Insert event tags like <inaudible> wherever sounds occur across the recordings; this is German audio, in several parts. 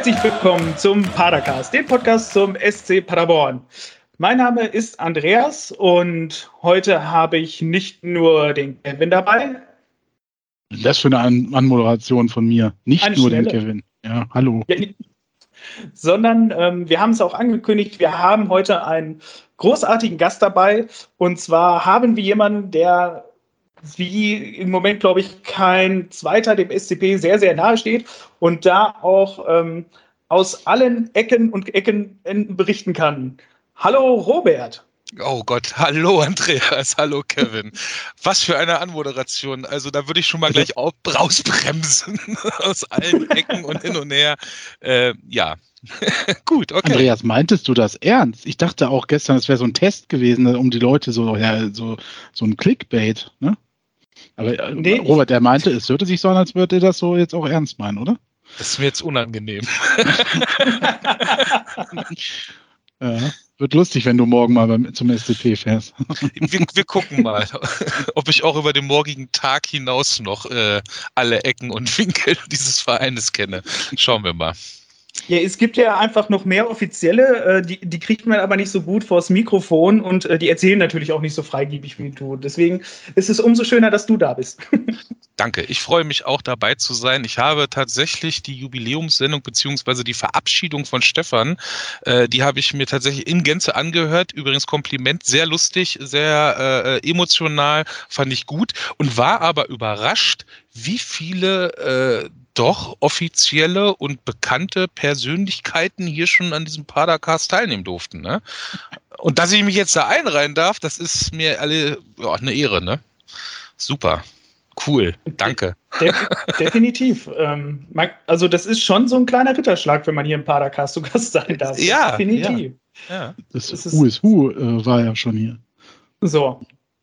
Herzlich willkommen zum Padercast, dem Podcast zum SC Paderborn. Mein Name ist Andreas und heute habe ich nicht nur den Kevin dabei. Das für eine An Anmoderation von mir. Nicht eine nur schnelle. den Kevin. Ja, hallo. Ja, sondern ähm, wir haben es auch angekündigt, wir haben heute einen großartigen Gast dabei. Und zwar haben wir jemanden, der wie im Moment, glaube ich, kein zweiter dem SCP sehr, sehr nahe steht und da auch ähm, aus allen Ecken und Ecken berichten kann. Hallo Robert. Oh Gott, <laughs> hallo Andreas, hallo Kevin. Was für eine Anmoderation. Also da würde ich schon mal gleich rausbremsen <laughs> aus allen Ecken und hin und her. Äh, ja, <laughs> gut, okay. Andreas, meintest du das ernst? Ich dachte auch gestern, es wäre so ein Test gewesen, um die Leute so, ja, so, so ein Clickbait, ne? Aber äh, nee, Robert, er meinte, es hörte sich so an, als würde er das so jetzt auch ernst meinen, oder? Das ist mir jetzt unangenehm. <laughs> ja, wird lustig, wenn du morgen mal beim, zum SCP fährst. wir, wir, gucken mal, ob ich auch über den morgigen Tag hinaus noch äh, alle Ecken und Winkel dieses Vereines kenne. Schauen wir mal. Ja, es gibt ja einfach noch mehr offizielle, äh, die, die kriegt man aber nicht so gut vors Mikrofon und äh, die erzählen natürlich auch nicht so freigebig wie du. Deswegen ist es umso schöner, dass du da bist. <laughs> Danke, ich freue mich auch dabei zu sein. Ich habe tatsächlich die Jubiläumssendung beziehungsweise die Verabschiedung von Stefan, äh, die habe ich mir tatsächlich in Gänze angehört. Übrigens Kompliment, sehr lustig, sehr äh, emotional, fand ich gut und war aber überrascht, wie viele äh, doch offizielle und bekannte Persönlichkeiten hier schon an diesem Padercast teilnehmen durften. Ne? Und dass ich mich jetzt da einreihen darf, das ist mir alle ja, eine Ehre. Ne? Super. Cool, danke. De definitiv. <laughs> Ähm, also das ist schon so ein kleiner Ritterschlag, wenn man hier im Padercast zu Gast sein darf. Ja, definitiv. Ja. ja. Das, das ist Who äh, war ja schon hier. So,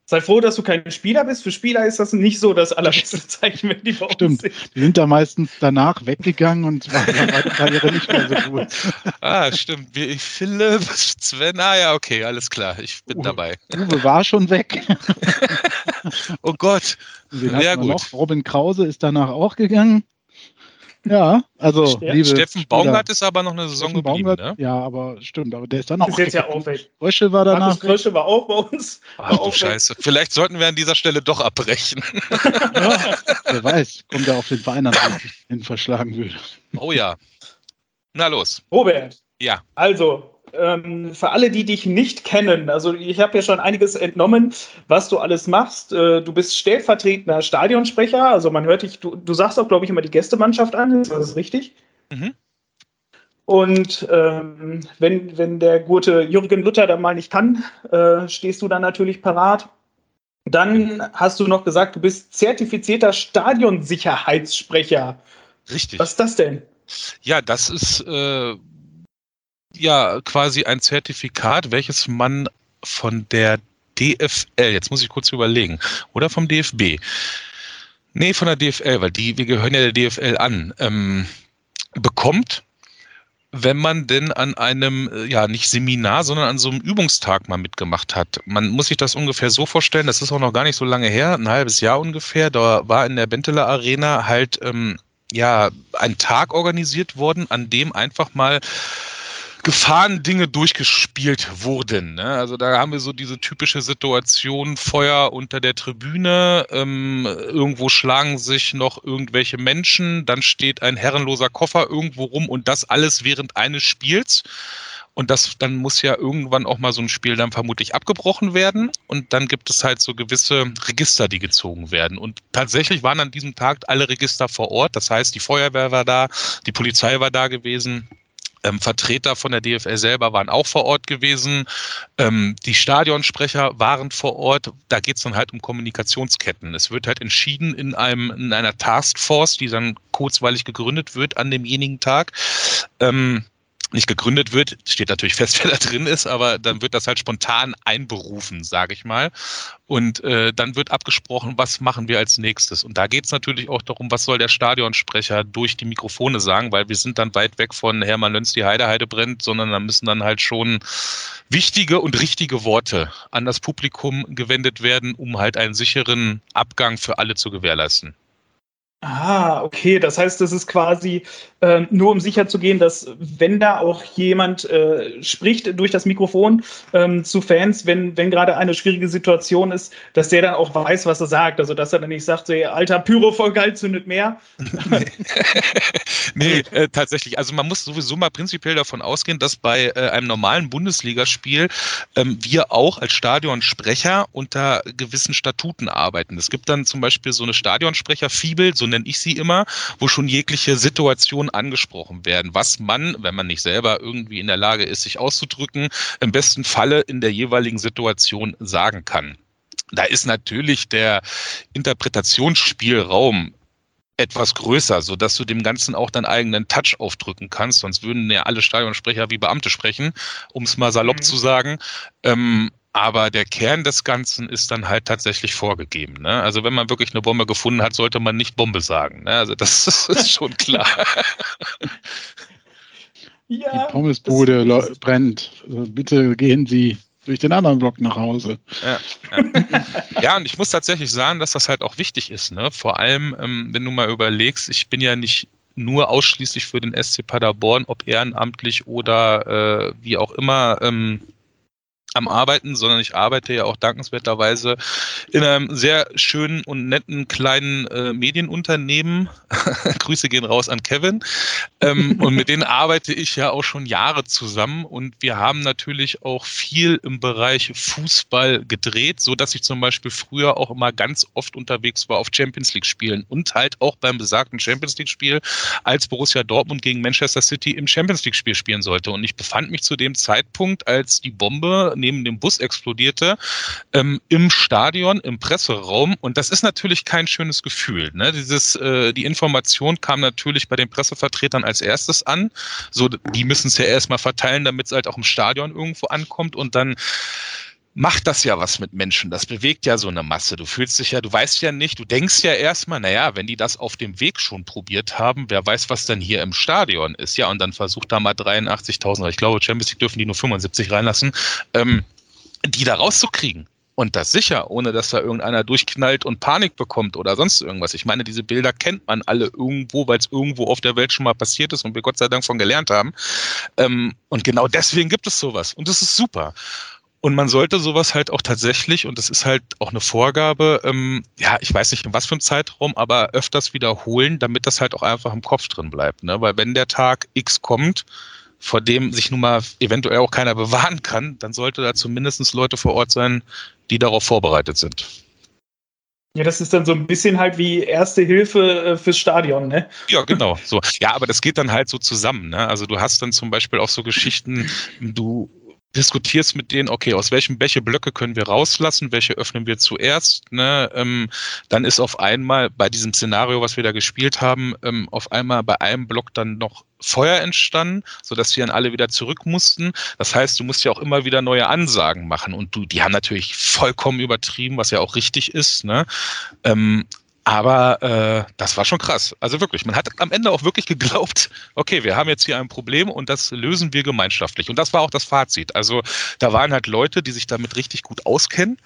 Sei froh, dass du kein Spieler bist. Für Spieler ist das nicht so das allerbeste Zeichen, wenn die bei Stimmt. sind. Die sind da meistens danach weggegangen und <laughs> waren Karriere nicht mehr so gut. Ah, stimmt. Wie Philipp, Sven, ah ja, okay, alles klar. Ich bin Uwe, dabei. Uwe war schon weg. <laughs> oh Gott. Ja, gut. Noch. Robin Krause ist danach auch gegangen. Ja, also liebe Steffen Baumgart ist aber noch eine Saison Steffen geblieben, Baumgart, ne? Ja, aber stimmt, aber der ist dann auch. Ist jetzt ja auch weg. Rösche war danach. Markus Rösche war auch bei uns. Ach du Scheiße. Weg. Vielleicht sollten wir an dieser Stelle doch abbrechen. <laughs> ja, wer weiß, kommt er auf den Verein an, hin verschlagen würde. Oh ja. Na los. Robert. Ja. Also, ähm, für alle, die dich nicht kennen, also ich habe ja schon einiges entnommen, was du alles machst. Äh, du bist stellvertretender Stadionsprecher, also man hört dich, du, du sagst auch, glaube ich, immer die Gästemannschaft an, ist das richtig? Mhm. Und ähm, wenn, wenn der gute Jürgen Luther dann mal nicht kann, äh, stehst du dann natürlich parat. Dann hast du noch gesagt, du bist zertifizierter Stadionsicherheitssprecher. Richtig. Was ist das denn? Ja, das ist äh, ja quasi ein Zertifikat, welches man von der DFL, jetzt muss ich kurz überlegen, oder vom DFB. Nee, von der DFL, weil die, wir gehören ja der DFL an, ähm, bekommt, wenn man denn an einem, äh, ja, nicht Seminar, sondern an so einem Übungstag mal mitgemacht hat. Man muss sich das ungefähr so vorstellen, das ist auch noch gar nicht so lange her, ein halbes Jahr ungefähr, da war in der Benteler Arena halt, ähm, ja, ein Tag organisiert worden, an dem einfach mal Gefahrendinge durchgespielt wurden. Ne? Also da haben wir so diese typische Situation, Feuer unter der Tribüne, ähm, irgendwo schlagen sich noch irgendwelche Menschen, dann steht ein herrenloser Koffer irgendwo rum und das alles während eines Spiels. Und das, dann muss ja irgendwann auch mal so ein Spiel dann vermutlich abgebrochen werden. Und dann gibt es halt so gewisse Register, die gezogen werden. Und tatsächlich waren an diesem Tag alle Register vor Ort. Das heißt, die Feuerwehr war da, die Polizei war da gewesen. Ähm, Vertreter von der DFL selber waren auch vor Ort gewesen. Ähm, die Stadionsprecher waren vor Ort. Da geht es dann halt um Kommunikationsketten. Es wird halt entschieden in einem in einer Taskforce, die dann kurzweilig gegründet wird an demjenigen Tag. Ähm, nicht gegründet wird, steht natürlich fest, <laughs> wer da drin ist, aber dann wird das halt spontan einberufen, sage ich mal. Und äh, dann wird abgesprochen, was machen wir als nächstes. Und da geht es natürlich auch darum, was soll der Stadionsprecher durch die Mikrofone sagen, weil wir sind dann weit weg von Hermann Lönz, die Heide, Heide brennt, sondern da müssen dann halt schon wichtige und richtige Worte an das Publikum gewendet werden, um halt einen sicheren Abgang für alle zu gewährleisten. Ah, okay. Das heißt, das ist quasi äh, nur um sicher zu gehen, dass wenn da auch jemand äh, spricht durch das Mikrofon ähm, zu Fans, wenn, wenn gerade eine schwierige Situation ist, dass der dann auch weiß, was er sagt. Also dass er dann nicht sagt, so, alter Pyro voll geil, zündet mehr. nee, <laughs> nee äh, tatsächlich. Also man muss sowieso mal prinzipiell davon ausgehen, dass bei äh, einem normalen Bundesligaspiel ähm, wir auch als Stadionsprecher unter gewissen Statuten arbeiten. Es gibt dann zum Beispiel so eine Stadionsprecher-Fibel, so nenne ich sie immer, wo schon jegliche Situationen angesprochen werden, was man, wenn man nicht selber irgendwie in der Lage ist, sich auszudrücken, im besten Falle in der jeweiligen Situation sagen kann. Da ist natürlich der Interpretationsspielraum etwas größer, so dass du dem Ganzen auch deinen eigenen Touch aufdrücken kannst. Sonst würden ja alle Stadionsprecher wie Beamte sprechen, um es mal salopp mhm. zu sagen. Ähm, aber der Kern des Ganzen ist dann halt tatsächlich vorgegeben. Ne? Also wenn man wirklich eine Bombe gefunden hat, sollte man nicht Bombe sagen. Ne? Also das <laughs> ist schon klar. ja, Die Pommesbude brennt. Also bitte gehen Sie durch den anderen Block nach Hause. Ja, ja. ja, und ich muss tatsächlich sagen, dass das halt auch wichtig ist. Ne? Vor allem, ähm, wenn du mal überlegst, ich bin ja nicht nur ausschließlich für den SC Paderborn, ob ehrenamtlich oder äh, wie auch immer ähm, am Arbeiten, sondern ich arbeite ja auch dankenswerterweise in einem sehr schönen und netten kleinen äh, Medienunternehmen. <laughs> Grüße gehen raus an Kevin. Ähm, <laughs> und mit denen arbeite ich ja auch schon Jahre zusammen und wir haben natürlich auch viel im Bereich Fußball gedreht, so dass ich zum Beispiel früher auch immer ganz oft unterwegs war auf Champions League Spielen und halt auch beim besagten Champions League Spiel als Borussia Dortmund gegen Manchester City im Champions League Spiel spielen sollte. Und ich befand mich zu dem Zeitpunkt, als die Bombe neben dem Bus explodierte, ähm, im Stadion, im Presseraum. Und das ist natürlich kein schönes Gefühl. Ne? Dieses, äh, die Information kam natürlich bei den Pressevertretern als erstes an. So, die müssen es ja erstmal verteilen, damit es halt auch im Stadion irgendwo ankommt. Und dann macht das ja was mit Menschen. Das bewegt ja so eine Masse. Du fühlst dich ja, du weißt ja nicht, du denkst ja erstmal, naja, wenn die das auf dem Weg schon probiert haben, wer weiß, was dann hier im Stadion ist. Ja, und dann versucht da mal 83.000, ich glaube, Champions League dürfen die nur 75 reinlassen, ähm, die da rauszukriegen. Und das sicher, ohne dass da irgendeiner durchknallt und Panik bekommt oder sonst irgendwas. Ich meine, diese Bilder kennt man alle irgendwo, weil es irgendwo auf der Welt schon mal passiert ist und wir Gott sei Dank von gelernt haben. Ähm, und genau deswegen gibt es sowas. Und das ist super. Und man sollte sowas halt auch tatsächlich, und das ist halt auch eine Vorgabe, ähm, ja, ich weiß nicht in was für einem Zeitraum, aber öfters wiederholen, damit das halt auch einfach im Kopf drin bleibt. Ne? Weil wenn der Tag X kommt, vor dem sich nun mal eventuell auch keiner <laughs> bewahren kann, dann sollte da zumindest Leute vor Ort sein, die darauf vorbereitet sind. Ja, das ist dann so ein bisschen halt wie erste Hilfe äh, fürs Stadion, ne? Ja, genau. So. Ja, aber das geht dann halt so zusammen. Ne? Also du hast dann zum Beispiel auch so Geschichten, du diskutierst mit denen, okay, aus welchem welche Blöcke können wir rauslassen, welche öffnen wir zuerst. Ne? Ähm, dann ist auf einmal bei diesem Szenario, was wir da gespielt haben, ähm, auf einmal bei einem Block dann noch Feuer entstanden, sodass die dann alle wieder zurück mussten. Das heißt, du musst ja auch immer wieder neue Ansagen machen und du, die haben natürlich vollkommen übertrieben, was ja auch richtig ist. Ne? Ähm, aber äh, das war schon krass. Also wirklich, man hat am Ende auch wirklich geglaubt, okay, wir haben jetzt hier ein Problem und das lösen wir gemeinschaftlich. Und das war auch das Fazit. Also da waren halt Leute, die sich damit richtig gut auskennen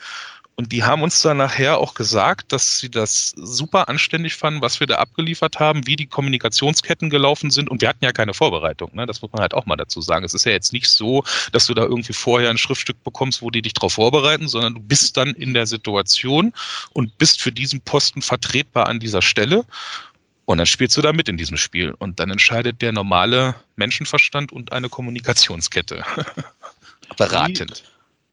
und die haben uns dann nachher auch gesagt, dass sie das super anständig fanden, was wir da abgeliefert haben, wie die Kommunikationsketten gelaufen sind. Und wir hatten ja keine Vorbereitung. Ne? Das muss man halt auch mal dazu sagen. Es ist ja jetzt nicht so, dass du da irgendwie vorher ein Schriftstück bekommst, wo die dich darauf vorbereiten, sondern du bist dann in der Situation und bist für diesen Posten vertretbar an dieser Stelle. Und dann spielst du da mit in diesem Spiel. Und dann entscheidet der normale Menschenverstand und eine Kommunikationskette. <laughs> Beratend.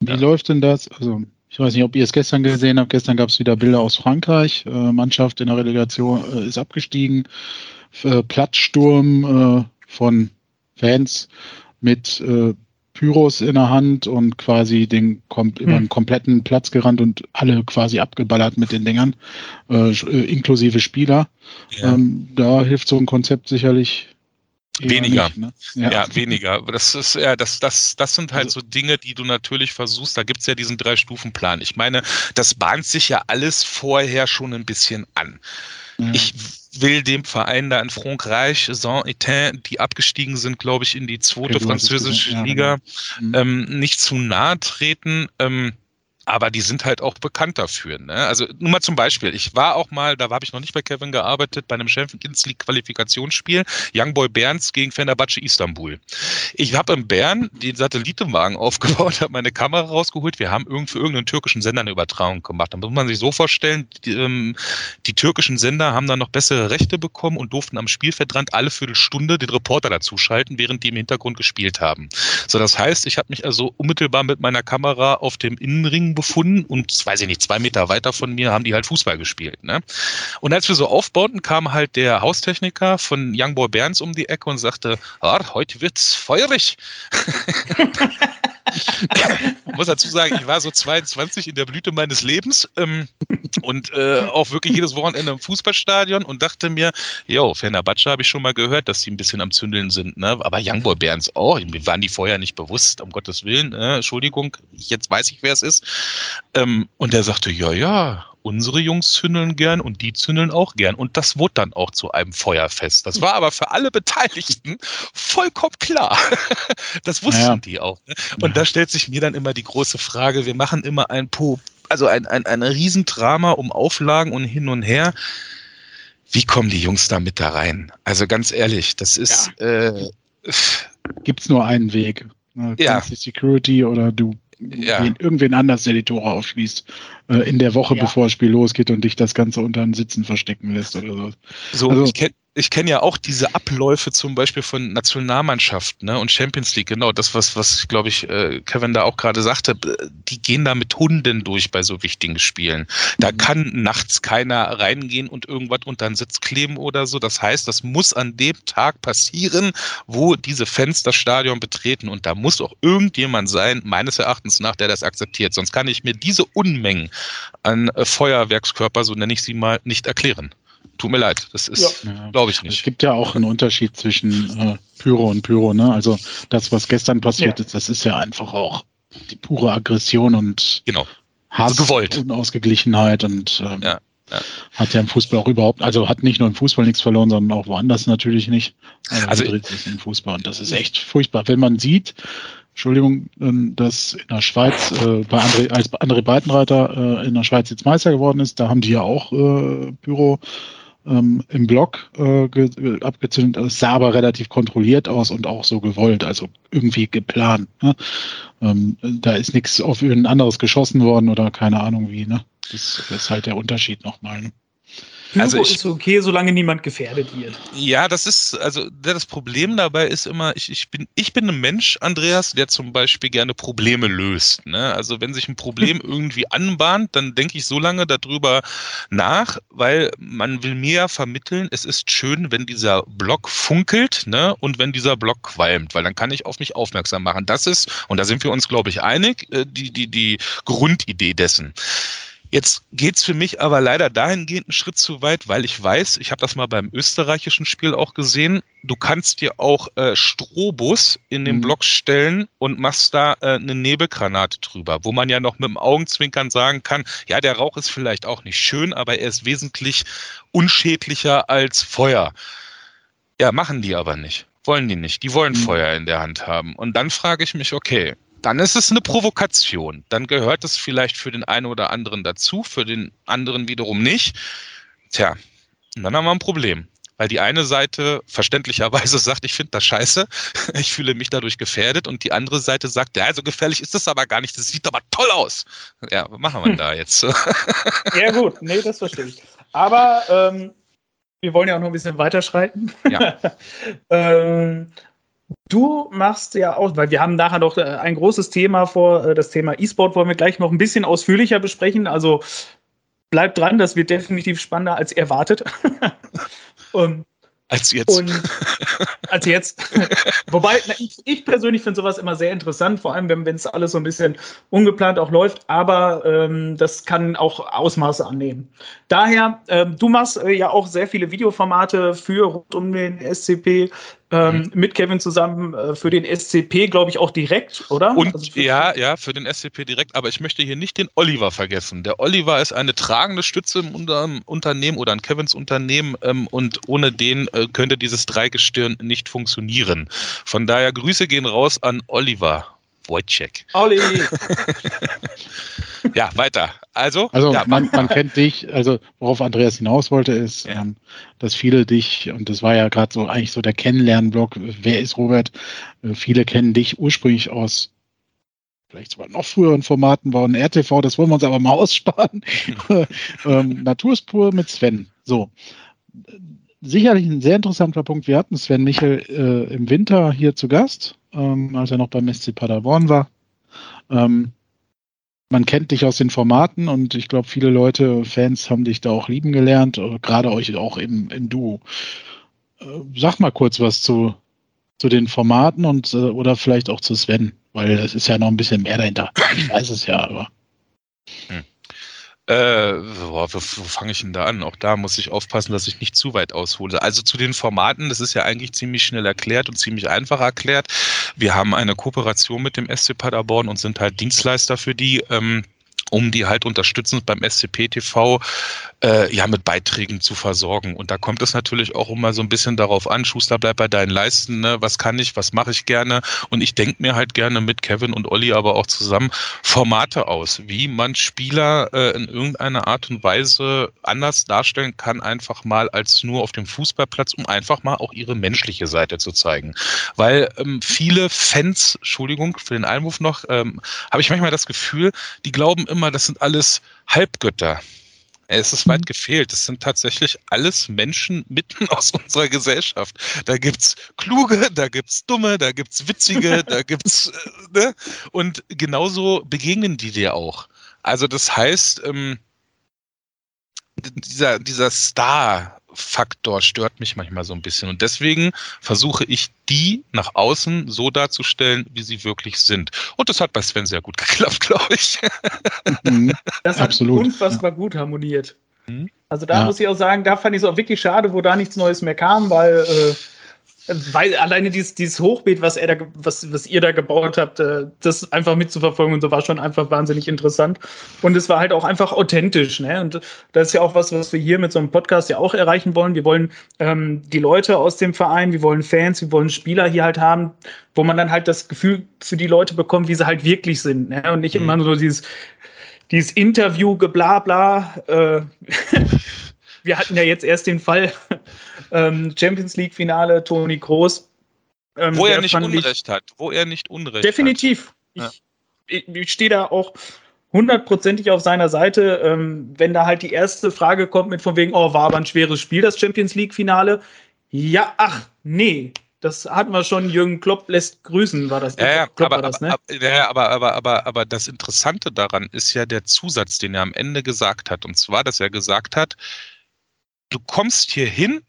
Wie, wie ja. läuft denn das? Also ich weiß nicht, ob ihr es gestern gesehen habt. Gestern gab es wieder Bilder aus Frankreich. Äh, Mannschaft in der Relegation äh, ist abgestiegen. Äh, Platzsturm äh, von Fans mit äh, Pyros in der Hand und quasi den kom hm. über den kompletten Platz gerannt und alle quasi abgeballert mit den Dingern, äh, inklusive Spieler. Ja. Ähm, da hilft so ein Konzept sicherlich Weniger. Nicht, ne? ja. ja. weniger. Das ist ja, das, das, das sind halt also, so Dinge, die du natürlich versuchst. Da gibt's ja diesen Drei-Stufen-Plan. Ich meine, das bahnt sich ja alles vorher schon ein bisschen an. Ja. Ich will dem Verein da in Frankreich, Saint-Étienne, die abgestiegen sind, glaube ich, in die zweite okay, französische Liga, ja, genau. mhm. ähm, nicht zu nahe treten. Ähm, aber die sind halt auch bekannt dafür. Ne? Also nur mal zum Beispiel, ich war auch mal, da habe ich noch nicht bei Kevin gearbeitet, bei einem Champions League Qualifikationsspiel, Young Boy Berns gegen Fenerbahce Istanbul. Ich habe in Bern den Satellitenwagen <laughs> aufgebaut, habe meine Kamera rausgeholt, wir haben irgend für irgendeinen türkischen Sender eine Übertragung gemacht. Da muss man sich so vorstellen, die, ähm, die türkischen Sender haben dann noch bessere Rechte bekommen und durften am Spielfeldrand alle Viertelstunde den Reporter dazuschalten, während die im Hintergrund gespielt haben. So, das heißt, ich habe mich also unmittelbar mit meiner Kamera auf dem Innenring befunden und, weiß ich nicht, zwei Meter weiter von mir haben die halt Fußball gespielt. Ne? Und als wir so aufbauten, kam halt der Haustechniker von Young Boy Berns um die Ecke und sagte, ah, heute wird's feurig. <laughs> <laughs> ich muss dazu sagen, ich war so 22 in der Blüte meines Lebens ähm, und äh, auch wirklich jedes Wochenende im Fußballstadion und dachte mir, jo, Fenerbahce habe ich schon mal gehört, dass die ein bisschen am Zündeln sind, ne? aber Youngboy Berns auch, mir waren die vorher nicht bewusst, um Gottes Willen, äh, Entschuldigung, jetzt weiß ich, wer es ist. Ähm, und er sagte, ja, ja, unsere Jungs zündeln gern und die zündeln auch gern. Und das wurde dann auch zu einem Feuerfest. Das war aber für alle Beteiligten vollkommen klar. <laughs> Das wussten ja. die auch. Ne? Und da stellt sich mir dann immer die große Frage, wir machen immer ein Po, also ein, ein, ein Riesendrama um Auflagen und hin und her. Wie kommen die Jungs da mit da rein? Also ganz ehrlich, das ist. Ja. Äh, Gibt es nur einen Weg. Ne? Ja. Security oder du ja. irgendwen anders, der die Tore aufschließt, äh, in der Woche, ja. bevor das Spiel losgeht und dich das Ganze unter den Sitzen verstecken lässt oder so. So, also, ich kenne ich kenne ja auch diese Abläufe zum Beispiel von Nationalmannschaften ne, und Champions League, genau das, was, was glaube ich, äh, Kevin da auch gerade sagte, die gehen da mit Hunden durch bei so wichtigen Spielen. Da mhm. kann nachts keiner reingehen und irgendwas unter den Sitz kleben oder so. Das heißt, das muss an dem Tag passieren, wo diese Fans das Stadion betreten. Und da muss auch irgendjemand sein, meines Erachtens nach, der das akzeptiert. Sonst kann ich mir diese Unmengen an äh, Feuerwerkskörper, so nenne ich sie mal, nicht erklären. Tut mir leid, das ist, ja. glaube ich nicht. Es gibt ja auch einen Unterschied zwischen äh, Pyro und Pyro. Ne? Also das, was gestern passiert ja. ist, das ist ja einfach auch die pure Aggression und genau. Hass also gewollt. und Ausgeglichenheit und ähm, ja. Ja. Hat ja im Fußball auch überhaupt, also hat nicht nur im Fußball nichts verloren, sondern auch woanders natürlich nicht. Also, also dreht sich im Fußball und das ist echt furchtbar. Wenn man sieht, Entschuldigung, ähm, dass in der Schweiz äh, bei André, als André Breitenreiter äh, in der Schweiz jetzt Meister geworden ist, da haben die ja auch äh, Pyro ähm, im Block äh, abgezündet. Es sah aber relativ kontrolliert aus und auch so gewollt, also irgendwie geplant. Ne? Ähm, da ist nichts auf ein anderes geschossen worden oder keine Ahnung wie. Ne? Das, das ist halt der Unterschied nochmal. Ne? Pyro also ich, ist okay, solange niemand gefährdet wird. Ja, das ist, also das Problem dabei ist immer, ich, ich, bin, ich bin ein Mensch, Andreas, der zum Beispiel gerne Probleme löst. Ne? Also wenn sich ein Problem <laughs> irgendwie anbahnt, dann denke ich so lange darüber nach, weil man will mir vermitteln, es ist schön, wenn dieser Block funkelt ne? und wenn dieser Block qualmt, weil dann kann ich auf mich aufmerksam machen. Das ist, und da sind wir uns, glaube ich, einig, äh, die, die, die Grundidee dessen. Jetzt geht's für mich aber leider dahingehend einen Schritt zu weit, weil ich weiß, ich habe das mal beim österreichischen Spiel auch gesehen, du kannst dir auch äh, Strobus in den mhm. Block stellen und machst da äh, eine Nebelgranate drüber, wo man ja noch mit dem Augenzwinkern sagen kann, ja, der Rauch ist vielleicht auch nicht schön, aber er ist wesentlich unschädlicher als Feuer. Ja, machen die aber nicht. Wollen die nicht. Die wollen mhm. Feuer in der Hand haben. Und dann frage ich mich, okay, dann ist es eine Provokation. Dann gehört es vielleicht für den einen oder anderen dazu, für den anderen wiederum nicht. Tja, dann haben wir ein Problem. Weil die eine Seite verständlicherweise <laughs> sagt, ich finde das scheiße, <laughs> ich fühle mich dadurch gefährdet und die andere Seite sagt, ja, so gefährlich ist das aber gar nicht, das sieht aber toll aus. Ja, was machen wir hm. da jetzt? <laughs> ja gut, nee, das verstehe ich. Aber ähm, wir wollen ja auch noch ein bisschen weiterschreiten. Ja. ähm, Du machst ja auch, weil wir haben nachher noch äh, ein großes Thema vor, äh, das Thema E-Sport wollen wir gleich noch ein bisschen ausführlicher besprechen. Also bleibt dran, das wird definitiv spannender als erwartet. <laughs> um, als jetzt. Und, als jetzt. <laughs> Wobei, na, ich, ich, persönlich finde sowas immer sehr interessant, vor allem wenn es alles so ein bisschen ungeplant auch läuft, aber ähm, das kann auch Ausmaße annehmen. Daher, ähm, du machst äh, ja auch sehr viele Videoformate für rund um den SCP ähm, mhm. mit Kevin zusammen äh, für den SCP, glaube ich, auch direkt, oder? Und also ja, ja, für den SCP direkt, aber ich möchte hier nicht den Oliver vergessen. Der Oliver ist eine tragende Stütze im Unter Unternehmen oder in Kevins Unternehmen ähm, und ohne den äh, könnte dieses Dreigestirn nicht funktionieren. Von daher Grüße gehen raus an Oliver Wojciech. Olli! <laughs> ja, weiter. Also, also ja, man, man, kennt dich, also worauf Andreas hinaus wollte, ist, ja. ähm, dass viele dich, und das war ja gerade so eigentlich so der Kennenlernen-Blog, wer ist Robert? Äh, viele kennen dich ursprünglich aus vielleicht sogar noch früheren Formaten war ein RTV, das wollen wir uns aber mal <laughs> aussparen. <laughs> ähm, Naturspur mit Sven. So. Sicherlich ein sehr interessanter Punkt. Wir hatten Sven Michel äh, im Winter hier zu Gast, ähm, als er noch beim SC Paderborn war. Ähm, man kennt dich aus den Formaten und ich glaube, viele Leute, Fans haben dich da auch lieben gelernt, äh, gerade euch auch im, im Duo. Äh, sag mal kurz was zu, zu den Formaten und äh, oder vielleicht auch zu Sven, weil es ist ja noch ein bisschen mehr dahinter. Ich weiß es ja, aber. Hm. Äh, boah, wo, wo fange ich denn da an? Auch da muss ich aufpassen, dass ich nicht zu weit aushole. Also zu den Formaten, das ist ja eigentlich ziemlich schnell erklärt und ziemlich einfach erklärt. Wir haben eine Kooperation mit dem SC Paderborn und sind halt Dienstleister für die. Ähm, um die halt unterstützend beim SCP-TV äh, ja mit Beiträgen zu versorgen. Und da kommt es natürlich auch immer so ein bisschen darauf an, Schuster bleibt bei deinen Leisten, ne? was kann ich, was mache ich gerne. Und ich denke mir halt gerne mit Kevin und Olli aber auch zusammen Formate aus, wie man Spieler äh, in irgendeiner Art und Weise anders darstellen kann, einfach mal als nur auf dem Fußballplatz, um einfach mal auch ihre menschliche Seite zu zeigen. Weil ähm, viele Fans, Entschuldigung für den Einwurf noch, ähm, habe ich manchmal das Gefühl, die glauben immer, das sind alles Halbgötter. Es ist weit mhm. gefehlt. Es sind tatsächlich alles Menschen mitten <laughs> aus unserer Gesellschaft. Da gibt's kluge, da gibt's dumme, da gibt's witzige, <laughs> da gibt's äh, ne? und genauso begegnen die dir auch. Also das heißt, ähm, dieser dieser Star Faktor stört mich manchmal so ein bisschen. Und deswegen versuche ich, die nach außen so darzustellen, wie sie wirklich sind. Und das hat bei Sven sehr gut <laughs> geklappt, glaube ich. Mhm. Das hat Absolut. unfassbar gut harmoniert. Mhm. Also da ja. muss ich auch sagen, da fand ich es auch wirklich schade, wo da nichts Neues mehr kam, weil äh, weil alleine dieses, dieses Hochbeet, was, er da, was, was ihr da gebaut habt, äh, das einfach mitzuverfolgen und so war schon einfach wahnsinnig interessant. Und es war halt auch einfach authentisch. Ne? Und das ist ja auch was, was wir hier mit so einem Podcast ja auch erreichen wollen. Wir wollen ähm, die Leute aus dem Verein, wir wollen Fans, wir wollen Spieler hier halt haben, wo man dann halt das Gefühl für die Leute bekommt, wie sie halt wirklich sind. Ne? Und nicht mhm. immer nur so dieses, dieses Interview, geblabla. Äh, <laughs> wir hatten ja jetzt erst den Fall ähm, Champions League Finale, Toni Kroos. Ähm, wo er nicht Unrecht ich, hat, wo er nicht Unrecht definitiv. hat. Definitiv. Ich, ja. ich, ich stehe da auch hundertprozentig auf seiner Seite. Ähm, wenn da halt die erste Frage kommt mit von wegen, oh, war aber ein schweres Spiel, das Champions League Finale. Ja, ach, nee, das hatten wir schon. Jürgen Klopp lässt grüßen, war das. Ja, ja, Klopp aber, das, ne? aber, ja, aber, aber, aber, aber das Interessante daran ist ja der Zusatz, den er am Ende gesagt hat. Und zwar, dass er gesagt hat, du kommst hier hin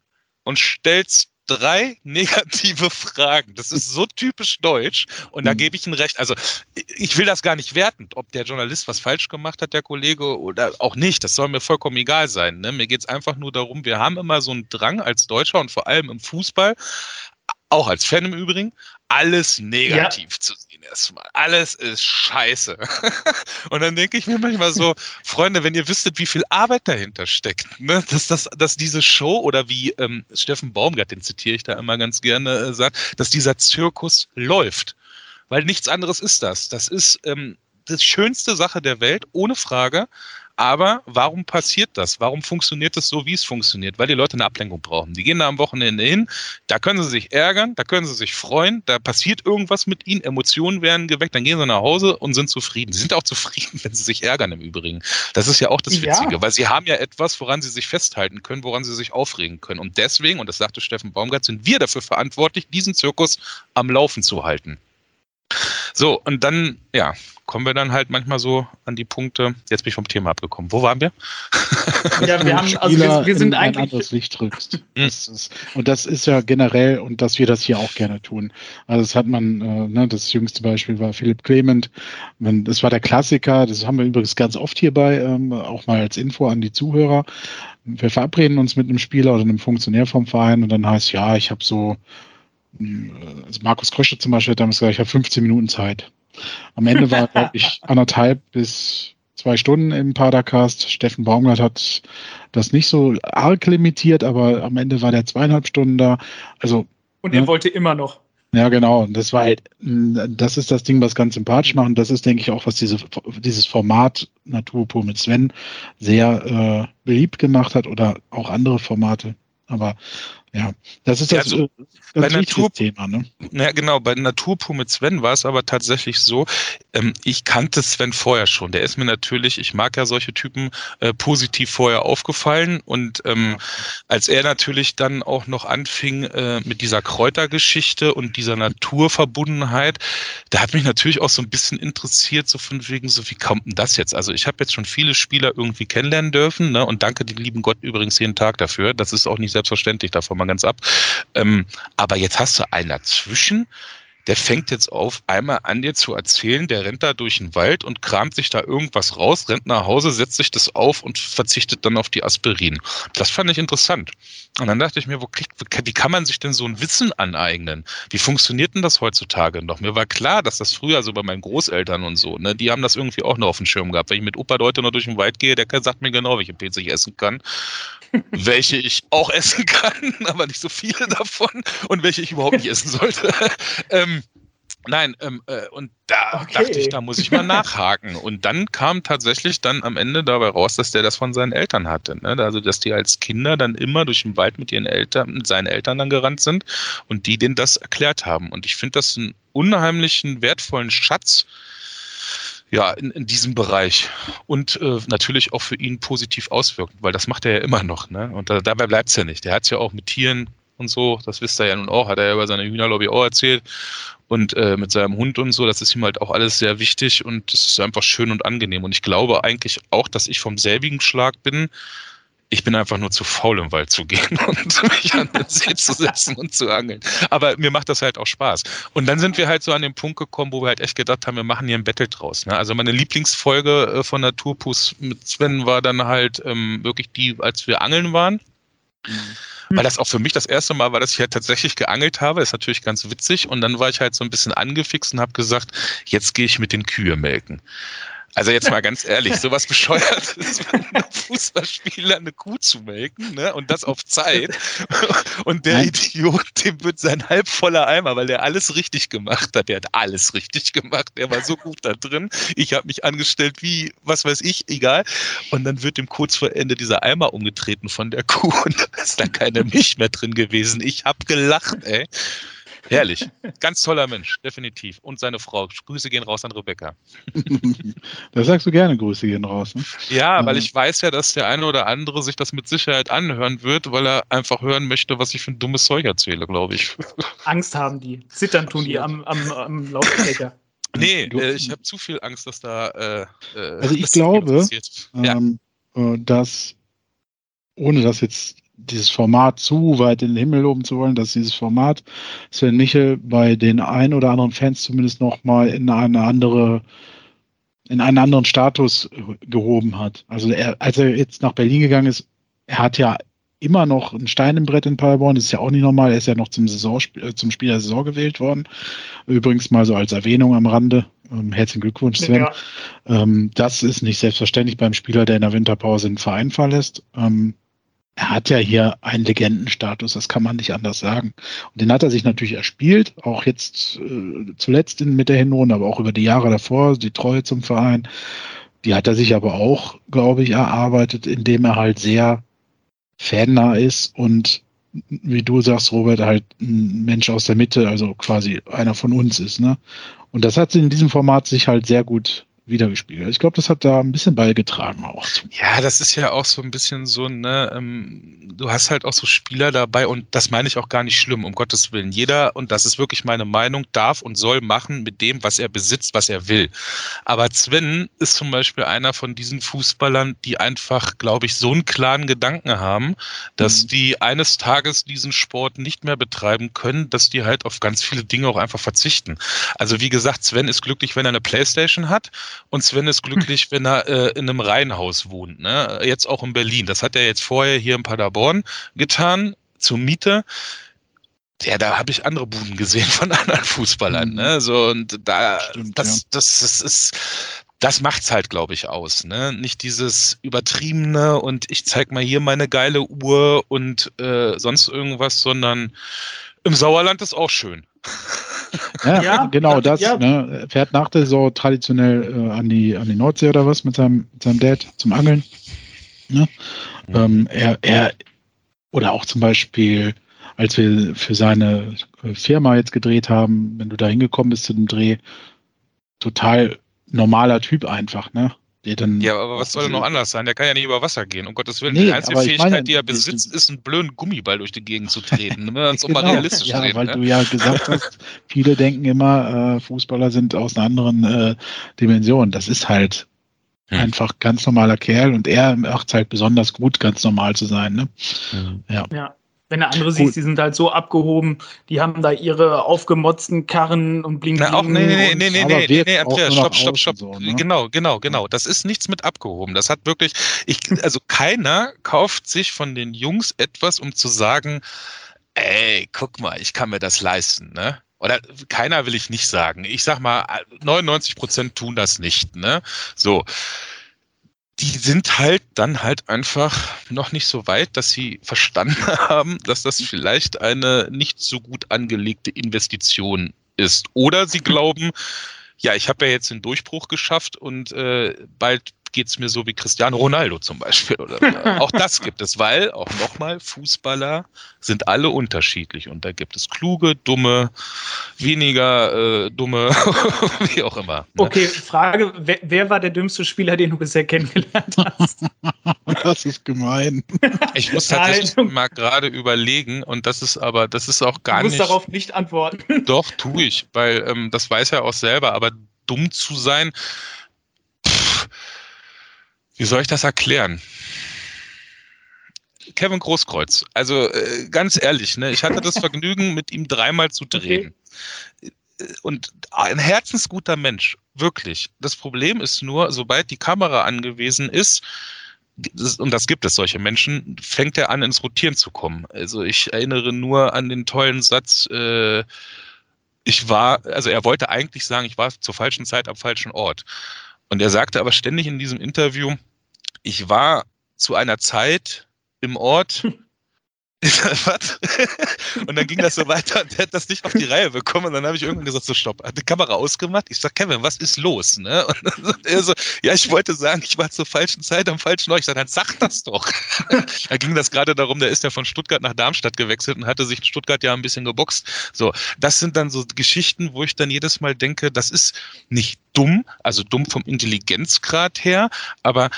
und stellst drei <laughs> negative Fragen. Das ist so typisch deutsch und da mhm. gebe ich ihm recht. Also ich will das gar nicht wertend, ob der Journalist was falsch gemacht hat, der Kollege, oder auch nicht. Das soll mir vollkommen egal sein. Ne? Mir geht es einfach nur darum, wir haben immer so einen Drang als Deutscher und vor allem im Fußball, auch als Fan im Übrigen, alles negativ ja. zu sehen erstmal. Alles ist scheiße. <laughs> und dann denke ich mir manchmal so, Freunde, wenn ihr wüsstet, wie viel Arbeit dahinter steckt, ne? dass, dass, dass diese Show oder wie ähm, Steffen Baumgart, den zitiere ich da immer ganz gerne, äh, sagt, dass dieser Zirkus läuft. Weil nichts anderes ist das. Das ist ähm, die schönste Sache der Welt, ohne Frage. Aber warum passiert das? Warum funktioniert das so, wie es funktioniert? Weil die Leute eine Ablenkung brauchen. Die gehen da am Wochenende hin, da können sie sich ärgern, da können sie sich freuen, da passiert irgendwas mit ihnen, Emotionen werden geweckt, dann gehen sie nach Hause und sind zufrieden. Sie sind auch zufrieden, <laughs> wenn sie sich ärgern im Übrigen. Das ist ja auch das Witzige, ja. weil sie haben ja etwas, woran sie sich festhalten können, woran sie sich aufregen können. Und deswegen, und das sagte Steffen Baumgart, sind wir dafür verantwortlich, diesen Zirkus am Laufen zu halten. So, und dann, ja, kommen wir dann halt manchmal so an die Punkte. Jetzt bin ich vom Thema abgekommen. Wo waren wir? <laughs> Ja, wir haben, also wir, wir sind eigentlich. Ein anderes Licht rückst. Hm. Das ist, und das ist ja generell, und dass wir das hier auch gerne tun. Also, das hat man, äh, ne, das jüngste Beispiel war Philipp Clement. Das war der Klassiker, das haben wir übrigens ganz oft hierbei, ähm, auch mal als Info an die Zuhörer. Wir verabreden uns mit einem Spieler oder einem Funktionär vom Verein und dann heißt, ja, ich habe so also Markus Krösche zum Beispiel hat damals gesagt, ich habe 15 Minuten Zeit. Am Ende war, <laughs> glaube ich, anderthalb bis zwei Stunden im Padercast. Steffen Baumgart hat das nicht so arg limitiert, aber am Ende war der zweieinhalb Stunden da. Also und er ne? wollte immer noch. Ja, genau. Das war halt, das ist das Ding, was ganz sympathisch macht. Und das ist, denke ich, auch, was diese, dieses Format Naturpur mit Sven sehr äh, beliebt gemacht hat oder auch andere Formate. Aber ja, das ist das, also, äh, das bei Natur, Thema. Ne? Ja, genau. Bei Naturpur mit Sven war es aber tatsächlich so, ähm, ich kannte Sven vorher schon. Der ist mir natürlich, ich mag ja solche Typen, äh, positiv vorher aufgefallen. Und ähm, als er natürlich dann auch noch anfing äh, mit dieser Kräutergeschichte und dieser Naturverbundenheit, da hat mich natürlich auch so ein bisschen interessiert, so von wegen, so wie kommt denn das jetzt? Also ich habe jetzt schon viele Spieler irgendwie kennenlernen dürfen ne? und danke dem lieben Gott übrigens jeden Tag dafür. Das ist auch nicht selbstverständlich davon mal ganz ab. Ähm, aber jetzt hast du einen dazwischen, der fängt jetzt auf einmal an dir zu erzählen, der rennt da durch den Wald und kramt sich da irgendwas raus, rennt nach Hause, setzt sich das auf und verzichtet dann auf die Aspirin. Das fand ich interessant. Und dann dachte ich mir, wo kriegt, wie kann man sich denn so ein Wissen aneignen? Wie funktioniert denn das heutzutage noch? Mir war klar, dass das früher so bei meinen Großeltern und so, ne, die haben das irgendwie auch noch auf dem Schirm gehabt. Wenn ich mit Opa heute noch durch den Wald gehe, der sagt mir genau, welche Pilze ich essen kann <laughs> welche ich auch essen kann, <laughs> aber nicht so viele davon und welche ich überhaupt nicht essen sollte. <laughs> ähm, Nein, ähm, äh, und da okay. dachte ich, da muss ich mal <laughs> nachhaken. Und dann kam tatsächlich dann am Ende dabei raus, dass der das von seinen Eltern hatte. Ne? Also, dass die als Kinder dann immer durch den Wald mit ihren Eltern, mit seinen Eltern dann gerannt sind und die denen das erklärt haben. Und ich finde das einen unheimlichen, wertvollen Schatz, ja, in, in diesem Bereich und äh, natürlich auch für ihn positiv auswirken, weil das macht er ja immer noch. Ne? Und da, dabei bleibt es ja nicht. Der hat es ja auch mit Tieren und so, das wisst ihr ja nun auch, hat er ja über seine Hühnerlobby auch erzählt und äh, mit seinem Hund und so, das ist ihm halt auch alles sehr wichtig und das ist einfach schön und angenehm. Und ich glaube eigentlich auch, dass ich vom selbigen Schlag bin, ich bin einfach nur zu faul, im Wald zu gehen <laughs> und mich an den See zu setzen und zu angeln. Aber mir macht das halt auch Spaß. Und dann sind wir halt so an den Punkt gekommen, wo wir halt echt gedacht haben, wir machen hier ein Battle draus. Ne? Also meine Lieblingsfolge äh, von Naturpus mit Sven war dann halt ähm, wirklich die, als wir angeln waren. Mhm. Weil das auch für mich das erste Mal war, dass ich halt tatsächlich geangelt habe. Das ist natürlich ganz witzig. Und dann war ich halt so ein bisschen angefixt und habe gesagt, jetzt gehe ich mit den Kühe melken. Also jetzt mal ganz ehrlich, sowas bescheuert <laughs> ist, Fußballspieler eine Kuh zu melken, ne? Und das auf Zeit. Und der. Idiot, dem wird sein halb voller Eimer, weil der alles richtig gemacht hat. Der hat alles richtig gemacht. Der war so gut da drin. Ich habe mich angestellt wie, was weiß ich, egal. Und dann wird dem kurz vor Ende dieser Eimer umgetreten von der Kuh und da ist da keine Milch mehr drin gewesen. Ich habe gelacht, ey. Herrlich. <laughs> Ganz toller Mensch, definitiv. Und seine Frau. Grüße gehen raus an Rebecca. <laughs> da sagst du gerne Grüße gehen raus. Ne? Ja, weil ich weiß ja, dass der eine oder andere sich das mit Sicherheit anhören wird, weil er einfach hören möchte, was ich für ein dummes Zeug erzähle, glaube ich. <laughs> Angst haben die. Zittern tun die am, am, am Lautsprecher. Nee, äh, ich habe zu viel Angst, dass da. Äh, äh also ich glaube, ähm, ja. Äh, dass ohne das jetzt dieses Format zu weit in den Himmel loben zu wollen, dass dieses Format Sven Michel bei den ein oder anderen Fans zumindest nochmal in eine andere, in einen anderen Status gehoben hat. Also er, als er jetzt nach Berlin gegangen ist, er hat ja immer noch ein Stein im Brett in Paderborn, das ist ja auch nicht normal, er ist ja noch zum, Saison, äh, zum Spieler der Saison gewählt worden. Übrigens mal so als Erwähnung am Rande. Ähm, herzlichen Glückwunsch, Sven. Ja. Ähm, das ist nicht selbstverständlich beim Spieler, der in der Winterpause den Verein verlässt. Ähm, er hat ja hier einen Legendenstatus, das kann man nicht anders sagen. Und den hat er sich natürlich erspielt, auch jetzt äh, zuletzt in, mit der Hinrunde, aber auch über die Jahre davor, die Treue zum Verein. Die hat er sich aber auch, glaube ich, erarbeitet, indem er halt sehr fannah ist und wie du sagst, Robert, halt ein Mensch aus der Mitte, also quasi einer von uns ist. Ne? Und das hat in diesem Format sich halt sehr gut wiedergespiegelt. Ich glaube, das hat da ein bisschen beigetragen auch. Ja, das ist ja auch so ein bisschen so, ne, ähm, du hast halt auch so Spieler dabei und das meine ich auch gar nicht schlimm, um Gottes Willen. Jeder, und das ist wirklich meine Meinung, darf und soll machen mit dem, was er besitzt, was er will. Aber Sven ist zum Beispiel einer von diesen Fußballern, die einfach, glaube ich, so einen klaren Gedanken haben, dass mhm. die eines Tages diesen Sport nicht mehr betreiben können, dass die halt auf ganz viele Dinge auch einfach verzichten. Also wie gesagt, Sven ist glücklich, wenn er eine Playstation hat und Sven ist glücklich, wenn er äh, in einem Reihenhaus wohnt. Ne? Jetzt auch in Berlin. Das hat er jetzt vorher hier in Paderborn getan, zur Miete. Ja, da habe ich andere Buden gesehen von <laughs> anderen Fußballern. Ne? Mhm. So, und da, Stimmt, das, ja. das, das ist, das macht's halt, glaube ich, aus. Ne? Nicht dieses übertriebene und ich zeig mal hier meine geile Uhr und äh, sonst irgendwas, sondern Im Sauerland ist auch schön. Ja, ja genau das. Ja. Ne? Er fährt nach der Saison traditionell äh, an, die, an die Nordsee oder was mit seinem, mit seinem Dad zum Angeln. Ne? Mhm. Ähm, er, er, oder auch zum Beispiel, als wir für seine Firma jetzt gedreht haben, wenn du da hingekommen bist zu dem Dreh, total normaler Typ einfach, ne? Der dann ja, aber was soll denn noch anders sein? Der kann ja nicht über Wasser gehen. Um Gottes Willen, nee, die einzige Fähigkeit, meine, die er besitzt, ist, einen blöden Gummiball durch die Gegend zu treten. Wenn wir uns genau. mal realistisch ja, reden. Weil ne? du ja gesagt hast, <laughs> viele denken immer, äh, Fußballer sind aus einer anderen äh, Dimension. Das ist halt hm. einfach ganz normaler Kerl und er macht es halt besonders gut, ganz normal zu sein. Ne? Hm. Ja. ja. Wenn der andere siehst, die sind halt so abgehoben, die haben da ihre aufgemotzten Karren und blinken. Na, auch, nee, nee, nee, nee, nee, nee, nee, Andreas, stopp, stopp, stopp. So, ne? Genau, genau, genau. Das ist nichts mit abgehoben. Das hat wirklich, ich, also keiner kauft sich von den Jungs etwas, um zu sagen, ey, guck mal, ich kann mir das leisten, ne? Oder keiner will ich nicht sagen. Ich sag mal, 99 Prozent tun das nicht, ne? So die sind halt dann halt einfach noch nicht so weit, dass sie verstanden <laughs> haben, dass das vielleicht eine nicht so gut angelegte Investition ist. Oder sie glauben, ja, ich habe ja jetzt den Durchbruch geschafft und äh, bald geht es mir so wie Cristiano Ronaldo zum Beispiel. Oder, <laughs> auch das gibt es, weil, auch nochmal, Fußballer sind alle unterschiedlich und da gibt es kluge, dumme, weniger äh, dumme, <laughs> wie auch immer. Ne? Okay, Frage, wer, wer, war der dümmste Spieler, den du bisher kennengelernt hast? <laughs> das ist gemein. Ich muss tatsächlich mal gerade überlegen und das ist aber, das ist auch gar nicht... Du musst nicht, darauf nicht antworten. Doch, tue ich, weil ähm, das weiß er auch selber, aber dumm zu sein, wie soll ich das erklären? Kevin Großkreuz. Also äh, ganz ehrlich, ne, ich hatte das <laughs> Vergnügen, mit ihm dreimal zu drehen. Okay. Und ein herzensguter Mensch, wirklich. Das Problem ist nur, sobald die Kamera angewiesen ist, und das gibt es, solche Menschen, fängt er an, ins Rotieren zu kommen. Also ich erinnere nur an den tollen Satz, äh, ich war, also er wollte eigentlich sagen, ich war zur falschen Zeit am falschen Ort. Und er sagte aber ständig in diesem Interview, ich war zu einer Zeit im Ort. <laughs> Was? und dann ging das so weiter und der hat das nicht auf die Reihe bekommen. Und dann habe ich irgendwann gesagt: So, stopp, hat die Kamera ausgemacht. Ich sage, Kevin, was ist los? Ne? <laughs> Und dann er so: Ja, ich wollte sagen, ich war zur falschen Zeit am falschen Ort. Ich sage, dann sag das doch. <laughs> da ging das gerade darum, der ist ja von Stuttgart nach Darmstadt gewechselt und hatte sich in Stuttgart ja ein bisschen geboxt. So, das sind dann so Geschichten, wo ich dann jedes Mal denke, das ist nicht dumm, also dumm vom Intelligenzgrad her, aber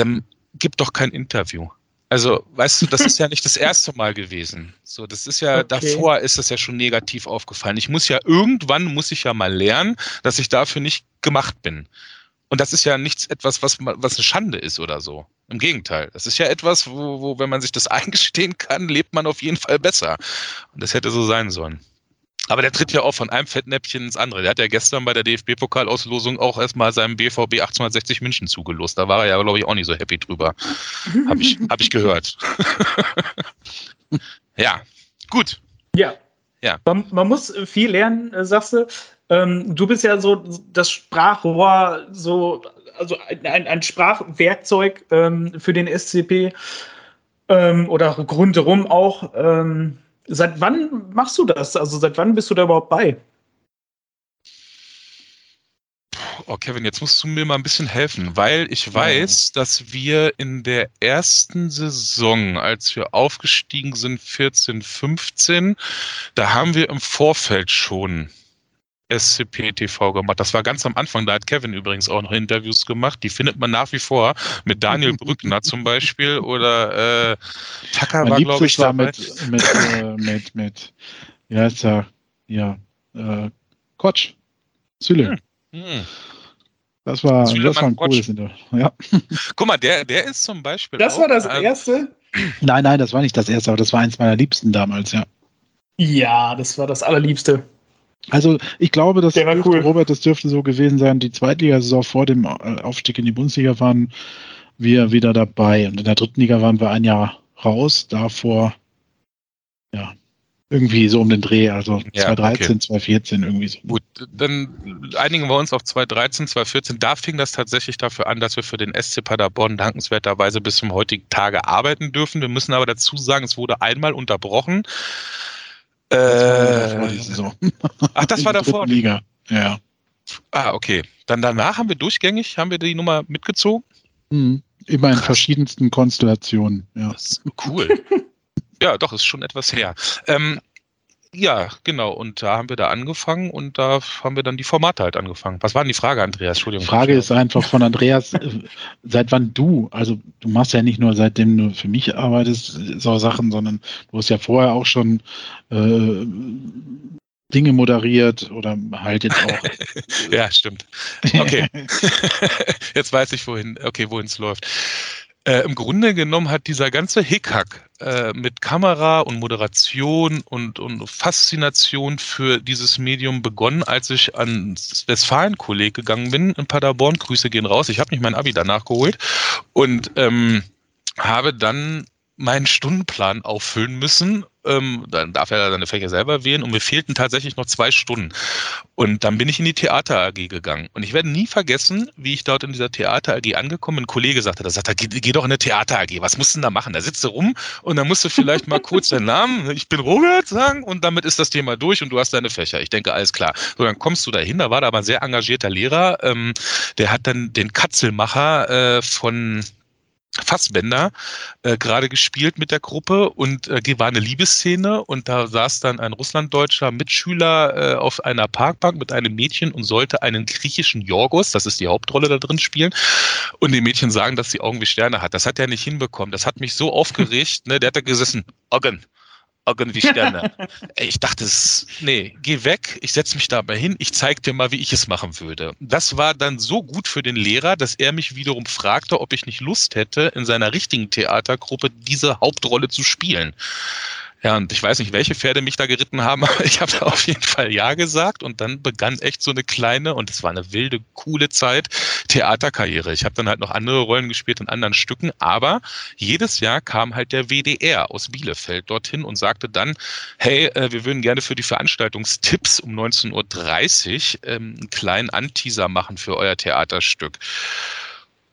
dann gib doch kein Interview. Also, weißt du, das ist ja nicht das erste Mal gewesen. So, das ist ja, okay. davor ist das ja schon negativ aufgefallen. Ich muss ja, irgendwann muss ich ja mal lernen, dass ich dafür nicht gemacht bin. Und das ist ja nichts etwas, was, was eine Schande ist oder so. Im Gegenteil. Das ist ja etwas, wo, wo, wenn man sich das <laughs> eingestehen kann, lebt man auf jeden Fall besser. Und das hätte so sein sollen. Aber der tritt ja auch von einem Fettnäpfchen ins andere. Der hat ja gestern bei der DFB-Pokalauslosung auch erstmal seinem BVB 1860 München zugelost. Da war er ja, glaube ich, auch nicht so happy drüber. Habe ich, <laughs> hab ich gehört. <laughs> ja, gut. Ja. ja. Man, man, muss viel lernen, äh, sagst du. Ähm, du bist ja so das Sprachrohr, so, also ein, ein Sprachwerkzeug ähm, für den SCP ähm, oder rundherum auch. Ähm, Seit wann machst du das? Also seit wann bist du da überhaupt bei? Oh, Kevin, jetzt musst du mir mal ein bisschen helfen, weil ich weiß, ja. dass wir in der ersten Saison, als wir aufgestiegen sind, 14, 15, da haben wir im Vorfeld schon SCP-TV gemacht. Das war ganz am Anfang, da hat Kevin übrigens auch noch Interviews gemacht. Die findet man nach wie vor mit Daniel <laughs> Brückner zum Beispiel oder äh, Tucker war, glaube ich, war mit, mit, äh, mit, mit, wie heißt er? Ja, äh, Kotsch. Süle. Hm. Hm. Das war, das war ein cooles Interview. Ja. <laughs> Guck mal, der, der ist zum Beispiel. Das auch, war das äh, erste? Nein, nein, das war nicht das erste, aber das war eins meiner Liebsten damals, ja. Ja, das war das allerliebste. Also ich glaube, dass cool. Robert, das dürfte so gewesen sein, die Zweitligasaison vor dem äh, Aufstieg in die Bundesliga waren wir wieder dabei. Und in der dritten Liga waren wir ein Jahr raus, davor, ja, irgendwie so um den Dreh, also ja, 2013, okay. 2014 irgendwie so. Gut, dann einigen wir uns auf 2013, 2014. Da fing das tatsächlich dafür an, dass wir für den SC Paderborn dankenswerterweise bis zum heutigen Tage arbeiten dürfen. Wir müssen aber dazu sagen, es wurde einmal unterbrochen <laughs> das war die Saison. Ach, das war davor. Liga, ja. Ah, okay. Dann danach haben wir durchgängig, haben wir die Nummer mitgezogen? Mhm. Immer in Krass. verschiedensten Konstellationen. Ja. cool. ja, doch, ist schon etwas her. Ähm, ja, genau. Und da haben wir da angefangen und da haben wir dann die Formate halt angefangen. Was war denn die Frage, Andreas? Entschuldigung. Die Frage ist einfach von Andreas, <laughs> äh, seit wann du, also du machst ja nicht nur seitdem du für mich arbeitest, so Sachen, sondern du hast ja vorher auch schon äh, Dinge moderiert oder halt jetzt auch. <laughs> ja, stimmt. Okay. <laughs> jetzt weiß ich, wohin, okay, wohin es läuft. Äh, Im Grunde genommen hat dieser ganze Hickhack äh, mit Kamera und Moderation und, und Faszination für dieses Medium begonnen, als ich ans Westfalen-Kolleg gegangen bin in Paderborn. Grüße gehen raus. Ich habe nicht mein Abi danach geholt und ähm, habe dann meinen Stundenplan auffüllen müssen. Ähm, dann darf er seine Fächer selber wählen und mir fehlten tatsächlich noch zwei Stunden. Und dann bin ich in die Theater AG gegangen. Und ich werde nie vergessen, wie ich dort in dieser Theater AG angekommen bin. Ein Kollege sagte, da sagt er, geh, geh doch in eine Theater AG. Was musst du denn da machen? Da sitzt du rum und dann musst du vielleicht mal kurz deinen Namen, ich bin Robert, sagen und damit ist das Thema durch und du hast deine Fächer. Ich denke, alles klar. So, dann kommst du dahin. Da war da aber ein sehr engagierter Lehrer. Ähm, der hat dann den Katzelmacher äh, von Fassbender äh, gerade gespielt mit der Gruppe und äh, war eine Liebesszene und da saß dann ein russlanddeutscher Mitschüler äh, auf einer Parkbank mit einem Mädchen und sollte einen griechischen Jorgos, das ist die Hauptrolle da drin, spielen und dem Mädchen sagen, dass sie Augen wie Sterne hat. Das hat er nicht hinbekommen. Das hat mich so aufgeregt, ne? der hat da gesessen, Augen, irgendwie Sterne. ich dachte, nee, geh weg, ich setze mich dabei hin, ich zeige dir mal, wie ich es machen würde. Das war dann so gut für den Lehrer, dass er mich wiederum fragte, ob ich nicht Lust hätte, in seiner richtigen Theatergruppe diese Hauptrolle zu spielen. Ja, und ich weiß nicht, welche Pferde mich da geritten haben, <laughs> aber ich habe auf jeden Fall Ja gesagt und dann begann echt so eine kleine, und es war eine wilde, coole Zeit, Theaterkarriere. Ich habe dann halt noch andere Rollen gespielt in anderen Stücken, aber jedes Jahr kam halt der WDR aus Bielefeld dorthin und sagte dann, hey, äh, wir würden gerne für die Veranstaltungstipps um 19.30 Uhr ähm, einen kleinen Anteaser machen für euer Theaterstück.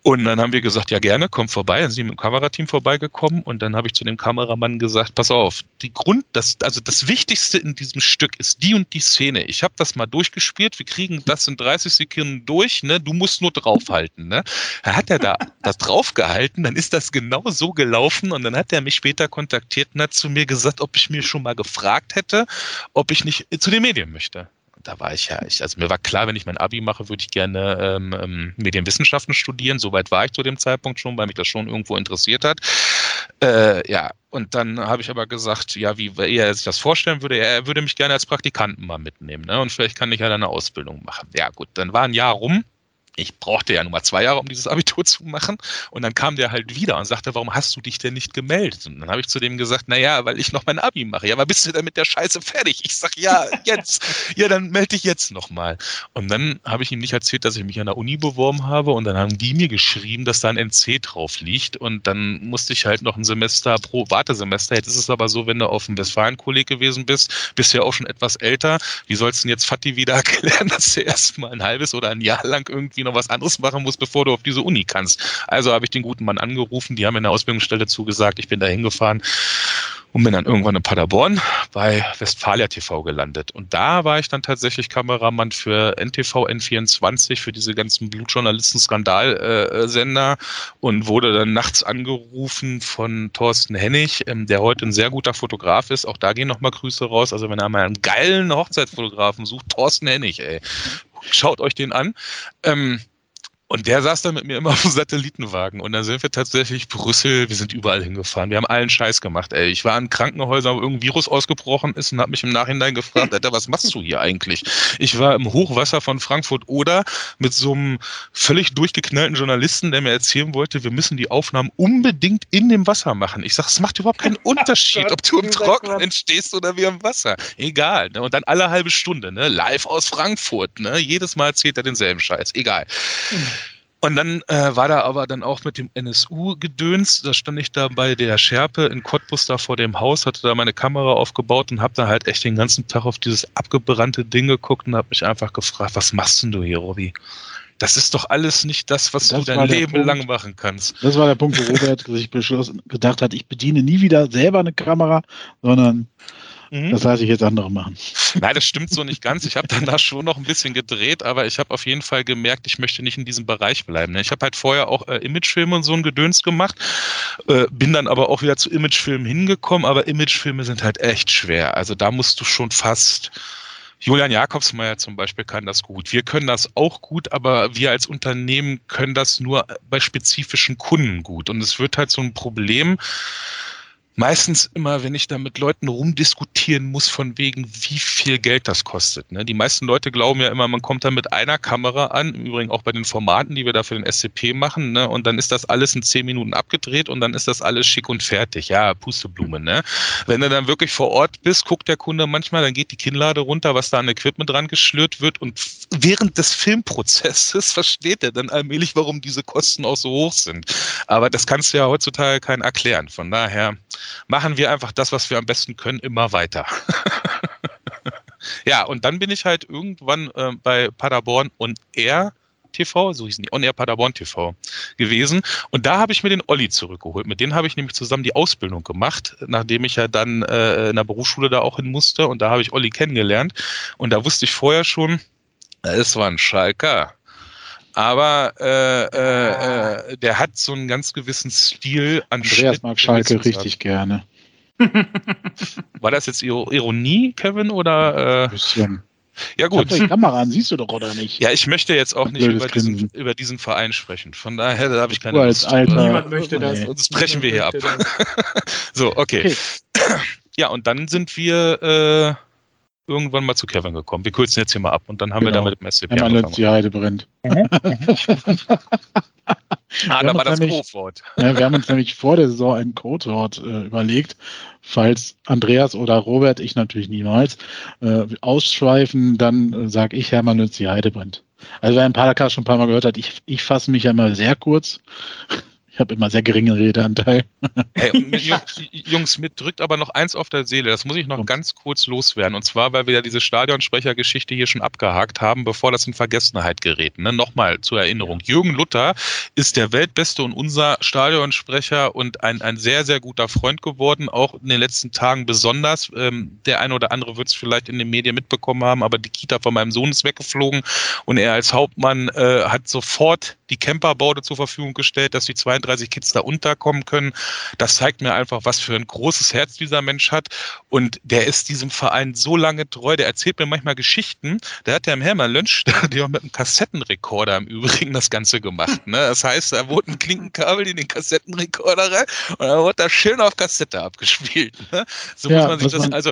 Und dann haben wir gesagt, ja gerne, komm vorbei. Dann sind die mit dem Kamerateam vorbeigekommen und dann habe ich zu dem Kameramann gesagt, pass auf, die Grund, das, also das Wichtigste in diesem Stück ist die und die Szene. Ich habe das mal durchgespielt, wir kriegen das in 30 Sekunden durch, ne? Du musst nur draufhalten, ne? Er hat er da <laughs> das draufgehalten, dann ist das genau so gelaufen und dann hat er mich später kontaktiert und hat zu mir gesagt, ob ich mir schon mal gefragt hätte, ob ich nicht zu den Medien möchte da war ich ja, ich, also mir war klar, wenn ich mein Abi mache, würde ich gerne ähm, ähm, Medienwissenschaften studieren. Soweit war ich zu dem Zeitpunkt schon, weil mich das schon irgendwo interessiert hat. Äh, ja, und dann habe ich aber gesagt, ja, wie er sich das vorstellen würde, er würde mich gerne als Praktikanten mal mitnehmen. Ne? Und vielleicht kann ich ja dann eine Ausbildung machen. Ja, gut, dann war ein Jahr rum ich brauchte ja nur mal zwei Jahre, um dieses Abitur <laughs> zu machen. Und dann kam der halt wieder und sagte, warum hast du dich denn nicht gemeldet? Und dann habe ich zu dem gesagt, naja, weil ich noch mein Abi mache. Ja, aber bist du denn mit der Scheiße fertig? Ich sag, ja, <laughs> jetzt. ja, dann melde dich jetzt nochmal. Und dann habe ich ihm nicht erzählt, dass ich mich an der Uni beworben habe. Und dann haben die mir geschrieben, dass da ein NC drauf liegt. Und dann musste ich halt noch ein Semester pro Wartesemester. Jetzt ist es aber so, wenn du auf dem Westfalen-Kolleg gewesen bist, bist du ja auch schon etwas älter. Wie sollst du denn jetzt Fatih wieder <laughs> erklären, dass du erstmal ein halbes oder ein Jahr lang irgendwie noch was anderes machen musst, bevor du auf diese Uni kannst. Also habe ich den guten Mann angerufen, die haben mir eine Ausbildungsstelle zugesagt, ich bin da hingefahren und bin dann irgendwann in Paderborn bei Westfalia TV gelandet. Und da war ich dann tatsächlich Kameramann für NTV N24, für diese ganzen Blutjournalisten-Skandal-Sender und wurde dann nachts angerufen von Thorsten Hennig, ähm, der heute ein sehr guter Fotograf ist. Auch da gehen nochmal Grüße raus. Also wenn er mal einen geilen Hochzeitsfotografen sucht, Thorsten Hennig, ey. Schaut euch den an. Ähm, und der saß dann mit mir immer auf dem Satellitenwagen. Und dann sind wir tatsächlich Brüssel, wir sind überall hingefahren. Wir haben allen Scheiß gemacht, ey. Ich war in Krankenhäusern, wo irgendein Virus ausgebrochen ist und habe mich im Nachhinein gefragt, Alter, was machst du hier eigentlich? Ich war im Hochwasser von Frankfurt oder mit so einem völlig durchgeknallten Journalisten, der mir erzählen wollte, wir müssen die Aufnahmen unbedingt in dem Wasser machen. Ich sag, es macht überhaupt keinen <laughs> Unterschied, ob du im Trockenen stehst oder wie im Wasser. Egal. Ne? Und dann alle halbe Stunde, ne? Live aus Frankfurt, ne? Jedes Mal erzählt er denselben Scheiß. Egal. Und dann äh, war da aber dann auch mit dem NSU-Gedöns, da stand ich da bei der Schärpe in Cottbus da vor dem Haus, hatte da meine Kamera aufgebaut und habe da halt echt den ganzen Tag auf dieses abgebrannte Ding geguckt und habe mich einfach gefragt, was machst denn du hier, Robby? Das ist doch alles nicht das, was das du dein Leben Punkt, lang machen kannst. Das war der Punkt, wo Robert <laughs> sich beschlossen, gedacht hat, ich bediene nie wieder selber eine Kamera, sondern Mhm. Das lasse ich jetzt andere machen. Nein, das stimmt so nicht ganz. Ich habe danach schon noch ein bisschen gedreht, aber ich habe auf jeden Fall gemerkt, ich möchte nicht in diesem Bereich bleiben. Ne? Ich habe halt vorher auch äh, Imagefilme und so ein Gedöns gemacht, äh, bin dann aber auch wieder zu Imagefilmen hingekommen, aber Imagefilme sind halt echt schwer. Also da musst du schon fast Julian Jakobsmeier zum Beispiel kann das gut. Wir können das auch gut, aber wir als Unternehmen können das nur bei spezifischen Kunden gut. Und es wird halt so ein Problem, meistens immer, wenn ich da mit Leuten rumdiskutieren muss, von wegen, wie viel Geld das kostet. Ne? Die meisten Leute glauben ja immer, man kommt da mit einer Kamera an, im Übrigen auch bei den Formaten, die wir da für den SCP machen, ne? und dann ist das alles in zehn Minuten abgedreht und dann ist das alles schick und fertig. Ja, Pusteblume. Ne? Wenn du dann wirklich vor Ort bist, guckt der Kunde manchmal, dann geht die Kinnlade runter, was da an Equipment dran geschlürt wird und während des Filmprozesses <laughs> versteht er dann allmählich, warum diese Kosten auch so hoch sind. Aber das kannst du ja heutzutage keinen erklären. Von daher, machen wir einfach das, was wir am besten können, immer weiter. <laughs> ja, und dann bin ich halt irgendwann äh, bei Paderborn On Air TV, so hießen die, On Air Paderborn TV gewesen. Und da habe ich mir den Olli zurückgeholt. Mit denen habe ich nämlich zusammen die Ausbildung gemacht, nachdem ich ja dann äh, in der Berufsschule da auch hin musste. Und da habe ich Olli kennengelernt. Und da wusste ich vorher schon, es war ein Schalker aber äh, äh, äh, der hat so einen ganz gewissen Stil an Andreas mag Schalke richtig gerne. <laughs> War das jetzt Ironie, Kevin, oder? Äh? Ein bisschen. Ja gut. Die Kamera an, siehst du doch, oder nicht? Ja, ich möchte jetzt auch nicht über diesen, über diesen, Verein sprechen. Von daher da habe ich keine Lust. Alter. Niemand möchte das. Sonst brechen wir hier ab. <laughs> so, okay. okay. Ja, und dann sind wir äh, irgendwann mal zu Kevin gekommen. Wir kürzen jetzt hier mal ab und dann haben genau. wir damit im SCP angefangen. Die Heide brennt. Mhm. <laughs> ah, da war das Codewort. Ja, wir haben uns nämlich vor der Saison ein Codewort äh, überlegt, falls Andreas oder Robert, ich natürlich niemals, äh, ausschweifen, dann äh, sage ich Hermann Lütz, die Heide brennt. Also wer ein Podcast schon ein paar Mal gehört hat, ich, ich fasse mich ja immer sehr kurz. Ich habe immer sehr geringen Redeanteil. Hey, <laughs> Jungs, mit drückt aber noch eins auf der Seele. Das muss ich noch ganz kurz loswerden. Und zwar, weil wir ja diese Stadionsprechergeschichte hier schon abgehakt haben, bevor das in Vergessenheit gerät. Ne? Nochmal zur Erinnerung. Jürgen Luther ist der weltbeste und unser Stadionsprecher und ein, ein sehr, sehr guter Freund geworden. Auch in den letzten Tagen besonders. Ähm, der eine oder andere wird es vielleicht in den Medien mitbekommen haben, aber die Kita von meinem Sohn ist weggeflogen und er als Hauptmann äh, hat sofort die Camperbaude zur Verfügung gestellt, dass die 32 Kids da unterkommen können. Das zeigt mir einfach, was für ein großes Herz dieser Mensch hat. Und der ist diesem Verein so lange treu. Der erzählt mir manchmal Geschichten. Der hat ja im Hermann Lönsch, <laughs> der hat mit einem Kassettenrekorder im Übrigen das Ganze gemacht. Ne? Das heißt, da wurde ein Klinkenkabel in den Kassettenrekorder rein und dann wurde das schön auf Kassette abgespielt. Ne? So ja, muss man sich das, also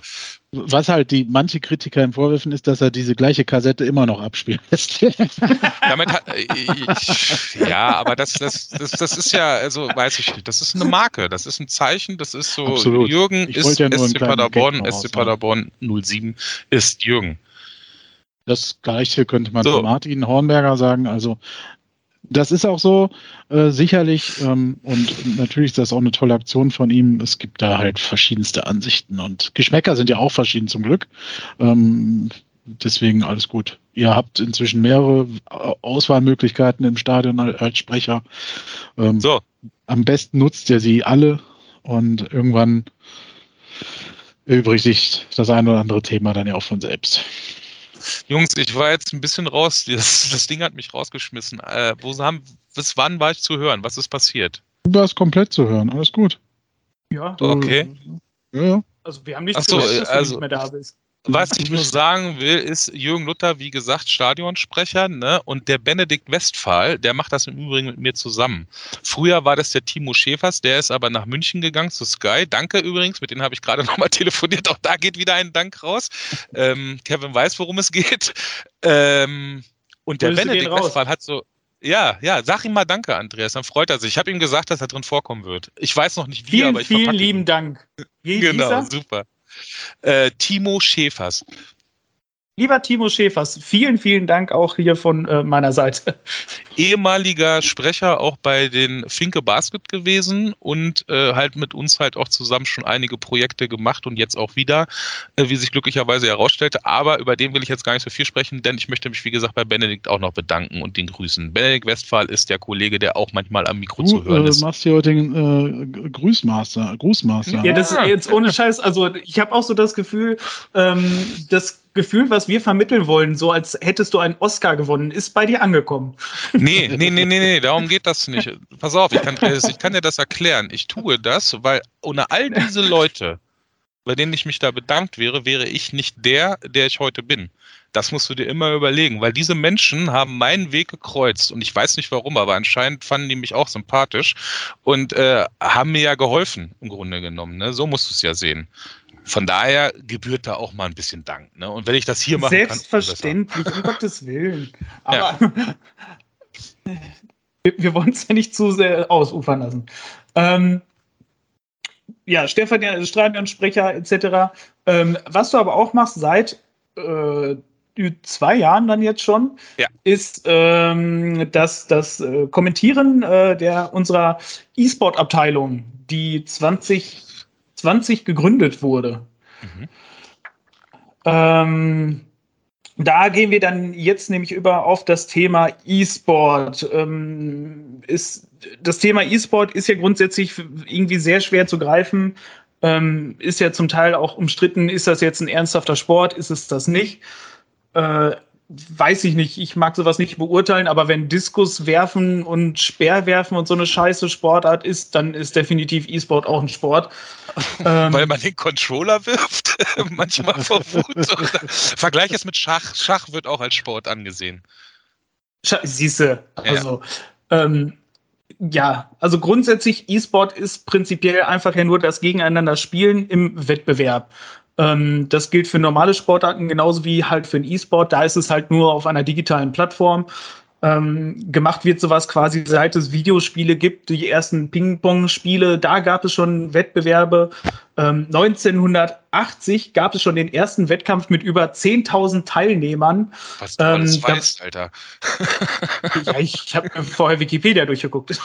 was halt die manche Kritiker ihm vorwerfen, ist, dass er diese gleiche Kassette immer noch abspielen lässt. <laughs> Damit hat, ich, ja, aber das, das, das, das ist ja, also weiß ich nicht, das ist eine Marke, das ist ein Zeichen, das ist so, Absolut. Jürgen ich ist ja SC Paderborn, SC Paderborn 07 ist Jürgen. Das gleiche könnte man so. Martin Hornberger sagen, also das ist auch so, äh, sicherlich. Ähm, und natürlich ist das auch eine tolle Aktion von ihm. Es gibt da halt verschiedenste Ansichten und Geschmäcker sind ja auch verschieden zum Glück. Ähm, deswegen alles gut. Ihr habt inzwischen mehrere Auswahlmöglichkeiten im Stadion als Sprecher. Ähm, so. Am besten nutzt ihr sie alle und irgendwann übrigt sich das ein oder andere Thema dann ja auch von selbst. Jungs, ich war jetzt ein bisschen raus. <laughs> Das, das Ding hat mich rausgeschmissen. Äh, wo haben, bis wann war ich zu hören? Was ist passiert? Du warst komplett zu hören. Alles gut. Ja. Okay. Ja, Also wir haben nichts so, gehört, dass also, du nicht mehr da bist. Was ich nur sagen will, ist Jürgen Luther, wie gesagt, Stadionsprecher, ne? Und der Benedikt Westphal, der macht das im Übrigen mit mir zusammen. Früher war das der Timo Schäfers, der ist aber nach München gegangen zu Sky. Danke übrigens, mit denen habe ich gerade <laughs> nochmal telefoniert. Auch da geht wieder ein Dank raus. Ähm, Kevin weiß, worum es geht. Ähm, und der Benedikt Westphal hat so, ja, ja, sag ihm mal Danke, Andreas, dann freut er sich. Ich habe ihm gesagt, dass er drin vorkommen wird. Ich weiß noch nicht wie, vielen, aber ich Vielen lieben Dank. Wie genau, super. Äh, Timo Schäfers. Lieber Timo Schäfers, vielen, vielen Dank auch hier von äh, meiner Seite. Ehemaliger Sprecher auch bei den Finke Basket gewesen und äh, halt mit uns halt auch zusammen schon einige Projekte gemacht und jetzt auch wieder, äh, wie sich glücklicherweise herausstellte. Aber über den will ich jetzt gar nicht so viel sprechen, denn ich möchte mich, wie gesagt, bei Benedikt auch noch bedanken und den grüßen. Benedikt Westphal ist der Kollege, der auch manchmal am Mikro du, zu hören ist. Du machst hier heute den äh, Grüßmaster, Grußmaster. Ja, das ist jetzt ohne Scheiß. Also ich habe auch so das Gefühl, ähm, dass Gefühl, was wir vermitteln wollen, so als hättest du einen Oscar gewonnen, ist bei dir angekommen. Nee, nee, nee, nee, nee, darum geht das nicht. Pass auf, ich kann, ich kann dir das erklären. Ich tue das, weil ohne all diese Leute, bei denen ich mich da bedankt wäre, wäre ich nicht der, der ich heute bin. Das musst du dir immer überlegen, weil diese Menschen haben meinen Weg gekreuzt und ich weiß nicht warum, aber anscheinend fanden die mich auch sympathisch und äh, haben mir ja geholfen, im Grunde genommen. Ne? So musst du es ja sehen. Von daher gebührt da auch mal ein bisschen Dank. Ne? Und wenn ich das hier mache. Selbstverständlich, um <laughs> Gottes Willen. Aber ja. <laughs> wir, wir wollen es ja nicht zu sehr ausufern lassen. Ähm, ja, Stefan, ja, Stadionsprecher etc. Ähm, was du aber auch machst seit äh, zwei Jahren dann jetzt schon, ja. ist ähm, das, das äh, Kommentieren äh, der unserer E-Sport-Abteilung, die 20 20 gegründet wurde. Mhm. Ähm, da gehen wir dann jetzt nämlich über auf das Thema E-Sport. Ähm, das Thema E-Sport ist ja grundsätzlich irgendwie sehr schwer zu greifen. Ähm, ist ja zum Teil auch umstritten, ist das jetzt ein ernsthafter Sport, ist es das nicht? Äh, weiß ich nicht, ich mag sowas nicht beurteilen, aber wenn Diskus werfen und Speerwerfen und so eine scheiße Sportart ist, dann ist definitiv E-Sport auch ein Sport. <laughs> Ähm, Weil man den Controller wirft, <laughs> manchmal vor Wut. Vergleich es mit Schach. Schach wird auch als Sport angesehen. Siehste, also ja. Ähm, ja, also grundsätzlich E-Sport ist prinzipiell einfach ja nur das Gegeneinander Spielen im Wettbewerb. Ähm, das gilt für normale Sportarten genauso wie halt für den E-Sport. Da ist es halt nur auf einer digitalen Plattform. Ähm, gemacht wird sowas quasi seit es Videospiele gibt, die ersten Ping-Pong-Spiele, da gab es schon Wettbewerbe. Ähm, 1980 gab es schon den ersten Wettkampf mit über 10.000 Teilnehmern. Was du ähm, alles weißt, Alter. <laughs> ja, ich habe vorher Wikipedia durchgeguckt.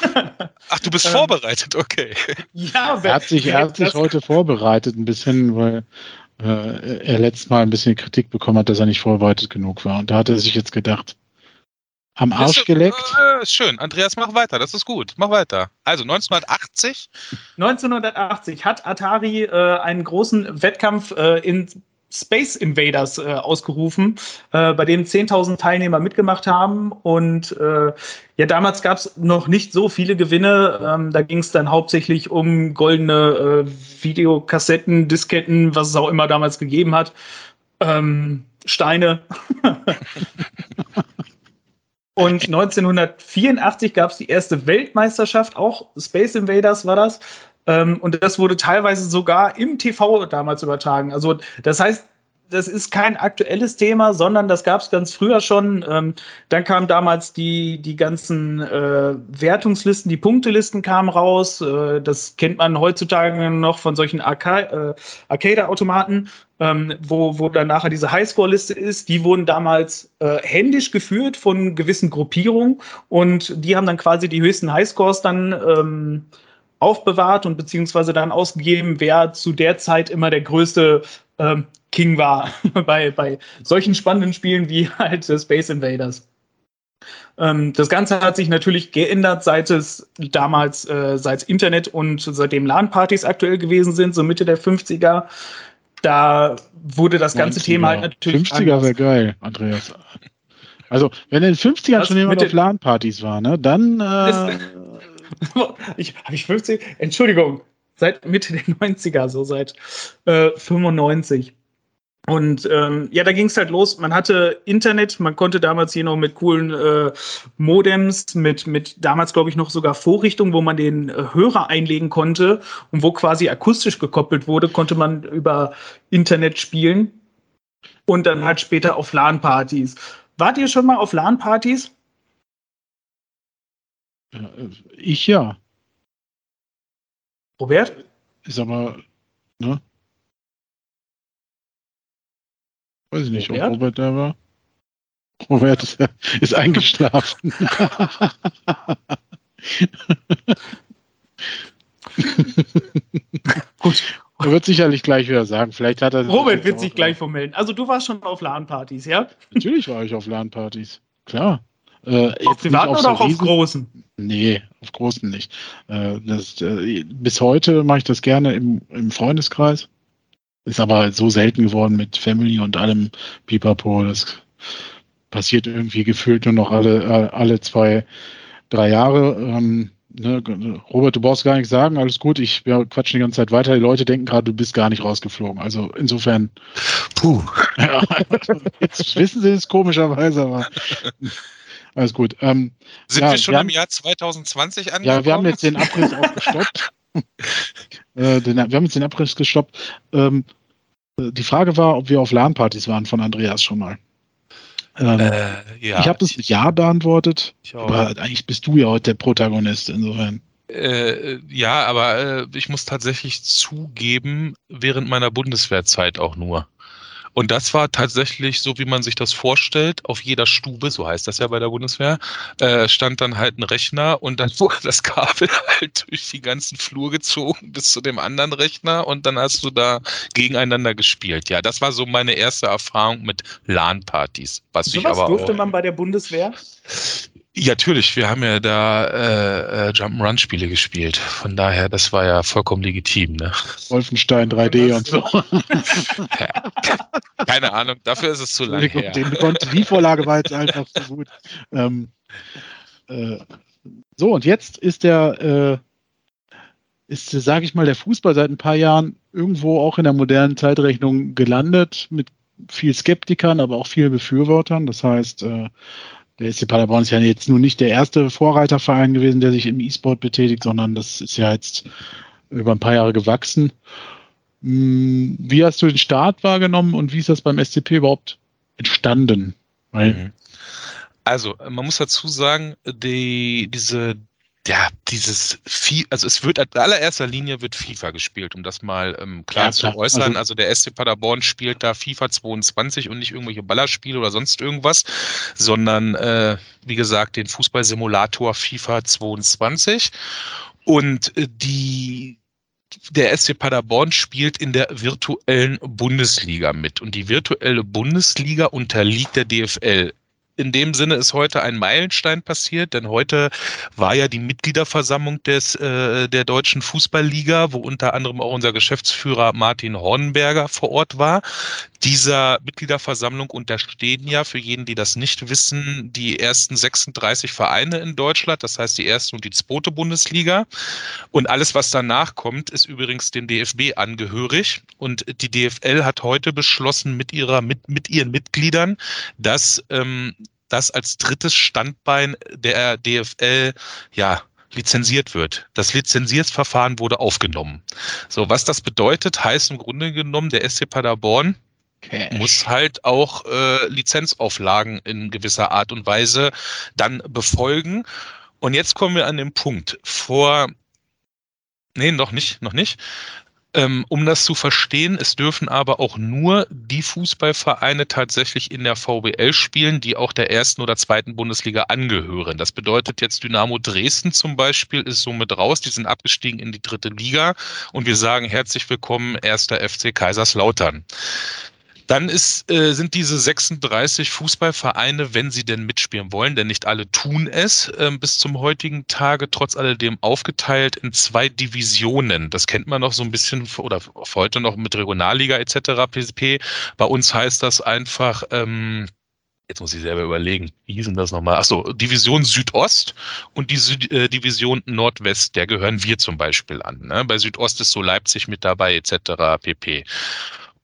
Ach, du bist ähm, vorbereitet, okay. Ja, er hat sich, er hat sich heute vorbereitet ein bisschen, weil äh, er letztes Mal ein bisschen Kritik bekommen hat, dass er nicht vorbereitet genug war. Und da hat er sich jetzt gedacht, am Arsch ist, geleckt. Äh, ist schön. Andreas, mach weiter. Das ist gut. Mach weiter. Also 1980. 1980 hat Atari äh, einen großen Wettkampf äh, in Space Invaders äh, ausgerufen, äh, bei dem 10.000 Teilnehmer mitgemacht haben. Und äh, ja, damals gab es noch nicht so viele Gewinne. Ähm, da ging es dann hauptsächlich um goldene äh, Videokassetten, Disketten, was es auch immer damals gegeben hat. Ähm, Steine. <laughs> Und 1984 gab es die erste Weltmeisterschaft, auch Space Invaders war das. Ähm, und das wurde teilweise sogar im TV damals übertragen. Also das heißt, das ist kein aktuelles Thema, sondern das gab es ganz früher schon. Ähm, dann kamen damals die, die ganzen äh, Wertungslisten, die Punktelisten kamen raus. Äh, das kennt man heutzutage noch von solchen Arca äh, Arcade-Automaten, ähm, wo, wo dann nachher diese Highscore-Liste ist. Die wurden damals äh, händisch geführt von gewissen Gruppierungen und die haben dann quasi die höchsten Highscores dann ähm, aufbewahrt und beziehungsweise dann ausgegeben, wer zu der Zeit immer der größte ähm, King war <laughs> bei, bei solchen spannenden Spielen wie halt Space Invaders. Ähm, das Ganze hat sich natürlich geändert, seit es damals, äh, seit Internet und seitdem LAN-Partys aktuell gewesen sind, so Mitte der 50er. Da wurde das ganze 90er. Thema halt natürlich. 50er wäre geil, Andreas. Also, wenn in den 50ern schon jemand auf LAN-Partys war, ne, dann. Äh, <laughs> ich, habe ich 50? Entschuldigung, seit Mitte der 90er, so seit äh, 95. Und ähm, ja, da ging es halt los. Man hatte Internet, man konnte damals hier noch mit coolen äh, Modems, mit, mit damals, glaube ich, noch sogar Vorrichtungen, wo man den äh, Hörer einlegen konnte und wo quasi akustisch gekoppelt wurde, konnte man über Internet spielen. Und dann halt später auf LAN-Partys. Wart ihr schon mal auf LAN-Partys? Ich ja. Robert? Sag mal, ne? Weiß ich nicht, ob Robert da war. Robert ist, <laughs> ist eingeschlafen. <laughs> Gut. Er wird sicherlich gleich wieder sagen. Vielleicht hat er. Robert wird sich gleich vermelden. Also du warst schon auf LAN-Partys, ja? Natürlich war ich auf LAN-Partys. Klar. Äh, auf privaten oder auch auf großen? Nee, auf großen nicht. Äh, das, äh, bis heute mache ich das gerne im, im Freundeskreis. Ist aber so selten geworden mit Family und allem Pipapo. Das passiert irgendwie gefühlt nur noch alle, äh, alle zwei, drei Jahre. Ähm, ne, Robert, du brauchst gar nichts sagen, alles gut. Ich wir quatschen die ganze Zeit weiter. Die Leute denken gerade, du bist gar nicht rausgeflogen. Also insofern. Puh. <laughs> Ja, jetzt wissen sie es komischerweise, aber. <laughs> Alles gut. Ähm, Sind ja, wir schon wir im Jahr 2020 angekommen? Ja, wir haben jetzt den Abriss auch gestoppt. <laughs> äh, den, wir haben jetzt den Abriss gestoppt. Ähm, äh, die Frage war, ob wir auf LAN-Partys waren von Andreas schon mal. Ähm, äh, ja. Ich habe das mit Ja beantwortet, aber eigentlich bist du ja heute der Protagonist, insofern. Äh, ja, aber äh, ich muss tatsächlich zugeben, während meiner Bundeswehrzeit auch nur. Und das war tatsächlich so, wie man sich das vorstellt. Auf jeder Stube, so heißt das ja bei der Bundeswehr, äh, stand dann halt ein Rechner und dann <laughs> wurde das Kabel halt durch die ganzen Flur gezogen bis zu dem anderen Rechner und dann hast du da gegeneinander gespielt. Ja, das war so meine erste Erfahrung mit LAN-Partys. Was so ich was aber durfte auch, man bei der Bundeswehr? Ja, natürlich. Wir haben ja da äh, äh, Jump'n'Run-Spiele gespielt. Von daher, das war ja vollkommen legitim. Ne? Wolfenstein 3D und so. <laughs> Keine Ahnung, dafür ist es zu lange her. Den konnte, die Vorlage war jetzt einfach so gut. Ähm, äh, so, und jetzt ist der, äh, ist, sage ich mal, der Fußball seit ein paar Jahren irgendwo auch in der modernen Zeitrechnung gelandet mit viel Skeptikern, aber auch viel Befürwortern. Das heißt, äh, der SC Paderborn ist ja jetzt nur nicht der erste Vorreiterverein gewesen, der sich im E-Sport betätigt, sondern das ist ja jetzt über ein paar Jahre gewachsen. Hm, wie hast du den Start wahrgenommen und wie ist das beim SCP überhaupt entstanden? Weil mhm. also, man muss dazu sagen, die, diese ja, dieses FIFA, also es wird in allererster Linie wird FIFA gespielt, um das mal ähm, klar ja, zu äußern. Also, also, der SC Paderborn spielt da FIFA 22 und nicht irgendwelche Ballerspiele oder sonst irgendwas, sondern äh, wie gesagt den Fußballsimulator FIFA 22. Und äh, die der SC Paderborn spielt in der virtuellen Bundesliga mit. Und die virtuelle Bundesliga unterliegt der DFL in dem Sinne ist heute ein Meilenstein passiert, denn heute war ja die Mitgliederversammlung des, äh, der Deutschen Fußballliga, wo unter anderem auch unser Geschäftsführer Martin Hornberger vor Ort war. Dieser Mitgliederversammlung unterstehen ja, für jeden, die das nicht wissen, die ersten 36 Vereine in Deutschland, das heißt die erste und die zweite Bundesliga. Und alles, was danach kommt, ist übrigens dem DFB angehörig. Und die DFL hat heute beschlossen mit ihrer, mit, mit ihren Mitgliedern, dass ähm, das als drittes Standbein der DFL ja lizenziert wird. Das Lizenzierungsverfahren wurde aufgenommen. So, was das bedeutet, heißt im Grunde genommen, der SC Paderborn Cash. muss halt auch äh, Lizenzauflagen in gewisser Art und Weise dann befolgen. Und jetzt kommen wir an den Punkt. Vor Nee, noch nicht, noch nicht. Ähm, um das zu verstehen, es dürfen aber auch nur die Fußballvereine tatsächlich in der VBL spielen, die auch der ersten oder zweiten Bundesliga angehören. Das bedeutet jetzt Dynamo Dresden zum Beispiel ist somit raus. Die sind abgestiegen in die dritte Liga und wir sagen herzlich willkommen, erster FC Kaiserslautern. Dann ist, äh, sind diese 36 Fußballvereine, wenn sie denn mitspielen wollen, denn nicht alle tun es, äh, bis zum heutigen Tage trotz alledem aufgeteilt in zwei Divisionen. Das kennt man noch so ein bisschen oder heute noch mit Regionalliga etc. PSP. Bei uns heißt das einfach, ähm, jetzt muss ich selber überlegen, wie hießen das nochmal? Achso, Division Südost und die Süd, äh, Division Nordwest, der gehören wir zum Beispiel an. Ne? Bei Südost ist so Leipzig mit dabei, etc. pp.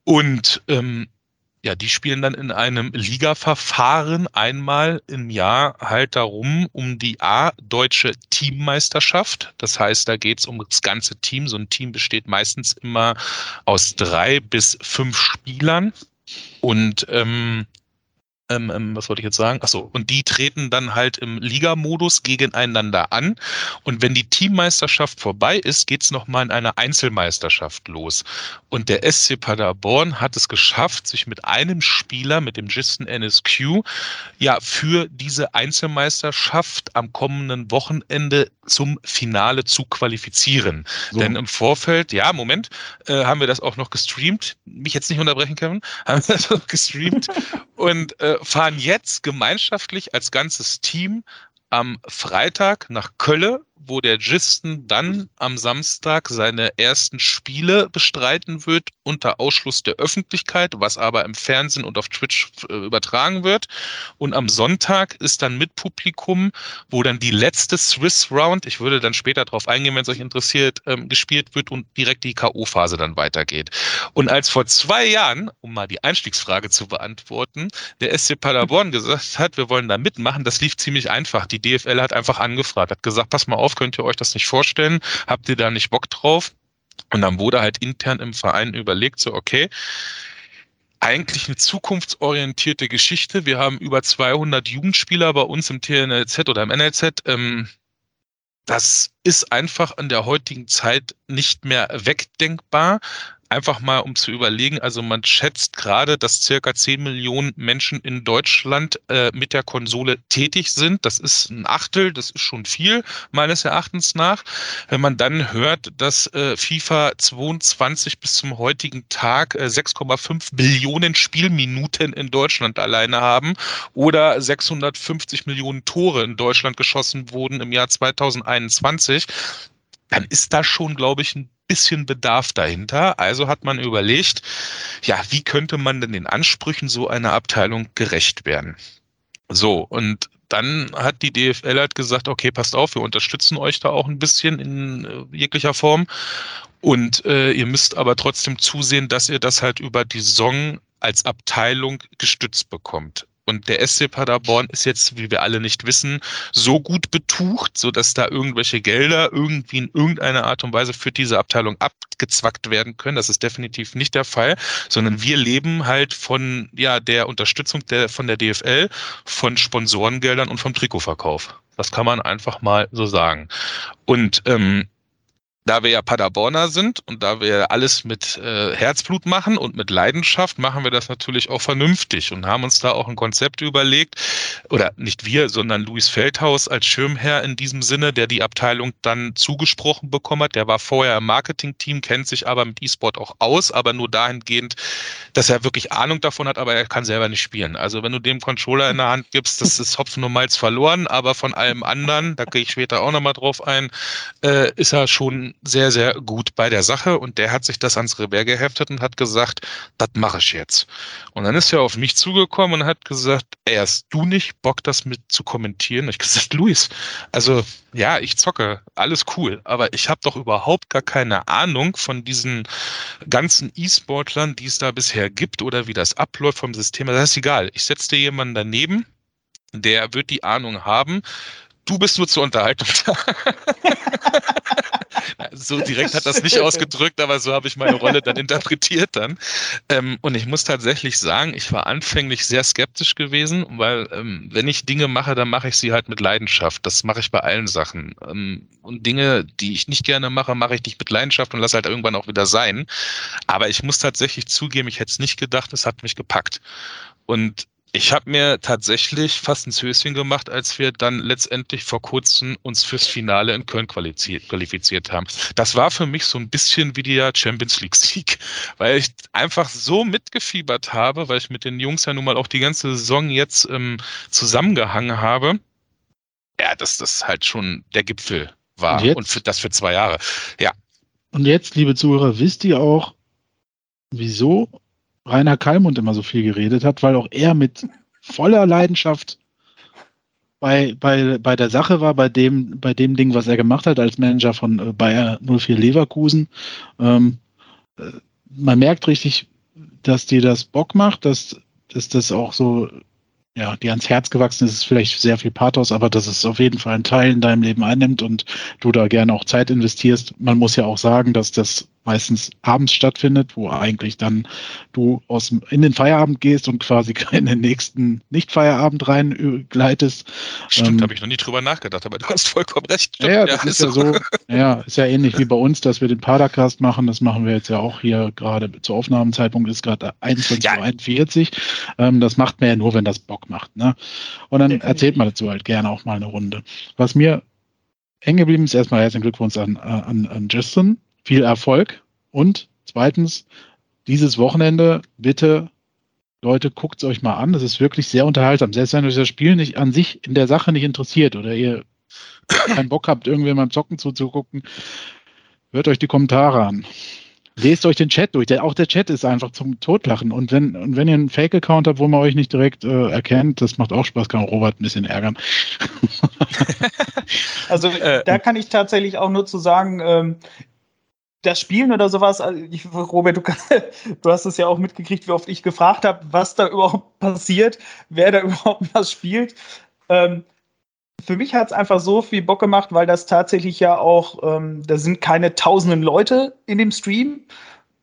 Und ähm, ja, die spielen dann in einem Ligaverfahren einmal im Jahr halt darum, um die A-deutsche Teammeisterschaft. Das heißt, da geht es um das ganze Team. So ein Team besteht meistens immer aus drei bis fünf Spielern. Und ähm, ähm, ähm, was wollte ich jetzt sagen? Achso, und die treten dann halt im Ligamodus gegeneinander an. Und wenn die Teammeisterschaft vorbei ist, geht's es nochmal in einer Einzelmeisterschaft los. Und der SC Paderborn hat es geschafft, sich mit einem Spieler, mit dem Giston NSQ, ja, für diese Einzelmeisterschaft am kommenden Wochenende zum Finale zu qualifizieren. So. Denn im Vorfeld, ja, Moment, äh, haben wir das auch noch gestreamt. Mich jetzt nicht unterbrechen, Kevin. Haben wir das auch gestreamt. <laughs> und äh, fahren jetzt gemeinschaftlich als ganzes Team am Freitag nach Kölle wo der Gisten dann am Samstag seine ersten Spiele bestreiten wird, unter Ausschluss der Öffentlichkeit, was aber im Fernsehen und auf Twitch äh, übertragen wird. Und am Sonntag ist dann mit Publikum, wo dann die letzte Swiss Round, ich würde dann später darauf eingehen, wenn es euch interessiert, ähm, gespielt wird und direkt die K.O.-Phase dann weitergeht. Und als vor zwei Jahren, um mal die Einstiegsfrage zu beantworten, der SC Paderborn gesagt hat, wir wollen da mitmachen, das lief ziemlich einfach. Die DFL hat einfach angefragt, hat gesagt, pass mal auf, könnt ihr euch das nicht vorstellen? Habt ihr da nicht Bock drauf? Und dann wurde halt intern im Verein überlegt, so, okay, eigentlich eine zukunftsorientierte Geschichte. Wir haben über 200 Jugendspieler bei uns im TNLZ oder im NLZ. Ähm, das ist einfach in der heutigen Zeit nicht mehr wegdenkbar einfach mal um zu überlegen, also man schätzt gerade, dass circa 10 Millionen Menschen in Deutschland äh, mit der Konsole tätig sind. Das ist ein Achtel, das ist schon viel, meines Erachtens nach. Wenn man dann hört, dass äh, FIFA 22 bis zum heutigen Tag äh, 6,5 Billionen Spielminuten in Deutschland alleine haben oder 650 Millionen Tore in Deutschland geschossen wurden im Jahr 2021, dann ist da schon, glaube ich, ein bisschen Bedarf dahinter. Also hat man überlegt, ja, wie könnte man denn den Ansprüchen so einer Abteilung gerecht werden? So, und dann hat die DFL halt gesagt, okay, passt auf, wir unterstützen euch da auch ein bisschen in äh, jeglicher Form. Und äh, ihr müsst aber trotzdem zusehen, dass ihr das halt über die Saison als Abteilung gestützt bekommt. Und der SC Paderborn ist jetzt, wie wir alle nicht wissen, so gut betucht, so dass da irgendwelche Gelder irgendwie in irgendeiner Art und Weise für diese Abteilung abgezwackt werden können. Das ist definitiv nicht der Fall, sondern wir leben halt von ja der Unterstützung der von der DFL, von Sponsorengeldern und vom Trikotverkauf. Das kann man einfach mal so sagen. Und ähm, da wir ja Paderborner sind und da wir alles mit äh, Herzblut machen und mit Leidenschaft, machen wir das natürlich auch vernünftig und haben uns da auch ein Konzept überlegt, oder nicht wir, sondern Luis Feldhaus als Schirmherr in diesem Sinne, der die Abteilung dann zugesprochen bekommen hat. Der war vorher im Marketing-Team, kennt sich aber mit E-Sport auch aus, aber nur dahingehend, dass er wirklich Ahnung davon hat, aber er kann selber nicht spielen. Also wenn du dem Controller in der Hand gibst, das ist Hopfen und Malz verloren, aber von allem anderen, da gehe ich später auch nochmal drauf ein, äh, ist er schon sehr, sehr gut bei der Sache und der hat sich das ans Revers geheftet und hat gesagt, das mache ich jetzt. Und dann ist er auf mich zugekommen und hat gesagt, ey, hast du nicht Bock, das mit zu kommentieren? Und ich gesagt, Luis, also ja, ich zocke, alles cool, aber ich habe doch überhaupt gar keine Ahnung von diesen ganzen E-Sportlern, die es da bisher gibt oder wie das abläuft vom System. Das ist egal. Ich setze dir jemanden daneben, der wird die Ahnung haben. Du bist nur zur Unterhaltung da. <laughs> so direkt hat das nicht ausgedrückt, aber so habe ich meine Rolle dann interpretiert dann. Ähm, und ich muss tatsächlich sagen, ich war anfänglich sehr skeptisch gewesen, weil ähm, wenn ich Dinge mache, dann mache ich sie halt mit Leidenschaft. Das mache ich bei allen Sachen. Ähm, und Dinge, die ich nicht gerne mache, mache ich nicht mit Leidenschaft und lasse halt irgendwann auch wieder sein. Aber ich muss tatsächlich zugeben, ich hätte es nicht gedacht, es hat mich gepackt. Und ich habe mir tatsächlich fast ein Höschen gemacht, als wir dann letztendlich vor kurzem uns fürs Finale in Köln qualifiziert haben. Das war für mich so ein bisschen wie der Champions League Sieg, weil ich einfach so mitgefiebert habe, weil ich mit den Jungs ja nun mal auch die ganze Saison jetzt ähm, zusammengehangen habe. Ja, dass das halt schon der Gipfel war und, und für, das für zwei Jahre. Ja. Und jetzt, liebe Zuhörer, wisst ihr auch, wieso Rainer Kallmund immer so viel geredet hat, weil auch er mit voller Leidenschaft bei, bei, bei der Sache war, bei dem, bei dem Ding, was er gemacht hat als Manager von äh, Bayer 04 Leverkusen. Ähm, äh, man merkt richtig, dass dir das Bock macht, dass, dass das auch so, ja, dir ans Herz gewachsen ist, ist vielleicht sehr viel Pathos, aber dass es auf jeden Fall einen Teil in deinem Leben einnimmt und du da gerne auch Zeit investierst. Man muss ja auch sagen, dass das meistens abends stattfindet, wo eigentlich dann du aus dem, in den Feierabend gehst und quasi <laughs> in den nächsten Nicht-Feierabend rein gleitest. Stimmt, ähm, habe ich noch nie drüber nachgedacht, aber du hast vollkommen recht. Stimmt, ja, das ja, ist ja so, <laughs> ja, ist ja ähnlich wie bei uns, dass wir den Padercast machen. Das machen wir jetzt ja auch hier gerade zu Aufnahmezeitpunkt ist gerade 21.41 Uhr. Ähm, das macht man ja nur, wenn das Bock macht. Ne? Und dann erzählt man dazu halt gerne auch mal eine Runde. Was mir hängen geblieben ist, erstmal herzlichen Glückwunsch an, an, an Justin viel Erfolg. Und zweitens, dieses Wochenende bitte, Leute, guckt es euch mal an. Das ist wirklich sehr unterhaltsam. Selbst wenn euch das Spiel nicht an sich in der Sache nicht interessiert oder ihr <coughs> keinen Bock habt, irgendwie beim Zocken zuzugucken, hört euch die Kommentare an. Lest euch den Chat durch. Der, auch der Chat ist einfach zum Totlachen. Und wenn, und wenn ihr einen Fake-Account habt, wo man euch nicht direkt äh, erkennt, das macht auch Spaß, kann Robert ein bisschen ärgern. <laughs> also äh, da kann ich tatsächlich auch nur zu sagen, ähm, das Spielen oder sowas, also ich, Robert, du, <laughs> du, hast es ja auch mitgekriegt, wie oft ich gefragt habe, was da überhaupt passiert, wer da <laughs> überhaupt was spielt. Ähm, für mich hat es einfach so viel Bock gemacht, weil das tatsächlich ja auch, ähm, da sind keine tausenden Leute in dem Stream,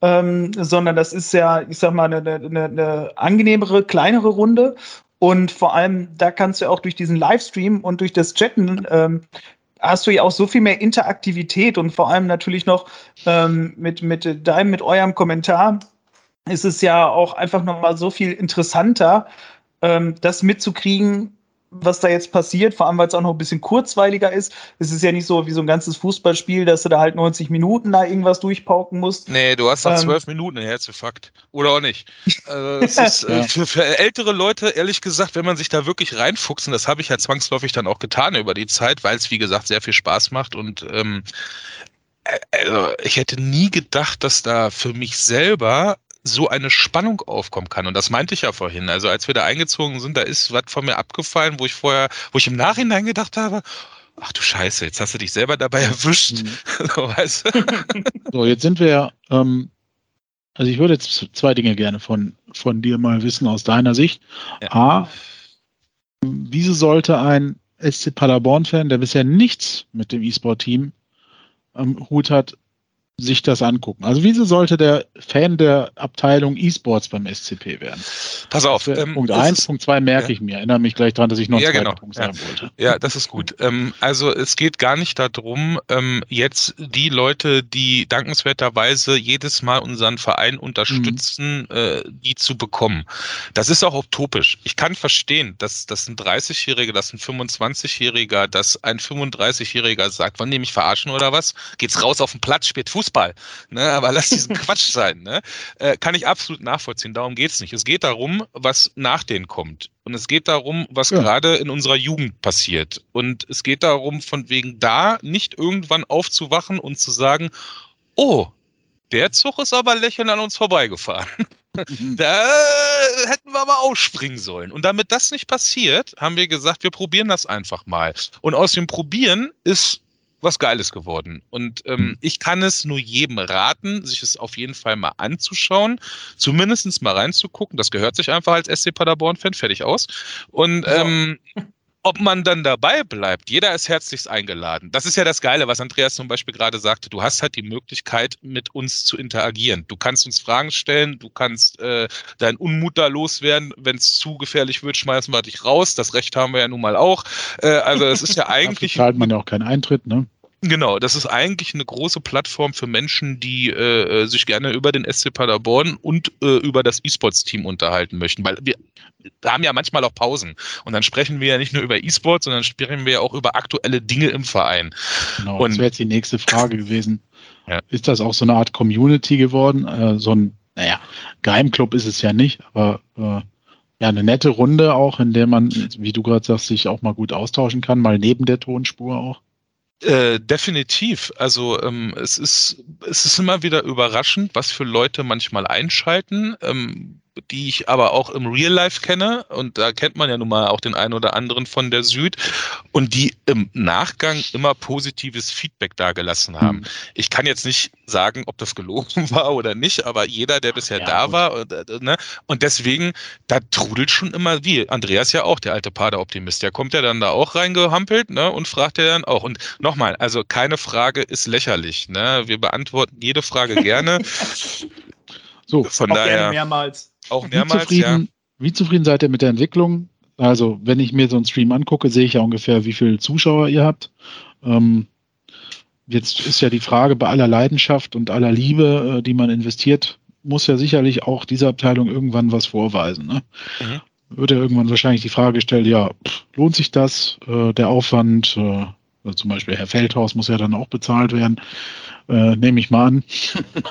ähm, sondern das ist ja, ich sag mal, eine, eine, eine angenehmere, kleinere Runde. Und vor allem, da kannst du auch durch diesen Livestream und durch das Chatten ähm, hast du ja auch so viel mehr Interaktivität und vor allem natürlich noch ähm, mit, mit deinem, mit eurem Kommentar ist es ja auch einfach nochmal so viel interessanter, ähm, das mitzukriegen, was da jetzt passiert, vor allem weil es auch noch ein bisschen kurzweiliger ist. Es ist ja nicht so wie so ein ganzes Fußballspiel, dass du da halt 90 Minuten da irgendwas durchpauken musst. Nee, du hast da ähm, 12 Minuten, Herzinfarkt. Oder auch nicht. <laughs> Also, ist, äh, für, für, ältere Leute, ehrlich gesagt, wenn man sich da wirklich reinfuchst, und das habe ich ja zwangsläufig dann auch getan über die Zeit, weil es, wie gesagt, sehr viel Spaß macht und ähm, äh, also ich hätte nie gedacht, dass da für mich selber so eine Spannung aufkommen kann. Und das meinte ich ja vorhin. Also als wir da eingezogen sind, da ist was von mir abgefallen, wo ich vorher, wo ich im Nachhinein gedacht habe, ach du Scheiße, jetzt hast du dich selber dabei erwischt. Mhm. <laughs> so, weißt du? <laughs> so, jetzt sind wir ja, ähm, also ich würde jetzt zwei Dinge gerne von, von dir mal wissen aus deiner Sicht. Ja. A, wieso sollte ein SC Paderborn-Fan, der bisher nichts mit dem E-Sport-Team am Hut hat, sich das angucken. Also wieso sollte der Fan der Abteilung E-Sports beim SCP werden? Pass auf. Ähm, Punkt 1, Punkt 2 merke ja. ich mir. Erinnere mich gleich daran, dass ich noch einen ja, genau. Punkt sagen ja. wollte. Ja, das ist gut. Ähm, also es geht gar nicht darum, ähm, jetzt die Leute, die dankenswerterweise jedes Mal unseren Verein unterstützen, mhm. äh, die zu bekommen. Das ist auch utopisch. Ich kann verstehen, dass, dass ein 30-Jähriger, dass ein 25-Jähriger, dass ein 35-Jähriger sagt, wann nehme ich verarschen oder was? Geht's raus auf den Platz, spielt Fußball Fußball. Ne? Aber lass diesen <laughs> Quatsch sein. Ne? Äh, kann ich absolut nachvollziehen. Darum geht es nicht. Es geht darum, was nach denen kommt. Und es geht darum, was ja. gerade in unserer Jugend passiert. Und es geht darum, von wegen da nicht irgendwann aufzuwachen und zu sagen, oh, der Zug ist aber lächelnd an uns vorbeigefahren. Mhm. <laughs> da hätten wir aber ausspringen sollen. Und damit das nicht passiert, haben wir gesagt, wir probieren das einfach mal. Und aus dem Probieren ist was Geiles geworden. Und ähm, hm. ich kann es nur jedem raten, sich es auf jeden Fall mal anzuschauen, zumindest mal reinzugucken. Das gehört sich einfach als SC Paderborn-Fan, fertig aus. Und ähm, ob man dann dabei bleibt, jeder ist herzlichst eingeladen. Das ist ja das Geile, was Andreas zum Beispiel gerade sagte. Du hast halt die Möglichkeit, mit uns zu interagieren. Du kannst uns Fragen stellen, du kannst äh, deinen Unmut da loswerden. Wenn es zu gefährlich wird, schmeißen wir dich raus. Das Recht haben wir ja nun mal auch. Äh, also es ist ja <laughs> eigentlich. Da zahlt man ja auch keinen Eintritt, ne? Genau, das ist eigentlich eine große Plattform für Menschen, die äh, äh sich gerne über den SC Paderborn und äh, über das E-Sports-Team unterhalten möchten, weil wir haben ja manchmal auch Pausen und dann sprechen wir ja nicht nur über E-Sports, sondern sprechen wir ja auch über aktuelle Dinge im Verein. Genau, und, das wäre jetzt die nächste Frage gewesen. <laughs> Ja. Ist das auch so eine Art Community geworden? Äh, so ein, naja, Geheimclub ist es ja nicht, aber äh, ja, eine nette Runde auch, in der man, wie du gerade sagst, sich auch mal gut austauschen kann, mal neben der Tonspur auch. Äh, definitiv. Also ähm, es ist es ist immer wieder überraschend, was für Leute manchmal einschalten. Ähm, die ich aber auch im Real Life kenne. Und da kennt man ja nun mal auch den einen oder anderen von der Süd. Und die im Nachgang immer positives Feedback dargelassen haben. Mhm. Ich kann jetzt nicht sagen, ob das gelogen <laughs> war oder nicht, aber jeder, der bisher ja, da gut. war, und, äh, ne? und deswegen, da trudelt schon immer, wie Andreas ja auch, der alte Pader-Optimist, der kommt ja dann da auch reingehampelt ne? und fragt ja dann auch. Und nochmal, also keine Frage ist lächerlich. Ne? Wir beantworten jede Frage gerne. <laughs> so, von auch daher. mehrmals. Auch mehrmals, wie zufrieden, ja. Wie zufrieden seid ihr mit der Entwicklung? Also, wenn ich mir so einen Stream angucke, sehe ich ja ungefähr, wie viele Zuschauer ihr habt. Ähm, jetzt ist ja die Frage bei aller Leidenschaft und aller Liebe, äh, die man investiert, muss ja sicherlich auch diese Abteilung irgendwann was vorweisen. Ne? Mhm. Wird ja irgendwann wahrscheinlich die Frage gestellt, ja, pff, lohnt sich das, äh, der Aufwand? Äh, also zum Beispiel Herr Feldhaus muss ja dann auch bezahlt werden äh, nehme ich mal an.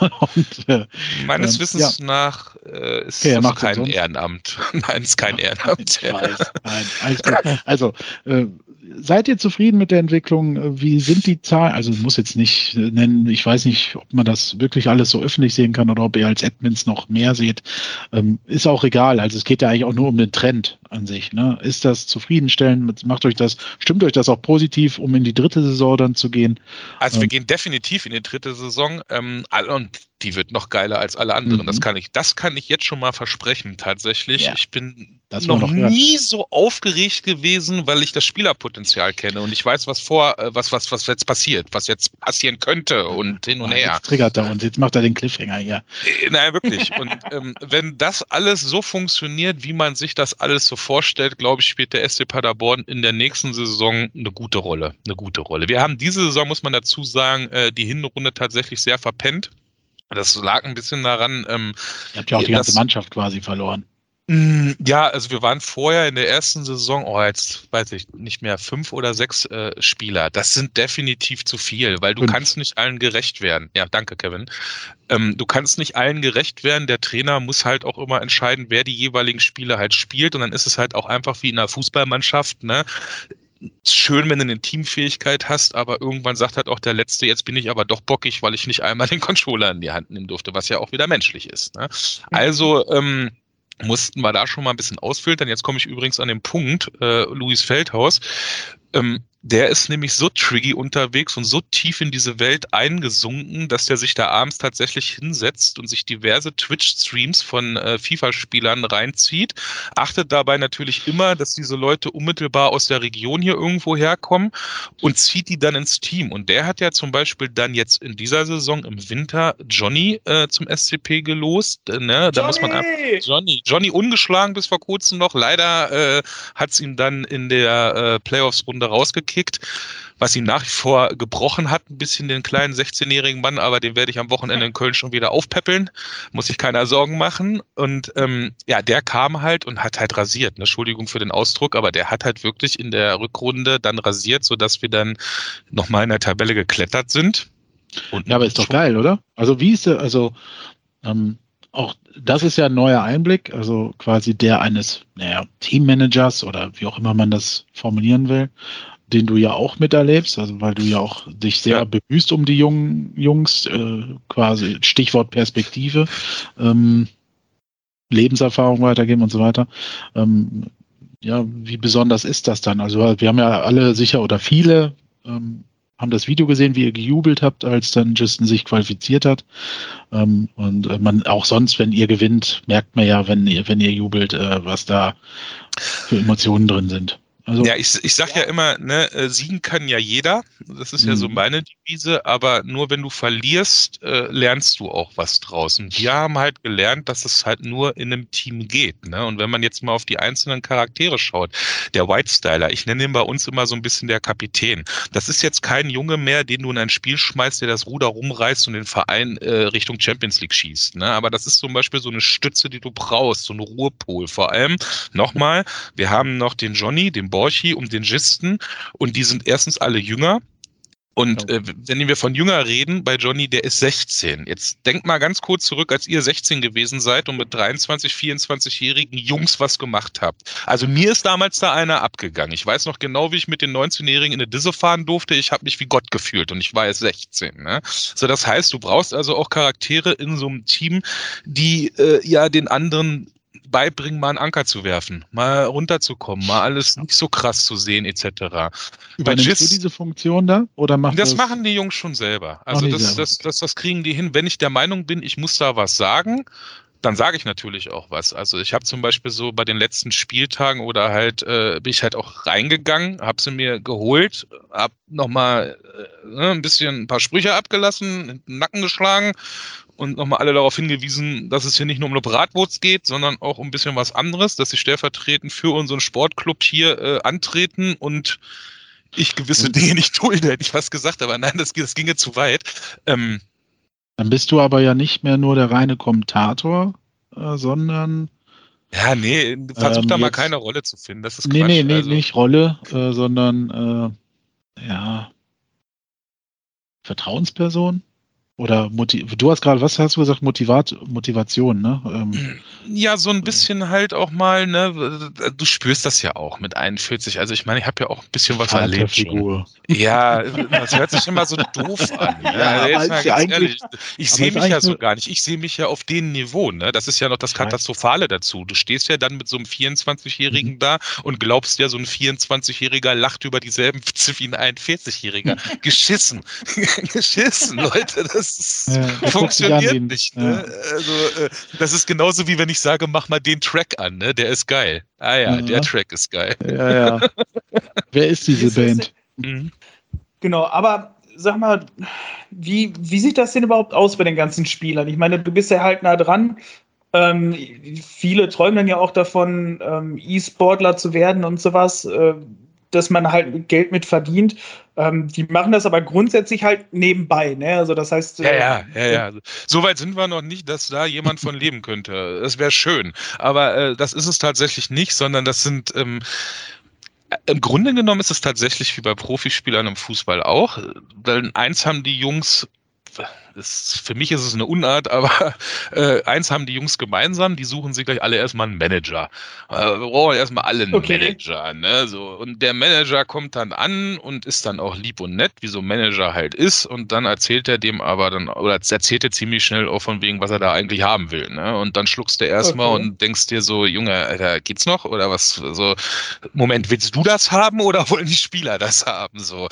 <laughs> Und, äh, Meines ähm, Wissens ja. nach äh, ist okay, das kein Ehrenamt. <laughs> Nein, ist kein Ehrenamt. Nein, also, äh, seid ihr zufrieden mit der Entwicklung? Wie sind die Zahlen? Also, ich muss jetzt nicht nennen, ich weiß nicht, ob man das wirklich alles so öffentlich sehen kann oder ob ihr als Admins noch mehr seht. Ähm, ist auch egal. Also, es geht ja eigentlich auch nur um den Trend an sich. Ne? Ist das zufriedenstellend? Macht euch das, stimmt euch das auch positiv, um in die dritte Saison dann zu gehen? Also, wir ähm, gehen definitiv in die dritte Saison. Ähm, und die wird noch geiler als alle anderen. Mhm. Das kann ich, das kann ich jetzt schon mal versprechen. Tatsächlich, ja. ich bin das noch, noch nie so aufgeregt gewesen, weil ich das Spielerpotenzial kenne und ich weiß, was vor, äh, was, was, was jetzt passiert, was jetzt passieren könnte und hin und her. Jetzt triggert er uns, jetzt macht er den Cliffhanger hier. Äh, nein, wirklich. und ähm, wenn das alles so funktioniert, wie man sich das alles so vorstellt, glaube ich, spielt der SC Paderborn in der nächsten Saison eine gute Rolle. Eine gute Rolle. Wir haben diese Saison, muss man dazu sagen, äh, die Hinrunde tatsächlich sehr verpennt. Das lag ein bisschen daran. Ähm, Ihr habt ja auch die ganze Mannschaft quasi verloren. Mm, ja, also wir waren vorher in der ersten Saison, oh, jetzt weiß ich nicht mehr, fünf oder sechs äh, Spieler. Das sind definitiv zu viel, weil du fünf. kannst nicht allen gerecht werden. Ja, danke, Kevin. Ähm, du kannst nicht allen gerecht werden. Der Trainer muss halt auch immer entscheiden, wer die jeweiligen Spiele halt spielt. Und dann ist es halt auch einfach wie in einer Fußballmannschaft, ne? Schön, wenn du eine Teamfähigkeit hast, aber irgendwann sagt halt auch der Letzte, jetzt bin ich aber doch bockig, weil ich nicht einmal den Controller in die Hand nehmen durfte, was ja auch wieder menschlich ist. Ne? Also ähm, mussten wir da schon mal ein bisschen ausfiltern. Jetzt komme ich übrigens an den Punkt, äh, Luis Feldhaus. Ähm, der ist nämlich so triggy unterwegs und so tief in diese Welt eingesunken, dass der sich da abends tatsächlich hinsetzt und sich diverse Twitch-Streams von äh, FIFA-Spielern reinzieht. Achtet dabei natürlich immer, dass diese Leute unmittelbar aus der Region hier irgendwo herkommen und zieht die dann ins Team. Und der hat ja zum Beispiel dann jetzt in dieser Saison im Winter Johnny äh, zum SCP gelost. Äh, ne? Da Johnny! muss man einfach, Johnny, Johnny ungeschlagen bis vor kurzem noch. Leider äh, hat es ihm dann in der äh, Playoffs-Runde rausgekriegt gekickt, was ihn nach wie vor gebrochen hat, ein bisschen den kleinen 16-jährigen Mann, aber den werde ich am Wochenende in Köln schon wieder aufpäppeln, muss sich keiner Sorgen machen. Und ähm, ja, der kam halt und hat halt rasiert. Ne? Entschuldigung für den Ausdruck, aber der hat halt wirklich in der Rückrunde dann rasiert, sodass wir dann nochmal in der Tabelle geklettert sind. Und ja, aber ist doch geil, oder? Also wie ist der, also ähm, auch das ist ja ein neuer Einblick, also quasi der eines naja, Teammanagers oder wie auch immer man das formulieren will den du ja auch miterlebst, also weil du ja auch dich sehr ja. bemühst um die jungen Jungs, äh, quasi Stichwort Perspektive, ähm, Lebenserfahrung weitergeben und so weiter. Ähm, ja, wie besonders ist das dann? Also wir haben ja alle sicher oder viele ähm, haben das Video gesehen, wie ihr gejubelt habt, als dann Justin sich qualifiziert hat. Ähm, und äh, man auch sonst, wenn ihr gewinnt, merkt man ja, wenn ihr, wenn ihr jubelt, äh, was da für Emotionen drin sind. Also, ja, ich, ich sag ja. ja immer, ne, äh, siegen kann ja jeder. Das ist ja so mhm. meine Devise, aber nur wenn du verlierst, äh, lernst du auch was draus. Und wir haben halt gelernt, dass es halt nur in einem Team geht. Ne? Und wenn man jetzt mal auf die einzelnen Charaktere schaut, der White Styler, ich nenne ihn bei uns immer so ein bisschen der Kapitän. Das ist jetzt kein Junge mehr, den du in ein Spiel schmeißt, der das Ruder rumreißt und den Verein äh, Richtung Champions League schießt. Ne? Aber das ist zum Beispiel so eine Stütze, die du brauchst, so eine Ruhepol. Vor allem, nochmal, wir haben noch den Johnny, den Borchi und den Gisten und die sind erstens alle jünger Und äh, wenn wir von jünger reden, bei Johnny, der ist 16. Jetzt denkt mal ganz kurz zurück, als ihr 16 gewesen seid und mit 23, 24-jährigen Jungs was gemacht habt. Also mir ist damals da einer abgegangen. Ich weiß noch genau, wie ich mit den 19-Jährigen in eine Disse fahren durfte. Ich habe mich wie Gott gefühlt und ich war jetzt 16. Ne? So, das heißt, du brauchst also auch Charaktere in so einem Team, die äh, ja den anderen beibringen, mal einen Anker zu werfen, mal runterzukommen, mal alles nicht so krass zu sehen, etc. Übernimmst du diese Funktion da? Oder macht das, das machen die Jungs schon selber. Also das, selber. Das, das, das kriegen die hin. Wenn ich der Meinung bin, ich muss da was sagen, dann sage ich natürlich auch was. Also ich habe zum Beispiel so bei den letzten Spieltagen oder halt äh, bin ich halt auch reingegangen, habe sie mir geholt, habe nochmal äh, ne, ein bisschen ein paar Sprüche abgelassen, in den Nacken geschlagen und nochmal alle darauf hingewiesen, dass es hier nicht nur um eine Bratwurst geht, sondern auch um ein bisschen was anderes, dass sie stellvertretend für unseren Sportclub hier äh, antreten und ich gewisse Dinge nicht dulde, hätte ich fast gesagt, aber nein, das, das ginge zu weit. Ähm, Dann bist du aber ja nicht mehr nur der reine Kommentator, äh, sondern ja, nee, versuch ähm, da mal jetzt, keine Rolle zu finden. Das ist Quatsch. Nee, nee, nee, also. nicht Rolle, äh, sondern äh, ja, Vertrauensperson. Oder Motiv du hast gerade, was hast du gesagt, Motivat Motivation, ne? Ähm, ja, so ein bisschen halt auch mal, ne? Du spürst das ja auch mit 41. Also ich meine, ich habe ja auch ein bisschen was erlebt. Schon. Ja, das hört sich immer so doof an. Ne? Ja, ja, ehrlich, ich sehe mich ja so gar nicht. Ich sehe mich ja auf dem Niveau, ne? Das ist ja noch das Katastrophale dazu. Du stehst ja dann mit so einem 24-Jährigen mhm. da und glaubst ja, so ein 24-Jähriger lacht über dieselben Witze <laughs> wie ein 41-Jähriger. Geschissen. <laughs> Geschissen, Leute. Das das ja, <laughs> funktioniert nicht. Ne? Ja. Also, äh, das ist genauso wie wenn ich sage, mach mal den Track an, ne? der ist geil. Ah ja, ja. der Track ist geil. Ja, ja. <laughs> Wer ist diese Band? Mhm. Genau, aber sag mal, wie, wie sieht das denn überhaupt aus bei den ganzen Spielern? Ich meine, du bist ja halt nah dran. Ähm, viele träumen dann ja auch davon, ähm, E-Sportler zu werden und sowas. Äh, dass man halt Geld mit verdient. Ähm, die machen das aber grundsätzlich halt nebenbei. Ne? Also das heißt. Ja, ja, ja, ja. Also, so weit sind wir noch nicht, dass da jemand von leben könnte. Das wäre schön. Aber äh, das ist es tatsächlich nicht, sondern das sind. Ähm, im Grunde genommen ist es tatsächlich wie bei Profispielern im Fußball auch. Denn eins haben die Jungs ist, für mich ist es eine Unart, aber <laughs> äh, eins haben die Jungs gemeinsam, die suchen sich gleich alle erstmal einen Manager. Äh, wir brauchen erstmal alle einen okay. Manager. Ne? So, und der Manager kommt dann an und ist dann auch lieb und nett, wie so ein Manager halt ist. Und dann erzählt er dem aber dann, oder erzählt er ziemlich schnell auch von wegen, was er da eigentlich haben will. Ne? Und dann schluckst du erstmal okay. und denkst dir so, Junge, Alter, geht's noch? Oder was? So, Moment, willst du das haben oder <laughs> wollen die Spieler das haben? So.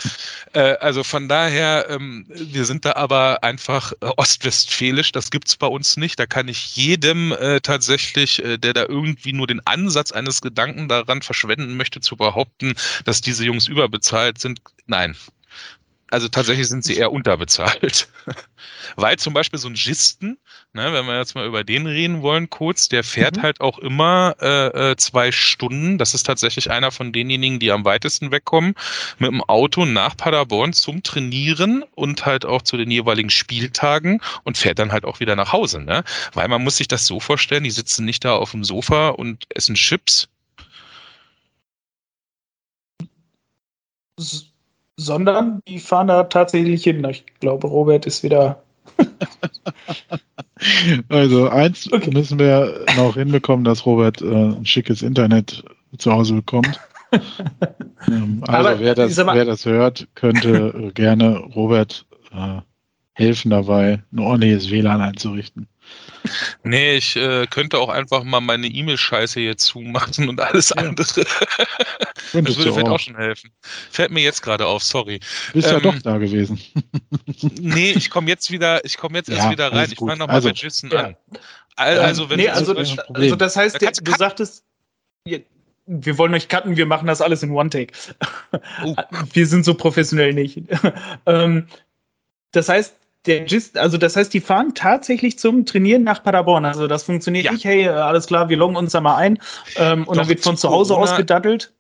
Äh, also von daher, ähm, wir sind da aber einfach äh, ostwestfälisch, das gibt's bei uns nicht. Da kann ich jedem äh, tatsächlich, äh, der da irgendwie nur den Ansatz eines Gedanken daran verschwenden möchte, zu behaupten, dass diese Jungs überbezahlt sind. Nein. Also tatsächlich sind sie eher unterbezahlt. <laughs> Weil zum Beispiel so ein Gisten, ne, wenn wir jetzt mal über den reden wollen, kurz, der fährt mhm. halt auch immer äh, äh, zwei Stunden. Das ist tatsächlich einer von denjenigen, die am weitesten wegkommen, mit dem Auto nach Paderborn zum Trainieren und halt auch zu den jeweiligen Spieltagen und fährt dann halt auch wieder nach Hause. Ne? Weil man muss sich das so vorstellen, die sitzen nicht da auf dem Sofa und essen Chips. Sondern die fahren da tatsächlich hin. Ich glaube, Robert ist wieder <laughs> also eins okay. müssen wir noch hinbekommen, dass Robert äh, ein schickes Internet zu Hause bekommt. <laughs> ähm, also wer das, wer das hört, könnte äh, gerne Robert äh, helfen dabei, ein ordentliches WLAN einzurichten. Nee, ich äh, könnte auch einfach mal meine E-Mail-Scheiße jetzt zumachen und alles andere. <laughs> das würde vielleicht auch. auch. schon helfen. Fällt mir jetzt gerade auf, sorry. Bist ähm, ja doch da gewesen. <laughs> nee, ich komme jetzt wieder, ich komme jetzt ja, erst wieder rein. Ich fange nochmal also, bei Jason ja. an. Also, wenn nee, also, das, also das heißt, da du sagtest, wir wollen euch cutten, wir machen das alles in One-Take. Uh. Wir sind so professionell nicht. <laughs> ähm, das heißt, der Gist, also das heißt, die fahren tatsächlich zum Trainieren nach Paderborn. Also das funktioniert ja. nicht, hey, alles klar, wir loggen uns da mal ein ähm, und Doch, dann wird von zu Hause Corona, aus gedattelt.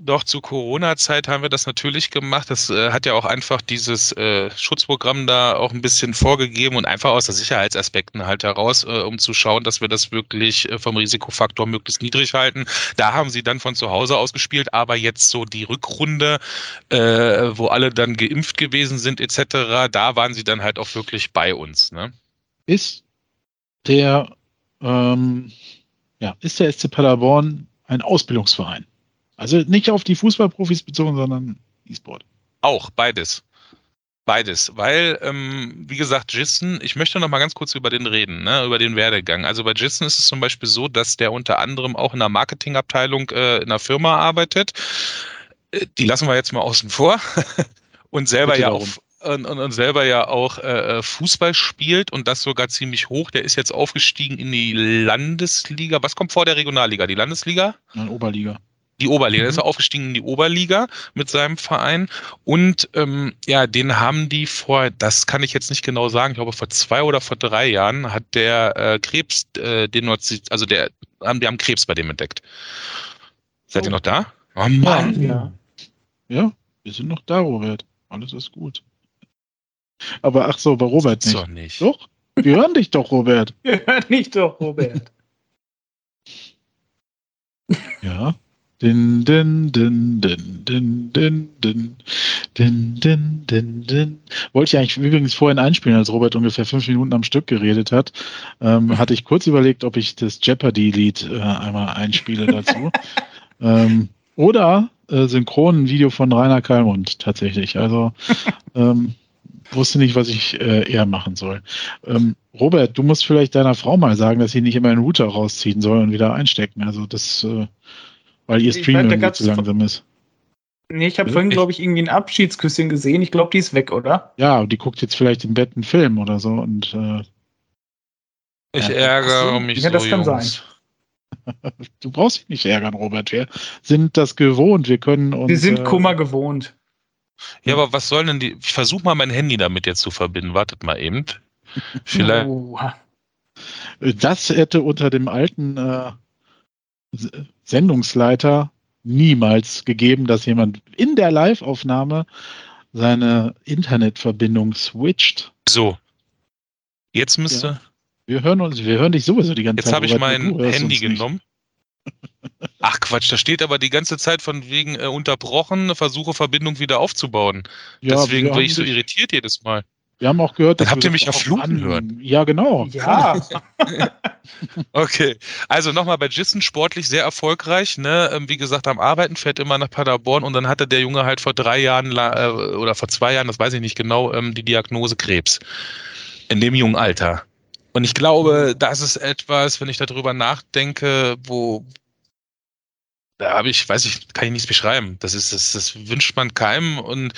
Doch, zu Corona-Zeit haben wir das natürlich gemacht. Das äh, hat ja auch einfach dieses äh, Schutzprogramm da auch ein bisschen vorgegeben und einfach aus der Sicherheitsaspekten halt heraus, äh, um zu schauen, dass wir das wirklich äh, vom Risikofaktor möglichst niedrig halten. Da haben sie dann von zu Hause aus gespielt, aber jetzt so die Rückrunde, äh, wo alle dann geimpft gewesen sind etc., da waren sie dann halt auch wirklich bei uns. Ne? Ist der, ähm, ja, ist der SC Paderborn ein Ausbildungsverein? Also nicht auf die Fußballprofis bezogen, sondern E-Sport. Auch, beides. Beides, weil, ähm, wie gesagt, Jissen, ich möchte noch mal ganz kurz über den reden, ne, über den Werdegang. Also bei Jissen ist es zum Beispiel so, dass der unter anderem auch in der Marketingabteilung äh, in einer Firma arbeitet. Äh, die lassen wir jetzt mal außen vor. <laughs> und selber ja auch und, und, und, selber ja auch äh, äh, Fußball spielt und das sogar ziemlich hoch. Der ist jetzt aufgestiegen in die Landesliga. Was kommt vor der Regionalliga? Die Landesliga? Nein, Oberliga die Oberliga. Mhm. ist aufgestiegen in die Oberliga mit seinem Verein. Und ähm, ja, den haben die vor, das kann ich jetzt nicht genau sagen, ich glaube vor zwei oder vor drei Jahren hat der äh, Krebs, äh, den also der, haben, die haben Krebs bei dem entdeckt. Seid oh. ihr noch da? Oh Mann. Ja. ja, wir sind noch da, Robert. Alles ist gut. Aber ach so, bei Robert nicht. Doch nicht. Doch? Wir hören dich doch, Robert. Wir hören dich doch, Robert. Ja. Din, din, din, din, din, din, din, din, din, din, din. Wollte ich eigentlich übrigens vorhin einspielen, als Robert ungefähr fünf Minuten am Stück geredet hat. Ähm, hatte ich kurz überlegt, ob ich das Jeopardy-Lied äh, einmal einspiele dazu. <laughs> ähm, oder äh, synchron Video von Rainer Kalmund tatsächlich. Also ähm, wusste nicht, was ich äh, eher machen soll. Ähm, Robert, du musst vielleicht deiner Frau mal sagen, dass sie nicht immer einen Router rausziehen soll und wieder einstecken. Also das äh, weil ihr Stream irgendwie zu langsam ist. Nee, ich habe vorhin, glaube ich, irgendwie ein Abschiedsküsschen gesehen. Ich glaube, die ist weg, oder? Ja, die guckt jetzt vielleicht im Bett einen Film oder so und äh, ich ja. ärgere so, mich ja, so, das kann Jungs. sein. <laughs> du brauchst dich nicht ärgern, Robert. Wir sind das gewohnt. Wir können uns. Wir sind äh, Kummer gewohnt. Ja, aber was sollen denn die? Ich versuche mal mein Handy damit jetzt zu verbinden. Wartet mal eben. <laughs> Vielleicht. Oh. Das hätte unter dem alten äh, Sendungsleiter niemals gegeben, dass jemand in der Live-Aufnahme seine Internetverbindung switcht. So. Jetzt müsste. Ja. Wir hören uns, wir hören dich sowieso die ganze Jetzt Zeit. Jetzt habe ich mein Handy genommen. Ach Quatsch, da steht aber die ganze Zeit von wegen äh, unterbrochen, versuche Verbindung wieder aufzubauen. Ja, Deswegen bin ich so irritiert jedes Mal. Wir haben auch gehört, dass. Dann habt ihr mich ja fluchen hören. Ja, genau. Ja. <laughs> okay. Also nochmal bei Jissen sportlich sehr erfolgreich. Ne? Ähm, wie gesagt, am Arbeiten fährt immer nach Paderborn und dann hatte der Junge halt vor drei Jahren äh, oder vor zwei Jahren, das weiß ich nicht genau, ähm, die Diagnose Krebs. In dem jungen Alter. Und ich glaube, das ist etwas, wenn ich darüber nachdenke, wo, da habe ich, weiß ich, kann ich nichts beschreiben. Das ist, das, das wünscht man keinem und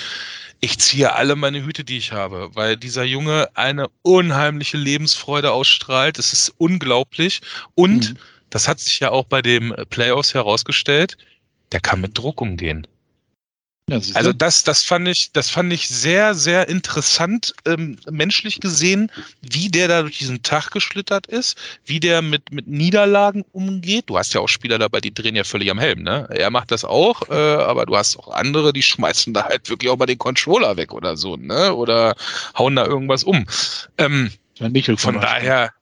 ich ziehe alle meine Hüte, die ich habe, weil dieser Junge eine unheimliche Lebensfreude ausstrahlt. Es ist unglaublich. Und mhm. das hat sich ja auch bei dem Playoffs herausgestellt, der kann mit Druck umgehen. Ja, also das, das fand ich, das fand ich sehr, sehr interessant, ähm, menschlich gesehen, wie der da durch diesen Tag geschlittert ist, wie der mit, mit Niederlagen umgeht. Du hast ja auch Spieler dabei, die drehen ja völlig am Helm, ne? Er macht das auch, äh, aber du hast auch andere, die schmeißen da halt wirklich auch mal den Controller weg oder so, ne? Oder hauen da irgendwas um. Ähm, von daher.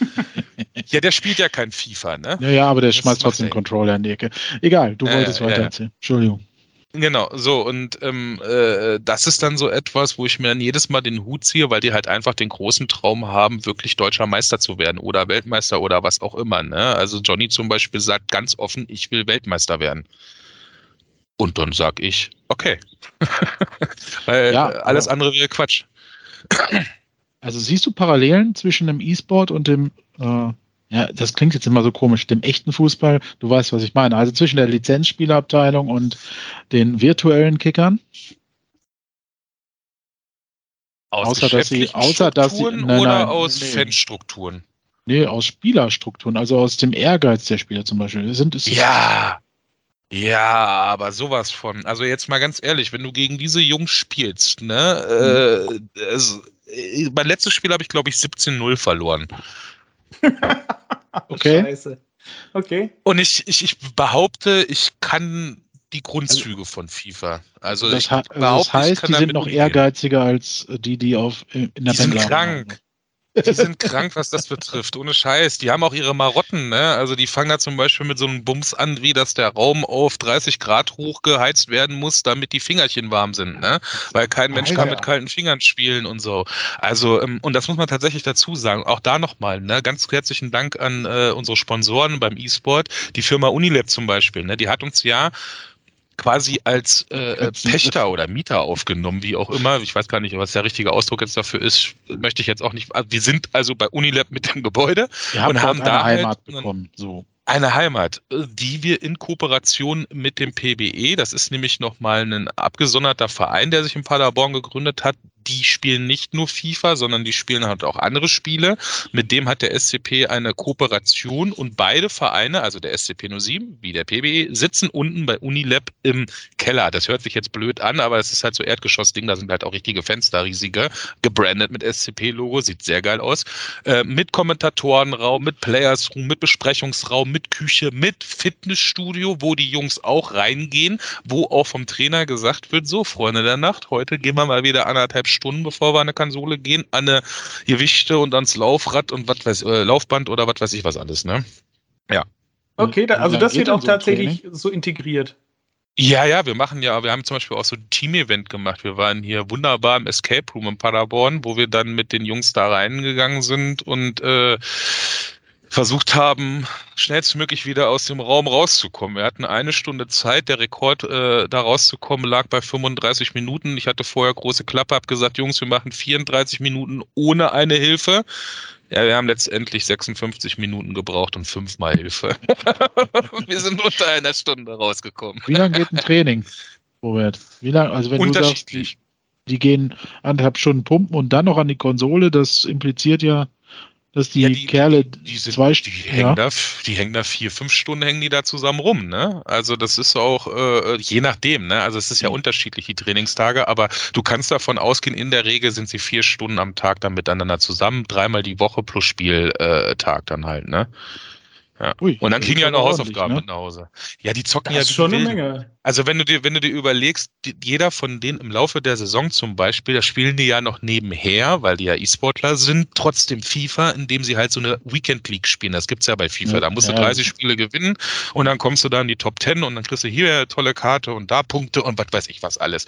<laughs> ja, der spielt ja kein FIFA, ne? Ja, ja, aber der das schmeißt trotzdem den Controller in die Ecke. Egal, du wolltest äh, weiter erzählen. Entschuldigung. Genau, so und ähm, äh, das ist dann so etwas, wo ich mir dann jedes Mal den Hut ziehe, weil die halt einfach den großen Traum haben, wirklich deutscher Meister zu werden oder Weltmeister oder was auch immer. Ne? Also Johnny zum Beispiel sagt ganz offen, ich will Weltmeister werden. Und dann sag ich, okay. <laughs> weil ja, alles andere wäre Quatsch. Also siehst du Parallelen zwischen dem E-Sport und dem äh, ja, das klingt jetzt immer so komisch, dem echten Fußball, du weißt, was ich meine. Also zwischen der Lizenzspielerabteilung und den virtuellen Kickern. Aus außer dass sie, außer dass sie, nein, oder nein, aus nee. Fanstrukturen? Nee, aus Spielerstrukturen, also aus dem Ehrgeiz der Spieler zum Beispiel. Sind, ja, ja, aber sowas von. Also jetzt mal ganz ehrlich, wenn du gegen diese Jungs spielst, ne? Mhm. Äh, also, mein letztes Spiel habe ich, glaube ich, 17-0 verloren. <laughs> okay. Scheiße. Okay. Und ich, ich, ich behaupte, ich kann die Grundzüge von FIFA. Also das, ha das heißt, die sind noch ehrgeiziger als die, die auf in der Die sind krank. Die sind krank, was das betrifft. Ohne Scheiß. Die haben auch ihre Marotten, ne? Also die fangen da zum Beispiel mit so einem Bums an, wie dass der Raum auf 30 Grad hochgeheizt werden muss, damit die Fingerchen warm sind, ne? Weil kein Mensch Alter. kann mit kalten Fingern spielen und so. Also, ähm, und das muss man tatsächlich dazu sagen. Auch da nochmal, ne? Ganz herzlichen Dank an äh, unsere Sponsoren beim E-Sport. Die Firma Unilab zum Beispiel, ne? Die hat uns ja quasi als äh, äh Pächter oder Mieter aufgenommen, wie auch immer. Ich weiß gar nicht, was der richtige Ausdruck jetzt dafür ist. Möchte ich jetzt auch nicht. Also wir sind also bei Unilab mit dem Gebäude wir und haben da halt Heimat bekommen. So. Eine Heimat, äh, die wir in Kooperation mit dem PBE, das ist nämlich nochmal ein abgesonderter Verein, der sich in Paderborn gegründet hat, die spielen nicht nur FIFA, sondern die spielen halt auch andere Spiele. Mit dem hat der SCP eine Kooperation und beide Vereine, also der SCP 07 wie der PBE, sitzen unten bei Unilab im Keller. Das hört sich jetzt blöd an, aber es ist halt so Erdgeschossding, da sind halt auch richtige Fenster, riesige, gebrandet mit SCP-Logo, sieht sehr geil aus. Äh, mit Kommentatorenraum, mit Players Room, mit Besprechungsraum, mit Küche, mit Fitnessstudio, wo die Jungs auch reingehen, wo auch vom Trainer gesagt wird, so Freunde der Nacht, heute gehen wir mal wieder anderthalb Stunden, bevor wir an eine Konsole gehen, an eine Gewichte und ans Laufrad und was weiß äh, Laufband oder was weiß ich was alles, ne? Ja. Okay, da, also das wird auch so tatsächlich Training? so integriert. Ja, ja, wir machen ja, wir haben zum Beispiel auch so ein Team-Event gemacht. Wir waren hier wunderbar im Escape Room in Paderborn, wo wir dann mit den Jungs da reingegangen sind und äh, versucht haben, schnellstmöglich wieder aus dem Raum rauszukommen. Wir hatten eine Stunde Zeit. Der Rekord, äh, da rauszukommen, lag bei 35 Minuten. Ich hatte vorher große Klappe, habe gesagt, Jungs, wir machen 34 Minuten ohne eine Hilfe. Ja, wir haben letztendlich 56 Minuten gebraucht und fünfmal Hilfe. <laughs> wir sind unter einer Stunde rausgekommen. Wie lange geht ein Training, Robert? Wie lange, also wenn du sagst, die, die gehen anderthalb Stunden pumpen und dann noch an die Konsole, das impliziert ja, dass die, ja, die Kerle die, sind, zwei die hängen da, die hängen da vier, fünf Stunden hängen die da zusammen rum, ne? Also das ist auch äh, je nachdem, ne? Also es ist ja mhm. unterschiedlich die Trainingstage, aber du kannst davon ausgehen, in der Regel sind sie vier Stunden am Tag dann miteinander zusammen, dreimal die Woche plus Spieltag äh, dann halt, ne? Ja. Ui, und dann kriegen die ja noch Hausaufgaben ne? mit nach Hause. Ja, die zocken das ja ist schon eine Menge. Also wenn du dir, wenn du dir überlegst, die, jeder von denen im Laufe der Saison zum Beispiel, da spielen die ja noch nebenher, weil die ja E-Sportler sind, trotzdem FIFA, indem sie halt so eine Weekend League spielen. Das gibt's ja bei FIFA. Ja, da musst du 30 Spiele gewinnen und dann kommst du da in die Top 10 und dann kriegst du hier eine tolle Karte und da Punkte und was weiß ich was alles.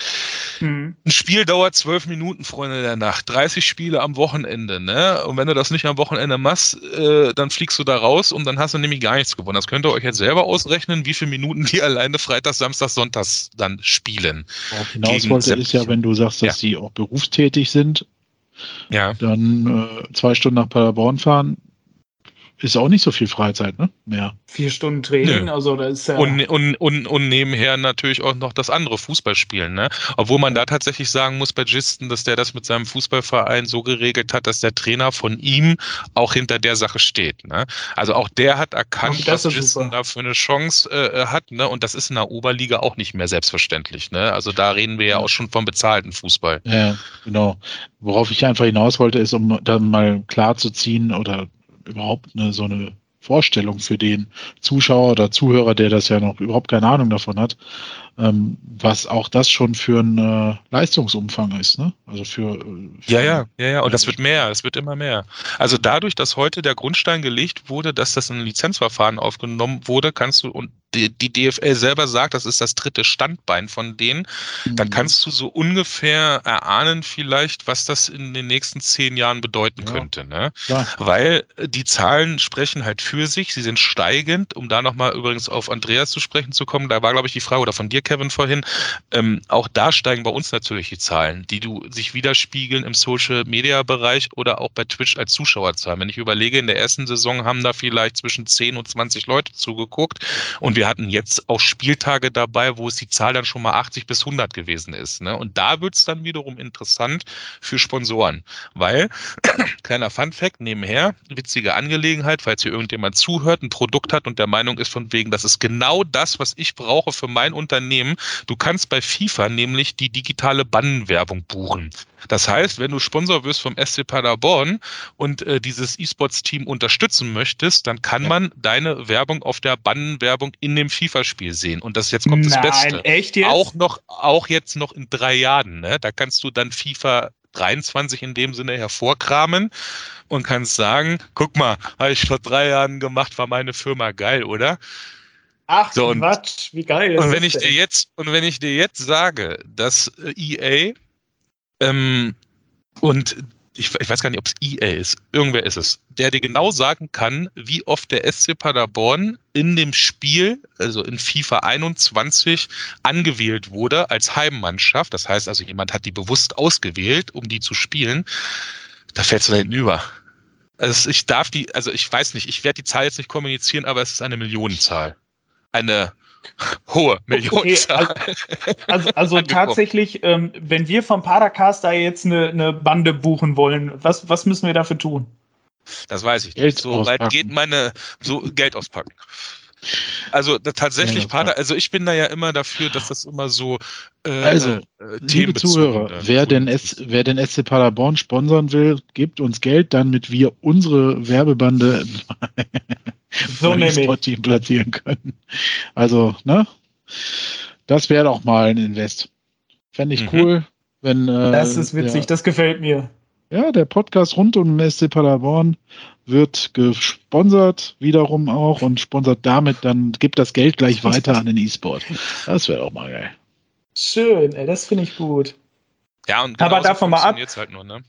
Mhm. Ein Spiel dauert zwölf Minuten, Freunde der Nacht. 30 Spiele am Wochenende, ne? Und wenn du das nicht am Wochenende machst, äh, dann fliegst du da raus und dann hast du nämlich gar nichts gewonnen. Das könnt ihr euch jetzt selber ausrechnen, wie viele Minuten die alleine Freitag, Samstag, Sonntags dann spielen. Worauf hinaus wollte ist ja, wenn du sagst, dass ja. sie auch berufstätig sind, ja. dann äh, zwei Stunden nach Paderborn fahren, ist auch nicht so viel Freizeit, ne? Mehr. Vier Stunden Training, Nö. also da ist ja. Und, und, und, und nebenher natürlich auch noch das andere Fußballspielen, ne? Obwohl man da tatsächlich sagen muss bei Gisten, dass der das mit seinem Fußballverein so geregelt hat, dass der Trainer von ihm auch hinter der Sache steht. Ne? Also auch der hat erkannt, was Gisten da für eine Chance äh, hat, ne? Und das ist in der Oberliga auch nicht mehr selbstverständlich. Ne? Also da reden wir ja auch schon vom bezahlten Fußball. Ja, genau. Worauf ich einfach hinaus wollte, ist, um dann mal klar zu ziehen oder überhaupt eine, so eine Vorstellung für den Zuschauer oder Zuhörer, der das ja noch überhaupt keine Ahnung davon hat, ähm, was auch das schon für ein äh, Leistungsumfang ist, ne? Also für, äh, für, Ja, ja, ja, ja. Und das wird mehr, es wird immer mehr. Also dadurch, dass heute der Grundstein gelegt wurde, dass das in ein Lizenzverfahren aufgenommen wurde, kannst du, und die, die DFL selber sagt, das ist das dritte Standbein von denen, mhm. dann kannst du so ungefähr erahnen vielleicht, was das in den nächsten zehn Jahren bedeuten ja. könnte. Ne? Ja. Weil die Zahlen sprechen halt für sich, sie sind steigend, um da nochmal übrigens auf Andreas zu sprechen zu kommen, da war, glaube ich, die Frage oder von dir, Kevin, vorhin, ähm, auch da steigen bei uns natürlich die Zahlen, die du sich widerspiegeln im Social-Media-Bereich oder auch bei Twitch als Zuschauerzahl. Wenn ich überlege, in der ersten Saison haben da vielleicht zwischen 10 und 20 Leute zugeguckt und wir hatten jetzt auch Spieltage dabei, wo es die Zahl dann schon mal 80 bis 100 gewesen ist. Ne? Und da wird es dann wiederum interessant für Sponsoren, weil, <clears throat> kleiner Fun-Fact nebenher, witzige Angelegenheit, falls hier irgendjemand zuhört, ein Produkt hat und der Meinung ist von wegen, das ist genau das, was ich brauche für mein Unternehmen. Du kannst bei FIFA nämlich die digitale Bannenwerbung buchen. Das heißt, wenn du Sponsor wirst vom SC Paderborn und äh, dieses E-Sports-Team unterstützen möchtest, dann kann man deine Werbung auf der Bannenwerbung in dem FIFA-Spiel sehen. Und das jetzt kommt Nein, das Beste. Echt jetzt? Auch noch, auch jetzt noch in drei Jahren. Ne? Da kannst du dann FIFA 23 in dem Sinne hervorkramen und kannst sagen, guck mal, habe ich vor drei Jahren gemacht, war meine Firma geil, oder? Ach, so, und, Quatsch, wie geil. Und wenn ich dir jetzt, und wenn ich dir jetzt sage, dass EA ähm, und ich, ich, weiß gar nicht, ob es EA ist, irgendwer ist es, der dir genau sagen kann, wie oft der SC Paderborn in dem Spiel, also in FIFA 21, angewählt wurde als Heimmannschaft. Das heißt also, jemand hat die bewusst ausgewählt, um die zu spielen. Da fällst du da hinten über. Also ich darf die, also ich weiß nicht, ich werde die Zahl jetzt nicht kommunizieren, aber es ist eine Millionenzahl. Eine hohe Millionenzahl. Okay, also, also, also tatsächlich, ähm, wenn wir vom Padercast da jetzt eine, eine Bande buchen wollen, was, was müssen wir dafür tun? Das weiß ich nicht. So weit geht meine, so Geld auspacken. Also tatsächlich, Pader, also ich bin da ja immer dafür, dass das immer so äh, also, äh, liebe Zuhörer, wer denn, S, wer den SC Paderborn sponsern will, gibt uns Geld, damit wir unsere Werbebande <laughs> so im Team platzieren können. Also, ne? Das wäre doch mal ein Invest. Fände ich mhm. cool, wenn. Äh, das ist witzig, der, das gefällt mir. Ja, der Podcast rund um den SC Paderborn wird gesponsert wiederum auch und sponsert damit dann, gibt das Geld gleich weiter an den E-Sport. Das wäre auch mal geil. Schön, ey, das finde ich gut. Ja, und aber davon mal ab. Halt nur, ne?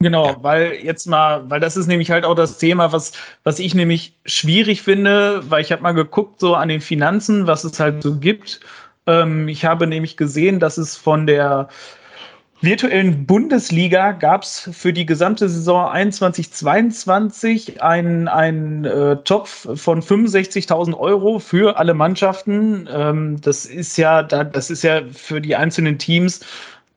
Genau, ja. weil jetzt mal, weil das ist nämlich halt auch das Thema, was, was ich nämlich schwierig finde, weil ich habe mal geguckt so an den Finanzen, was es halt so gibt. Ähm, ich habe nämlich gesehen, dass es von der virtuellen Bundesliga gab es für die gesamte Saison 21-22 einen, einen äh, Topf von 65.000 Euro für alle Mannschaften. Ähm, das ist ja, das ist ja für die einzelnen Teams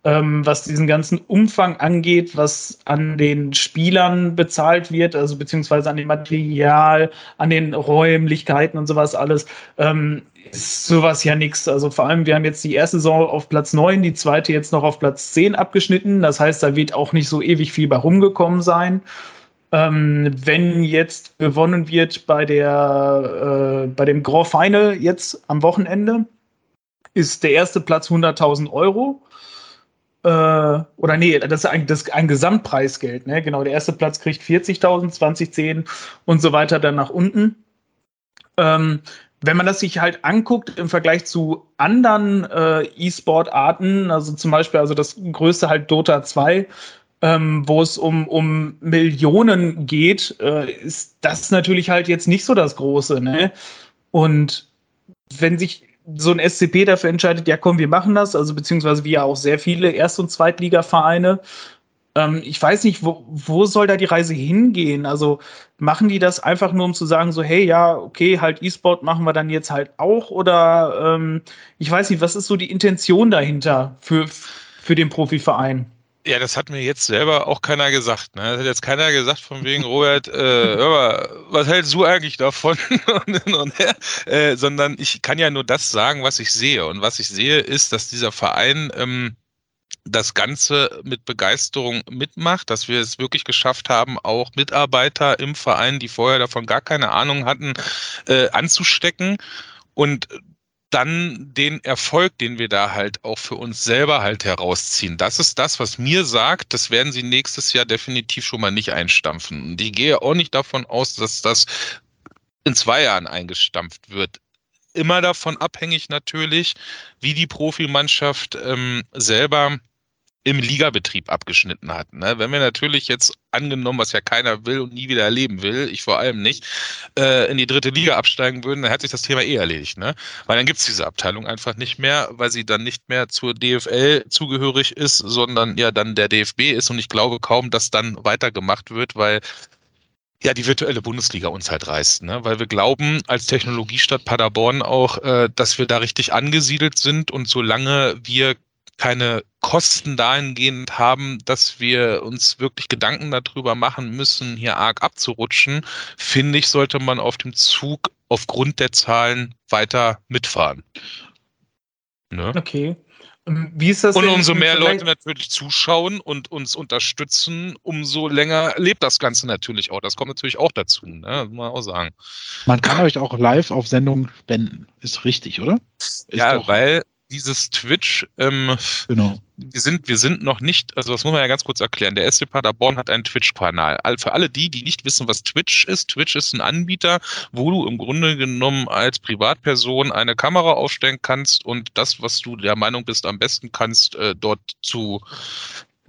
ähm, was diesen ganzen Umfang angeht, was an den Spielern bezahlt wird, also beziehungsweise an dem Material, an den Räumlichkeiten und sowas alles, ähm, ist sowas ja nichts. Also vor allem, wir haben jetzt die erste Saison auf Platz 9, die zweite jetzt noch auf Platz 10 abgeschnitten. Das heißt, da wird auch nicht so ewig viel bei rumgekommen sein. Ähm, wenn jetzt gewonnen wird bei der äh, bei dem Grand Final jetzt am Wochenende, ist der erste Platz 100.000 Euro äh, oder nee, das ist ein, das ein Gesamtpreisgeld, ne? Genau, der erste Platz kriegt 40.000, 2010 und so weiter dann nach unten. Ähm, wenn man das sich halt anguckt im Vergleich zu anderen äh, E-Sport-Arten, also zum Beispiel, also das größte halt Dota 2, ähm, wo es um, um Millionen geht, äh, ist das natürlich halt jetzt nicht so das Große. Ne? Und wenn sich so ein SCP dafür entscheidet, ja komm, wir machen das, also beziehungsweise wie ja auch sehr viele Erst- und Zweitliga-Vereine. Ähm, ich weiß nicht, wo, wo soll da die Reise hingehen? Also machen die das einfach nur, um zu sagen, so, hey, ja, okay, halt E-Sport machen wir dann jetzt halt auch? Oder ähm, ich weiß nicht, was ist so die Intention dahinter für, für den Profiverein? Ja, das hat mir jetzt selber auch keiner gesagt. Ne? Das hat jetzt keiner gesagt von wegen, Robert, äh, hör mal, was hältst du eigentlich davon? <laughs> und, und, äh, sondern ich kann ja nur das sagen, was ich sehe. Und was ich sehe, ist, dass dieser Verein ähm, das Ganze mit Begeisterung mitmacht, dass wir es wirklich geschafft haben, auch Mitarbeiter im Verein, die vorher davon gar keine Ahnung hatten, äh, anzustecken. Und dann den Erfolg, den wir da halt auch für uns selber halt herausziehen. Das ist das, was mir sagt, das werden sie nächstes Jahr definitiv schon mal nicht einstampfen. Und ich gehe auch nicht davon aus, dass das in zwei Jahren eingestampft wird. Immer davon abhängig natürlich, wie die Profimannschaft ähm, selber im Ligabetrieb abgeschnitten hat. Ne? Wenn wir natürlich jetzt angenommen, was ja keiner will und nie wieder erleben will, ich vor allem nicht, äh, in die dritte Liga absteigen würden, dann hat sich das Thema eh erledigt. Ne? Weil dann gibt es diese Abteilung einfach nicht mehr, weil sie dann nicht mehr zur DFL zugehörig ist, sondern ja dann der DFB ist. Und ich glaube kaum, dass dann weitergemacht wird, weil ja, die virtuelle Bundesliga uns halt reißt, ne? weil wir glauben, als Technologiestadt Paderborn auch, äh, dass wir da richtig angesiedelt sind und solange wir keine Kosten dahingehend haben, dass wir uns wirklich Gedanken darüber machen müssen, hier arg abzurutschen, finde ich, sollte man auf dem Zug aufgrund der Zahlen weiter mitfahren. Ne? Okay. Wie ist das und umso mehr Leute natürlich zuschauen und uns unterstützen, umso länger lebt das Ganze natürlich auch. Das kommt natürlich auch dazu, ne? muss man auch sagen. Man kann euch auch live auf Sendung spenden, ist richtig, oder? Ist ja, weil dieses Twitch, ähm, genau. wir sind, wir sind noch nicht, also das muss man ja ganz kurz erklären. Der SC Paderborn hat einen Twitch-Kanal. Für alle die, die nicht wissen, was Twitch ist, Twitch ist ein Anbieter, wo du im Grunde genommen als Privatperson eine Kamera aufstellen kannst und das, was du der Meinung bist, am besten kannst, äh, dort zu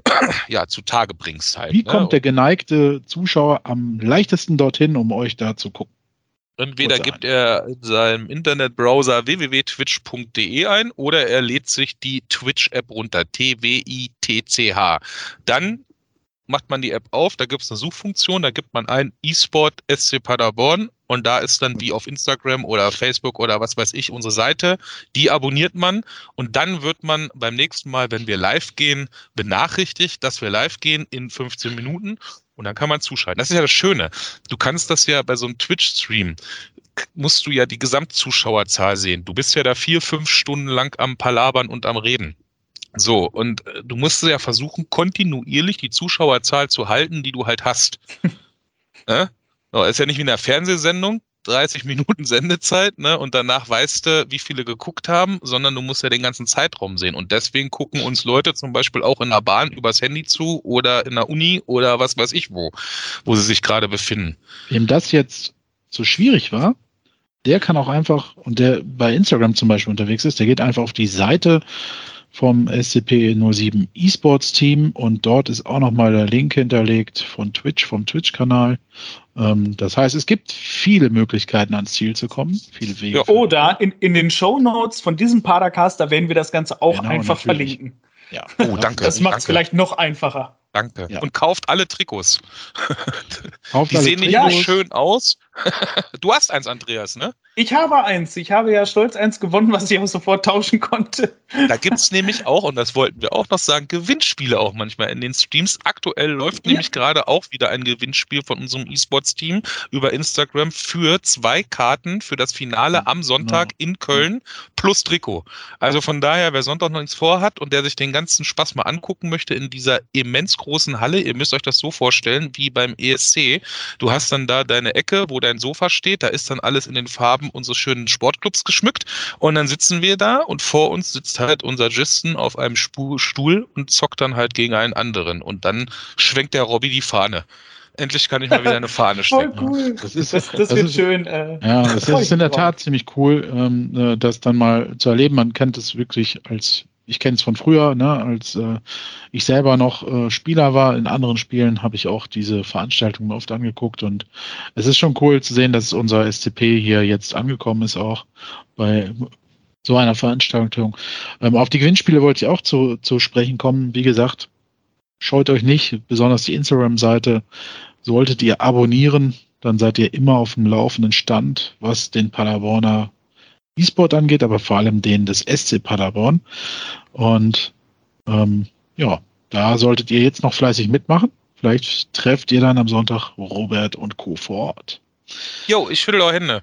<clears throat> ja, zu Tage bringst halt. Wie ne? kommt der geneigte Zuschauer am leichtesten dorthin, um euch da zu gucken? Entweder gibt er in seinem Internetbrowser www.twitch.de ein oder er lädt sich die Twitch-App runter, T-W-I-T-C-H. Dann macht man die App auf, da gibt es eine Suchfunktion, da gibt man ein eSport SC Paderborn und da ist dann wie auf Instagram oder Facebook oder was weiß ich unsere Seite. Die abonniert man und dann wird man beim nächsten Mal, wenn wir live gehen, benachrichtigt, dass wir live gehen in 15 Minuten und dann kann man zuschalten. Das ist ja das Schöne. Du kannst das ja bei so einem Twitch-Stream, musst du ja die Gesamtzuschauerzahl sehen. Du bist ja da vier, fünf Stunden lang am Palabern und am Reden. So, und äh, du musst ja versuchen, kontinuierlich die Zuschauerzahl zu halten, die du halt hast. <laughs> ja? ist ja nicht wie in einer Fernsehsendung. 30 Minuten Sendezeit, ne? Und danach weißt du, wie viele geguckt haben, sondern du musst ja den ganzen Zeitraum sehen. Und deswegen gucken uns Leute zum Beispiel auch in der Bahn übers Handy zu oder in der Uni oder was weiß ich wo, wo sie sich gerade befinden. Wem das jetzt so schwierig war, der kann auch einfach, und der bei Instagram zum Beispiel unterwegs ist, der geht einfach auf die Seite vom SCP-07 eSports Team und dort ist auch nochmal der Link hinterlegt von Twitch, vom Twitch-Kanal. Ähm, das heißt, es gibt viele Möglichkeiten ans Ziel zu kommen, viele Wege. Ja, oder in, in den Show Notes von diesem Padercast, da werden wir das Ganze auch genau, einfach natürlich. verlinken. Ja. Oh, danke. Das macht es vielleicht noch einfacher. Danke. Ja. Und kauft alle Trikots. Kauft Die alle sehen Trikots. nicht nur schön aus. <laughs> du hast eins, Andreas, ne? Ich habe eins. Ich habe ja stolz eins gewonnen, was ich auch sofort tauschen konnte. Da gibt es nämlich auch, und das wollten wir auch noch sagen, Gewinnspiele auch manchmal in den Streams. Aktuell läuft ja. nämlich gerade auch wieder ein Gewinnspiel von unserem E-Sports-Team über Instagram für zwei Karten für das Finale am Sonntag in Köln plus Trikot. Also von daher, wer Sonntag noch nichts vorhat und der sich den ganzen Spaß mal angucken möchte in dieser immens großen Halle, ihr müsst euch das so vorstellen wie beim ESC. Du hast dann da deine Ecke, wo dein Sofa steht, da ist dann alles in den Farben haben unsere schönen Sportclubs geschmückt und dann sitzen wir da und vor uns sitzt halt unser Gisten auf einem Stuhl und zockt dann halt gegen einen anderen und dann schwenkt der Robby die Fahne. Endlich kann ich mal wieder eine Fahne schwenken. <laughs> Voll cool. Das, ist, das, das, das wird ist, schön. Äh, ja, das ist in der Tat ziemlich cool, ähm, äh, das dann mal zu erleben. Man kennt es wirklich als ich kenne es von früher, ne, als äh, ich selber noch äh, Spieler war. In anderen Spielen habe ich auch diese Veranstaltungen oft angeguckt und es ist schon cool zu sehen, dass unser SCP hier jetzt angekommen ist, auch bei so einer Veranstaltung. Ähm, auf die Gewinnspiele wollte ich auch zu, zu sprechen kommen. Wie gesagt, scheut euch nicht, besonders die Instagram-Seite solltet ihr abonnieren, dann seid ihr immer auf dem laufenden Stand, was den Paderborner E-Sport angeht, aber vor allem den des SC Paderborn. Und ähm, ja, da solltet ihr jetzt noch fleißig mitmachen. Vielleicht trefft ihr dann am Sonntag Robert und Co. vor Ort. Jo, ich schüttel eure Hände.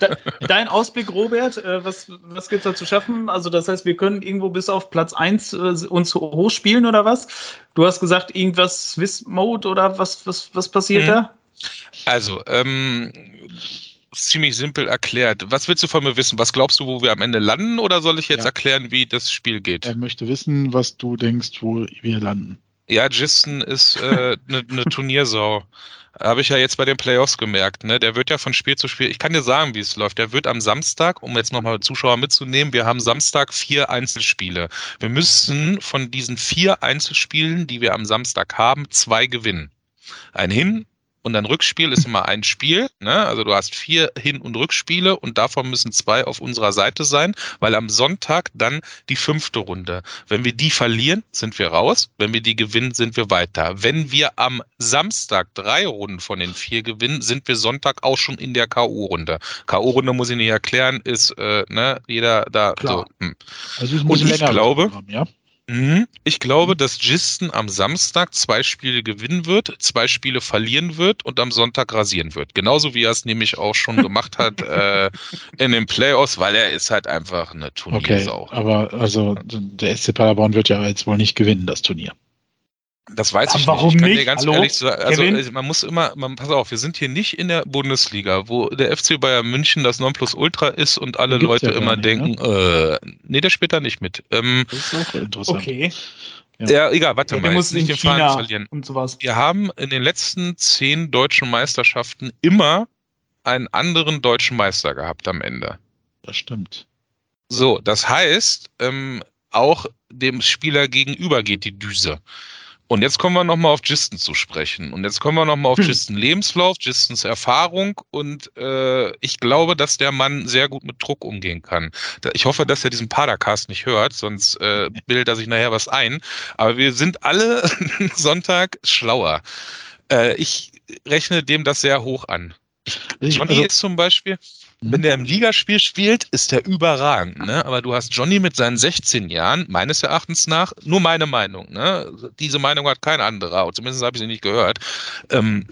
<laughs> Dein Ausblick, Robert, äh, was, was gibt es da zu schaffen? Also, das heißt, wir können irgendwo bis auf Platz 1 äh, uns hochspielen oder was? Du hast gesagt, irgendwas Swiss-Mode oder was, was, was passiert mhm. da? Also, ähm, ziemlich simpel erklärt. Was willst du von mir wissen? Was glaubst du, wo wir am Ende landen oder soll ich jetzt ja. erklären, wie das Spiel geht? Er möchte wissen, was du denkst, wo wir landen. Ja, Jisten ist eine äh, ne, ne Turniersau. Habe ich ja jetzt bei den Playoffs gemerkt. Ne? Der wird ja von Spiel zu Spiel. Ich kann dir sagen, wie es läuft. Der wird am Samstag, um jetzt nochmal Zuschauer mitzunehmen, wir haben Samstag vier Einzelspiele. Wir müssen von diesen vier Einzelspielen, die wir am Samstag haben, zwei gewinnen. Ein Hin-, und ein Rückspiel ist immer ein Spiel. Ne? Also du hast vier Hin- und Rückspiele und davon müssen zwei auf unserer Seite sein, weil am Sonntag dann die fünfte Runde. Wenn wir die verlieren, sind wir raus. Wenn wir die gewinnen, sind wir weiter. Wenn wir am Samstag drei Runden von den vier gewinnen, sind wir Sonntag auch schon in der K.O.-Runde. K.O.-Runde muss ich nicht erklären, ist äh, ne, jeder da. Klar. So, hm. Also und ich glaube, haben, ja? Mhm. Ich glaube, dass Gisten am Samstag zwei Spiele gewinnen wird, zwei Spiele verlieren wird und am Sonntag rasieren wird. Genauso wie er es nämlich auch schon <laughs> gemacht hat äh, in den Playoffs, weil er ist halt einfach eine Turniersau. Okay, aber also der SC Paderborn wird ja jetzt wohl nicht gewinnen, das Turnier. Das weiß ich warum nicht. Ich nicht? ganz Hallo? ehrlich sagen, also Kevin? man muss immer, man, pass auf, wir sind hier nicht in der Bundesliga, wo der FC Bayern München das Nonplusultra ist und alle Leute ja immer nicht, denken, ne? äh, nee, der spielt da nicht mit. Ähm, das ist auch interessant. Okay. Ja, ja egal, warte ja, mal, muss nicht den Faden verlieren. Und sowas. Wir haben in den letzten zehn deutschen Meisterschaften immer einen anderen deutschen Meister gehabt am Ende. Das stimmt. So, das heißt, ähm, auch dem Spieler gegenüber geht die Düse. Und jetzt kommen wir nochmal auf Gisten zu sprechen. Und jetzt kommen wir nochmal auf hm. Gisten Lebenslauf, Gistens Erfahrung. Und äh, ich glaube, dass der Mann sehr gut mit Druck umgehen kann. Ich hoffe, dass er diesen Padercast nicht hört, sonst äh, <laughs> bildet er sich nachher was ein. Aber wir sind alle <laughs> Sonntag schlauer. Äh, ich rechne dem das sehr hoch an. Johnny also, ist zum Beispiel, wenn mhm. der im Ligaspiel spielt, ist der überragend. Ne? Aber du hast Johnny mit seinen 16 Jahren, meines Erachtens nach, nur meine Meinung. Ne? Diese Meinung hat kein anderer, zumindest habe ich sie nicht gehört. Ähm,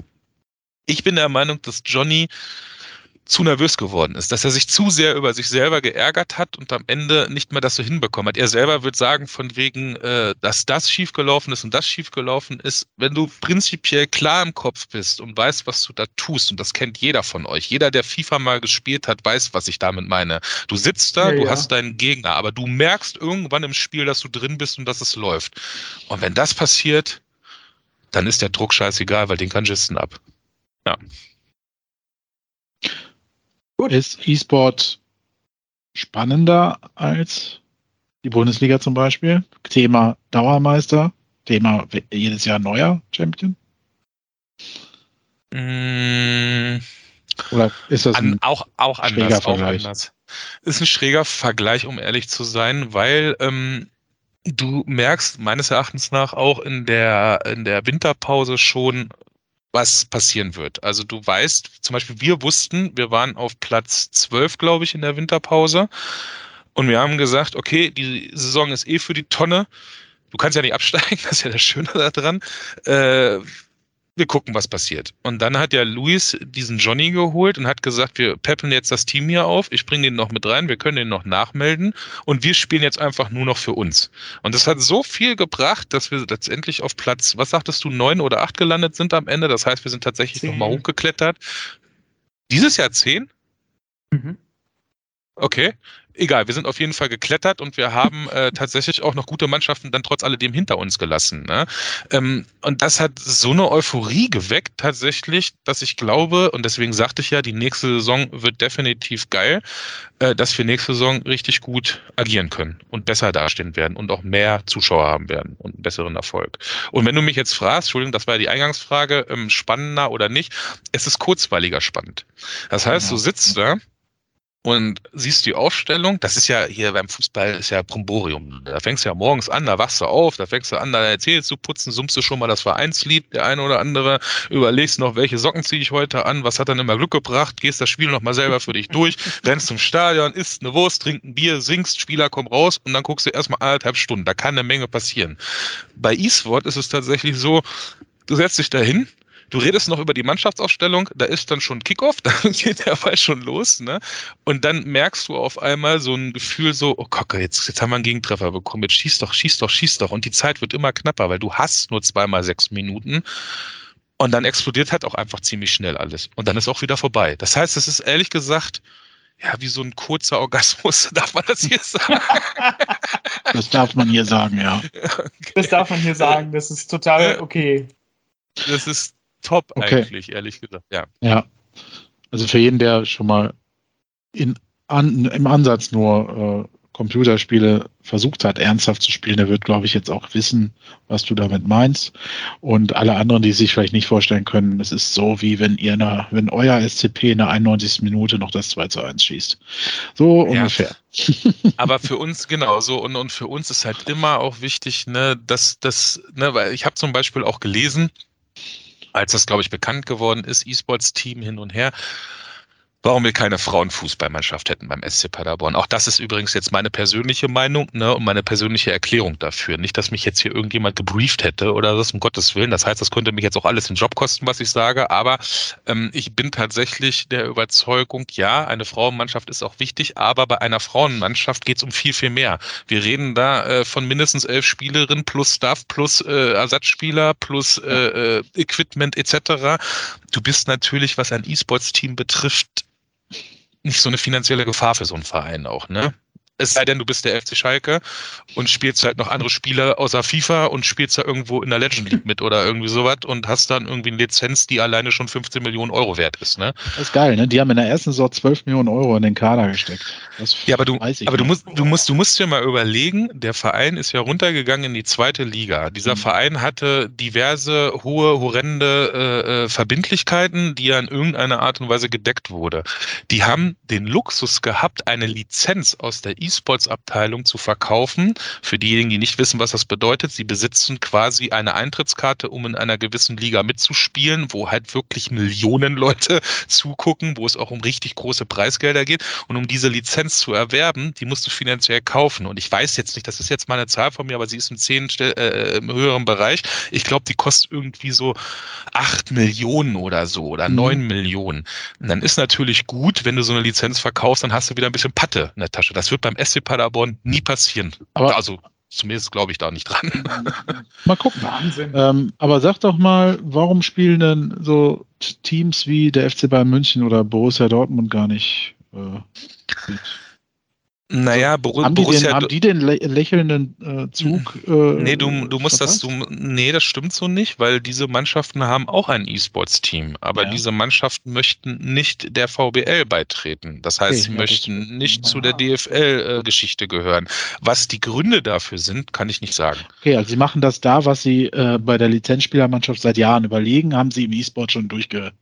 ich bin der Meinung, dass Johnny zu nervös geworden ist, dass er sich zu sehr über sich selber geärgert hat und am Ende nicht mehr das so hinbekommen hat. Er selber wird sagen, von wegen, äh, dass das schiefgelaufen ist und das schiefgelaufen ist. Wenn du prinzipiell klar im Kopf bist und weißt, was du da tust, und das kennt jeder von euch, jeder, der FIFA mal gespielt hat, weiß, was ich damit meine. Du sitzt da, ja, du ja. hast deinen Gegner, aber du merkst irgendwann im Spiel, dass du drin bist und dass es läuft. Und wenn das passiert, dann ist der Druck scheißegal, weil den kann Jisten ab. Ja. Gut. Ist E-Sport spannender als die Bundesliga zum Beispiel? Thema Dauermeister, Thema jedes Jahr neuer Champion? Mm, Oder ist das ein auch, auch anders, auch anders? Ist ein schräger Vergleich, um ehrlich zu sein, weil ähm, du merkst meines Erachtens nach auch in der, in der Winterpause schon, was passieren wird. Also du weißt, zum Beispiel wir wussten, wir waren auf Platz 12, glaube ich, in der Winterpause. Und wir haben gesagt, okay, die Saison ist eh für die Tonne. Du kannst ja nicht absteigen, <laughs> das ist ja das Schöne daran. Äh, wir gucken, was passiert. Und dann hat ja Luis diesen Johnny geholt und hat gesagt, wir peppeln jetzt das Team hier auf, ich bringe den noch mit rein, wir können den noch nachmelden und wir spielen jetzt einfach nur noch für uns. Und das hat so viel gebracht, dass wir letztendlich auf Platz, was sagtest du, neun oder acht gelandet sind am Ende. Das heißt, wir sind tatsächlich nochmal hochgeklettert. Dieses Jahr zehn? Mhm. Okay egal, wir sind auf jeden Fall geklettert und wir haben äh, <laughs> tatsächlich auch noch gute Mannschaften dann trotz alledem hinter uns gelassen. Ne? Ähm, und das hat so eine Euphorie geweckt tatsächlich, dass ich glaube, und deswegen sagte ich ja, die nächste Saison wird definitiv geil, äh, dass wir nächste Saison richtig gut agieren können und besser dastehen werden und auch mehr Zuschauer haben werden und einen besseren Erfolg. Und wenn du mich jetzt fragst, Entschuldigung, das war ja die Eingangsfrage, ähm, spannender oder nicht, es ist kurzweiliger spannend. Das heißt, du sitzt da und siehst die Aufstellung, das ist ja hier beim Fußball ist ja Bromborium. Da fängst du ja morgens an, da wachst du auf, da fängst du an, da erzählst du putzen, summst du schon mal das Vereinslied, der eine oder andere, überlegst noch, welche Socken ziehe ich heute an, was hat dann immer Glück gebracht, gehst das Spiel nochmal selber für dich durch, <laughs> rennst zum Stadion, isst eine Wurst, trinkst ein Bier, singst, Spieler kommen raus und dann guckst du erstmal anderthalb Stunden. Da kann eine Menge passieren. Bei eSport ist es tatsächlich so, du setzt dich dahin, Du redest noch über die Mannschaftsaufstellung, da ist dann schon Kickoff, <laughs> da geht der Ball schon los, ne? Und dann merkst du auf einmal so ein Gefühl so, oh Kocke, jetzt, jetzt haben wir einen Gegentreffer bekommen, jetzt schieß doch, schieß doch, schieß doch. Und die Zeit wird immer knapper, weil du hast nur zweimal sechs Minuten. Und dann explodiert halt auch einfach ziemlich schnell alles. Und dann ist auch wieder vorbei. Das heißt, es ist ehrlich gesagt, ja, wie so ein kurzer Orgasmus, <laughs> darf man das hier sagen? Das darf man hier sagen, ja. Okay. Das darf man hier sagen, das ist total okay. Das ist top okay. eigentlich, ehrlich gesagt. Ja. ja. Also für jeden, der schon mal in, an, im Ansatz nur äh, Computerspiele versucht hat, ernsthaft zu spielen, der wird, glaube ich, jetzt auch wissen, was du damit meinst. Und alle anderen, die sich vielleicht nicht vorstellen können, es ist so, wie wenn ihr eine, wenn euer SCP in der 91. Minute noch das 2 zu 1 schießt. So ja. ungefähr. <laughs> Aber für uns genauso. Und, und für uns ist halt immer auch wichtig, ne, dass das, ne, weil ich habe zum Beispiel auch gelesen, als das, glaube ich, bekannt geworden ist, E-Sports-Team hin und her. Warum wir keine Frauenfußballmannschaft hätten beim SC Paderborn. Auch das ist übrigens jetzt meine persönliche Meinung ne, und meine persönliche Erklärung dafür. Nicht, dass mich jetzt hier irgendjemand gebrieft hätte oder das, um Gottes Willen. Das heißt, das könnte mich jetzt auch alles den Job kosten, was ich sage. Aber ähm, ich bin tatsächlich der Überzeugung, ja, eine Frauenmannschaft ist auch wichtig, aber bei einer Frauenmannschaft geht es um viel, viel mehr. Wir reden da äh, von mindestens elf Spielerinnen plus Staff plus äh, Ersatzspieler plus äh, äh Equipment etc. Du bist natürlich, was ein E-Sports-Team betrifft, nicht so eine finanzielle Gefahr für so einen Verein auch, ne? Es sei denn, du bist der FC Schalke und spielst halt noch andere Spieler außer FIFA und spielst da irgendwo in der Legend League mit oder irgendwie sowas und hast dann irgendwie eine Lizenz, die alleine schon 15 Millionen Euro wert ist. Ne? Das ist geil, ne? Die haben in der ersten Saison 12 Millionen Euro in den Kader gesteckt. ja, aber du, aber du musst, du musst, du musst dir mal überlegen, der Verein ist ja runtergegangen in die zweite Liga. Dieser mhm. Verein hatte diverse hohe, horrende äh, äh, Verbindlichkeiten, die ja in irgendeiner Art und Weise gedeckt wurde. Die haben den Luxus gehabt, eine Lizenz aus der e E-Sports-Abteilung zu verkaufen. Für diejenigen, die nicht wissen, was das bedeutet, sie besitzen quasi eine Eintrittskarte, um in einer gewissen Liga mitzuspielen, wo halt wirklich Millionen Leute <laughs> zugucken, wo es auch um richtig große Preisgelder geht. Und um diese Lizenz zu erwerben, die musst du finanziell kaufen. Und ich weiß jetzt nicht, das ist jetzt mal eine Zahl von mir, aber sie ist im, 10, äh, im höheren Bereich. Ich glaube, die kostet irgendwie so 8 Millionen oder so oder 9 mhm. Millionen. Und dann ist natürlich gut, wenn du so eine Lizenz verkaufst, dann hast du wieder ein bisschen Patte in der Tasche. Das wird beim SC Paderborn nie passieren. Aber also zumindest glaube ich da nicht dran. <laughs> Mal gucken. Wahnsinn. Ähm, aber sag doch mal, warum spielen denn so Teams wie der FC Bayern München oder Borussia Dortmund gar nicht äh, naja, Bor haben Borussia. Die den, haben die den lä lächelnden äh, Zug? Äh, nee, du, du musst das. Du, nee, das stimmt so nicht, weil diese Mannschaften haben auch ein E-Sports-Team. Aber ja. diese Mannschaften möchten nicht der VBL beitreten. Das heißt, okay, sie ja, möchten nicht zu der DFL-Geschichte äh, gehören. Was die Gründe dafür sind, kann ich nicht sagen. Okay, also sie machen das da, was sie äh, bei der Lizenzspielermannschaft seit Jahren überlegen, haben sie im E-Sport schon durchgezogen.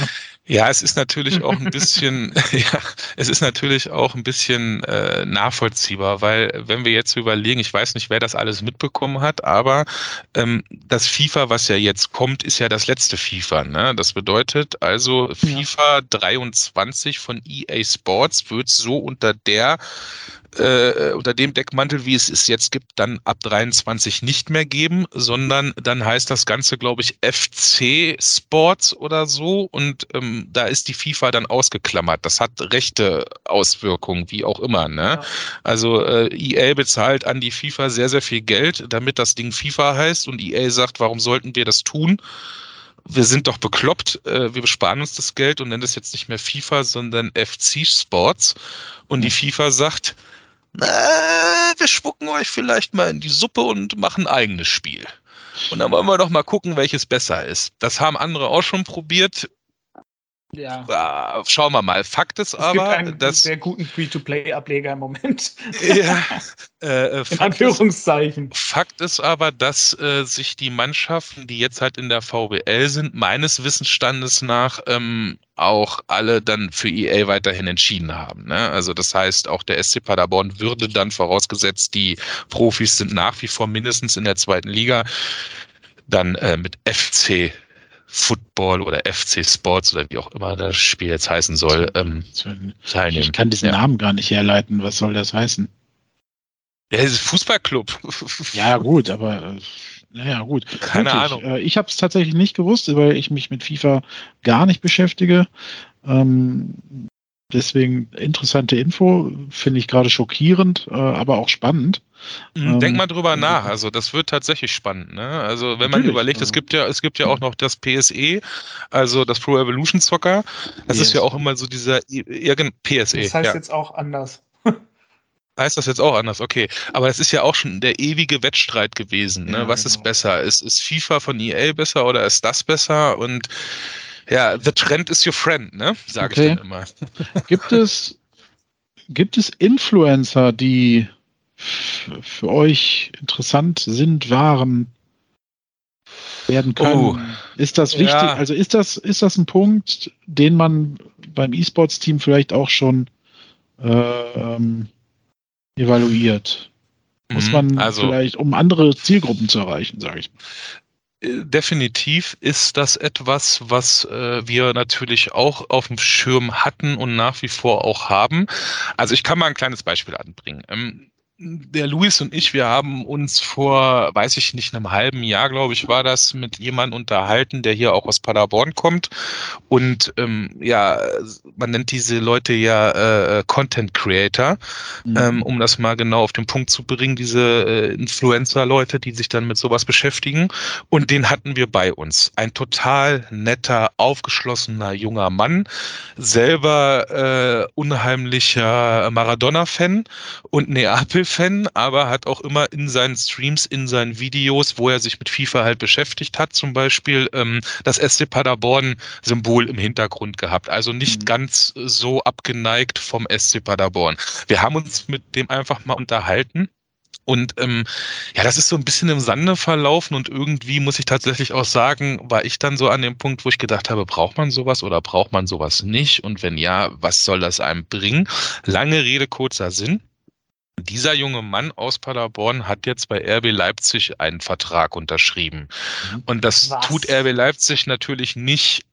Ja? Ja, es ist natürlich auch ein bisschen, <laughs> <laughs> ja, es ist natürlich auch ein bisschen äh, nachvollziehbar, weil wenn wir jetzt überlegen, ich weiß nicht, wer das alles mitbekommen hat, aber ähm, das FIFA, was ja jetzt kommt, ist ja das letzte FIFA. Ne? Das bedeutet also, FIFA 23 von EA Sports wird so unter der äh, unter dem Deckmantel, wie es es jetzt gibt, dann ab 23 nicht mehr geben, sondern dann heißt das Ganze, glaube ich, FC Sports oder so und ähm, da ist die FIFA dann ausgeklammert. Das hat rechte Auswirkungen, wie auch immer. Ne? Ja. Also äh, EA bezahlt an die FIFA sehr, sehr viel Geld, damit das Ding FIFA heißt und EA sagt, warum sollten wir das tun? wir sind doch bekloppt, äh, wir besparen uns das Geld und nennen das jetzt nicht mehr FIFA, sondern FC Sports. Und die FIFA sagt, äh, wir spucken euch vielleicht mal in die Suppe und machen ein eigenes Spiel. Und dann wollen wir doch mal gucken, welches besser ist. Das haben andere auch schon probiert. Ja. Äh, schauen wir mal. Fakt ist es aber, gibt einen dass sehr guten Free-to-Play-Ableger im Moment. Ja, <laughs> äh, äh, In Anführungszeichen. Ist, Fakt ist aber, dass äh, sich die Mannschaften, die jetzt halt in der VWL sind, meines Wissensstandes nach ähm, auch alle dann für EA weiterhin entschieden haben. Ne? Also das heißt, auch der SC Paderborn würde dann vorausgesetzt, die Profis sind nach wie vor mindestens in der zweiten Liga, dann äh, mit FC Football oder FC Sports oder wie auch immer das Spiel jetzt heißen soll, ähm, teilnehmen. Ich kann diesen ja. Namen gar nicht herleiten. Was soll das heißen? Ja, es ist Fußballclub. <laughs> Ja, gut, aber naja, gut. Keine Wirklich. Ahnung. Äh, ich habe es tatsächlich nicht gewusst, weil ich mich mit FIFA gar nicht beschäftige. Ähm, deswegen interessante Info, finde ich gerade schockierend, äh, aber auch spannend. Mhm, denk ähm, mal drüber nach. Also das wird tatsächlich spannend. Ne? Also wenn man überlegt, es gibt ja, es gibt ja auch noch das PSE, also das Pro Evolution Soccer. Das yes. ist ja auch immer so dieser irgend PSE. Das heißt ja. jetzt auch anders. Heißt das jetzt auch anders? Okay. Aber es ist ja auch schon der ewige Wettstreit gewesen. Ne? Ja, Was genau. ist besser? Ist, ist FIFA von EA besser oder ist das besser? Und ja, the trend is your friend, ne? Sage okay. ich dann immer. Gibt es, gibt es Influencer, die für euch interessant sind, waren, werden können. Oh, ist das wichtig? Ja. Also ist das, ist das ein Punkt, den man beim E-Sports-Team vielleicht auch schon äh, ähm, evaluiert? Muss mhm, man also, vielleicht, um andere Zielgruppen zu erreichen, sage ich mal. definitiv ist das etwas, was äh, wir natürlich auch auf dem Schirm hatten und nach wie vor auch haben. Also ich kann mal ein kleines Beispiel anbringen. Ähm, der Luis und ich, wir haben uns vor, weiß ich nicht, einem halben Jahr, glaube ich, war das, mit jemandem unterhalten, der hier auch aus Paderborn kommt. Und ähm, ja, man nennt diese Leute ja äh, Content Creator, mhm. ähm, um das mal genau auf den Punkt zu bringen, diese äh, Influencer-Leute, die sich dann mit sowas beschäftigen. Und den hatten wir bei uns. Ein total netter, aufgeschlossener junger Mann, selber äh, unheimlicher Maradona-Fan und Neapel Fan, aber hat auch immer in seinen Streams, in seinen Videos, wo er sich mit FIFA halt beschäftigt hat, zum Beispiel ähm, das SC Paderborn-Symbol im Hintergrund gehabt. Also nicht mhm. ganz so abgeneigt vom SC Paderborn. Wir haben uns mit dem einfach mal unterhalten. Und ähm, ja, das ist so ein bisschen im Sande verlaufen und irgendwie muss ich tatsächlich auch sagen, war ich dann so an dem Punkt, wo ich gedacht habe, braucht man sowas oder braucht man sowas nicht? Und wenn ja, was soll das einem bringen? Lange Rede, kurzer Sinn. Dieser junge Mann aus Paderborn hat jetzt bei RB Leipzig einen Vertrag unterschrieben. Mhm. Und das Was? tut RB Leipzig natürlich nicht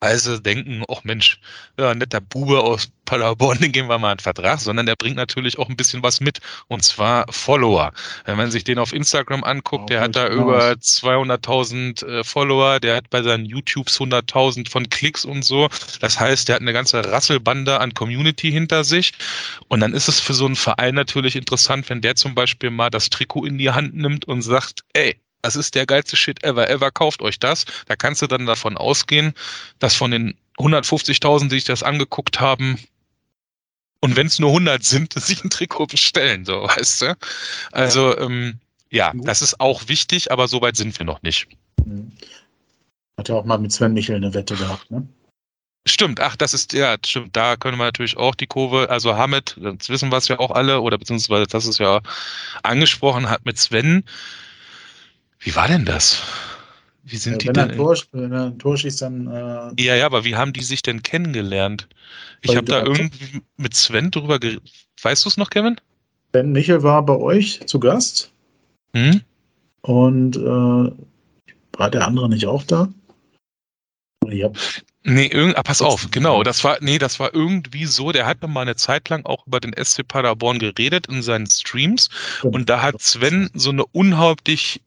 also denken, ach Mensch, ja, netter Bube aus Paderborn, <laughs> den geben wir mal einen Vertrag, sondern der bringt natürlich auch ein bisschen was mit, und zwar Follower. Wenn man sich den auf Instagram anguckt, oh, der hat da über 200.000 äh, Follower, der hat bei seinen YouTubes 100.000 von Klicks und so. Das heißt, der hat eine ganze Rasselbande an Community hinter sich. Und dann ist es für so einen Verein natürlich interessant, wenn der zum Beispiel mal das Trikot in die Hand nimmt und sagt, ey, das ist der geilste Shit ever, ever, kauft euch das. Da kannst du dann davon ausgehen, dass von den 150.000, die sich das angeguckt haben, und wenn es nur 100 sind, sich ein Trikot bestellen, so, weißt du? Also, ja, ähm, ja das ist auch wichtig, aber so weit sind wir noch nicht. Mhm. Hat ja auch mal mit Sven Michel eine Wette gehabt, ne? Stimmt, ach, das ist, ja, stimmt, da können wir natürlich auch die Kurve, also Hamid, das wissen wir es ja auch alle, oder beziehungsweise das ist ja angesprochen, hat mit Sven wie war denn das? Wie sind ja, die wenn denn? Er Tor, wenn ein Tor schießt, dann. Äh, ja, ja, aber wie haben die sich denn kennengelernt? Ich habe da irgendwie mit Sven drüber geredet. Weißt du es noch, Kevin? Ben Michel war bei euch zu Gast. Hm? Und äh, war der andere nicht auch da? Ja. Nee, irgend, ah, pass auf, genau, das war, nee, das war irgendwie so, der hatte mal eine Zeit lang auch über den SC Paderborn geredet in seinen Streams und da hat Sven so eine unheimlich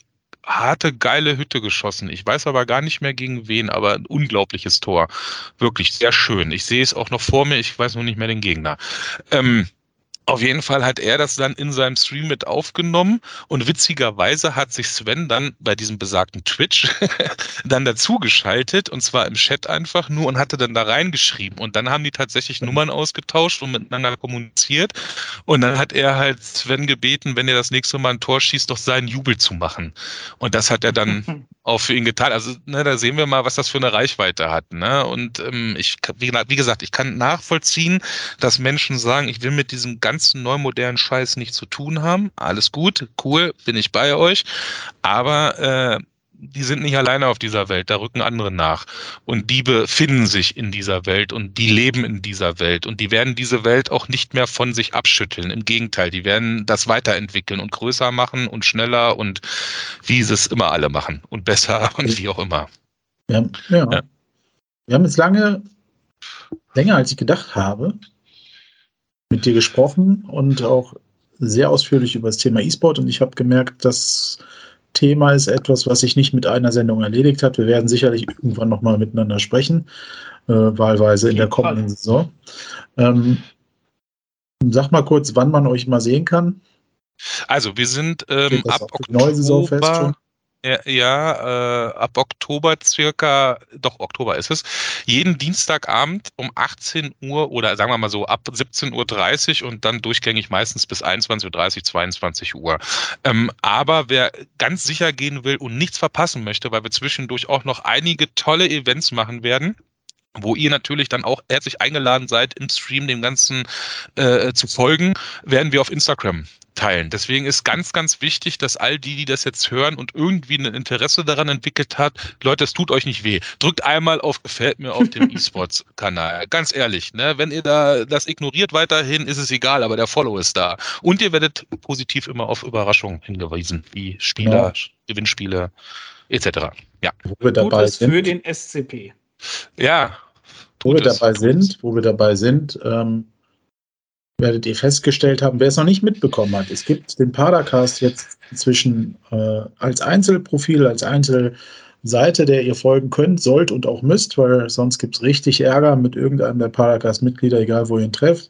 harte, geile Hütte geschossen. Ich weiß aber gar nicht mehr gegen wen, aber ein unglaubliches Tor. Wirklich sehr schön. Ich sehe es auch noch vor mir, ich weiß nur nicht mehr den Gegner. Ähm, auf jeden Fall hat er das dann in seinem Stream mit aufgenommen und witzigerweise hat sich Sven dann bei diesem besagten Twitch <laughs> dann dazugeschaltet und zwar im Chat einfach nur und hatte dann da reingeschrieben und dann haben die tatsächlich Nummern ausgetauscht und miteinander kommuniziert und dann hat er halt Sven gebeten, wenn er das nächste Mal ein Tor schießt, doch seinen Jubel zu machen und das hat er dann <laughs> auch für ihn getan. Also ne, da sehen wir mal, was das für eine Reichweite hat. Ne? Und ähm, ich, wie, wie gesagt, ich kann nachvollziehen, dass Menschen sagen, ich will mit diesem ganzen ganzen neumodernen Scheiß nichts zu tun haben. Alles gut, cool, bin ich bei euch. Aber äh, die sind nicht alleine auf dieser Welt, da rücken andere nach. Und die befinden sich in dieser Welt und die leben in dieser Welt. Und die werden diese Welt auch nicht mehr von sich abschütteln. Im Gegenteil, die werden das weiterentwickeln und größer machen und schneller und wie sie es immer alle machen und besser <laughs> und wie auch immer. Ja, ja. ja. Wir haben jetzt lange, länger als ich gedacht habe, mit dir gesprochen und auch sehr ausführlich über das Thema E-Sport. Und ich habe gemerkt, das Thema ist etwas, was sich nicht mit einer Sendung erledigt hat. Wir werden sicherlich irgendwann nochmal miteinander sprechen, äh, wahlweise in der kommenden Saison. Ähm, sag mal kurz, wann man euch mal sehen kann. Also wir sind ähm, ab Oktober, neue Saison fest schon? Ja, äh, ab Oktober circa, doch Oktober ist es, jeden Dienstagabend um 18 Uhr oder sagen wir mal so ab 17.30 Uhr und dann durchgängig meistens bis 21.30 Uhr, 22 Uhr. Ähm, aber wer ganz sicher gehen will und nichts verpassen möchte, weil wir zwischendurch auch noch einige tolle Events machen werden, wo ihr natürlich dann auch herzlich eingeladen seid, im Stream dem Ganzen äh, zu folgen, werden wir auf Instagram teilen. Deswegen ist ganz, ganz wichtig, dass all die, die das jetzt hören und irgendwie ein Interesse daran entwickelt hat, Leute, es tut euch nicht weh. Drückt einmal auf Gefällt mir auf dem <laughs> E-Sports-Kanal. Ganz ehrlich, ne? wenn ihr da das ignoriert weiterhin, ist es egal, aber der Follow ist da. Und ihr werdet positiv immer auf Überraschungen hingewiesen, wie Spieler, ja. Gewinnspiele etc. Ja. Wo wir dabei sind. für den SCP. Ja. Wo wir dabei sind, wo wir dabei sind, ähm, werdet ihr festgestellt haben, wer es noch nicht mitbekommen hat. Es gibt den Padercast jetzt inzwischen äh, als Einzelprofil, als Einzelseite, der ihr folgen könnt, sollt und auch müsst, weil sonst gibt es richtig Ärger mit irgendeinem der Padercast-Mitglieder, egal wo ihr ihn trefft.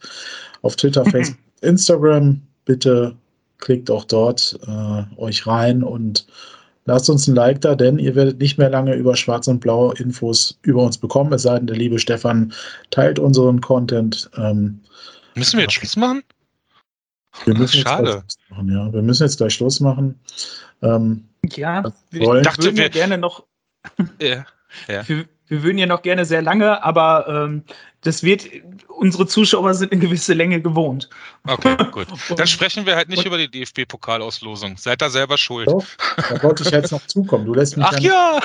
Auf Twitter, <laughs> Facebook, Instagram. Bitte klickt auch dort äh, euch rein und lasst uns ein Like da, denn ihr werdet nicht mehr lange über Schwarz und Blau Infos über uns bekommen, es sei denn, der liebe Stefan teilt unseren Content. Ähm, Müssen wir jetzt Schluss machen? Wir müssen Schade. Machen, ja. Wir müssen jetzt gleich Schluss machen. Ähm, ja, ich dachte, wir gerne noch. ja, ja. <laughs> Wir, wir, würden ja noch gerne sehr lange, aber ähm, das wird, unsere Zuschauer sind eine gewisse Länge gewohnt. Okay, gut. <laughs> Dann sprechen wir halt nicht über die DFB-Pokalauslosung. Seid da selber schuld. Doch, da wollte ich jetzt noch zukommen. Du lässt mich Ach ja!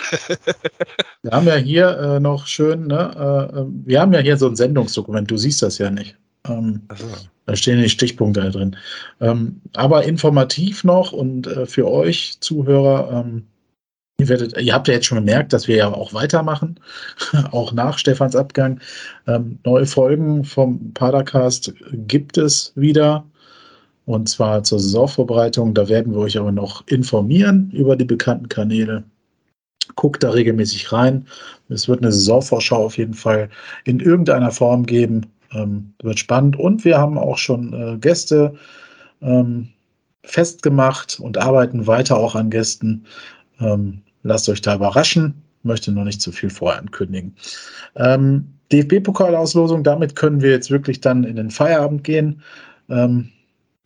<laughs> wir haben ja hier äh, noch schön, ne, äh, äh, wir haben ja hier so ein Sendungsdokument. Du siehst das ja nicht. Ähm, so. Da stehen die Stichpunkte da drin. Ähm, aber informativ noch und äh, für euch Zuhörer, ähm, ihr, werdet, ihr habt ja jetzt schon gemerkt, dass wir ja auch weitermachen, <laughs> auch nach Stefans Abgang. Ähm, neue Folgen vom Padercast gibt es wieder. Und zwar zur Saisonvorbereitung. Da werden wir euch aber noch informieren über die bekannten Kanäle. Guckt da regelmäßig rein. Es wird eine Saisonvorschau auf jeden Fall in irgendeiner Form geben. Ähm, wird spannend. Und wir haben auch schon äh, Gäste ähm, festgemacht und arbeiten weiter auch an Gästen. Ähm, lasst euch da überraschen. Möchte noch nicht zu viel vorankündigen. Ähm, DFB-Pokalauslosung, damit können wir jetzt wirklich dann in den Feierabend gehen. Ähm,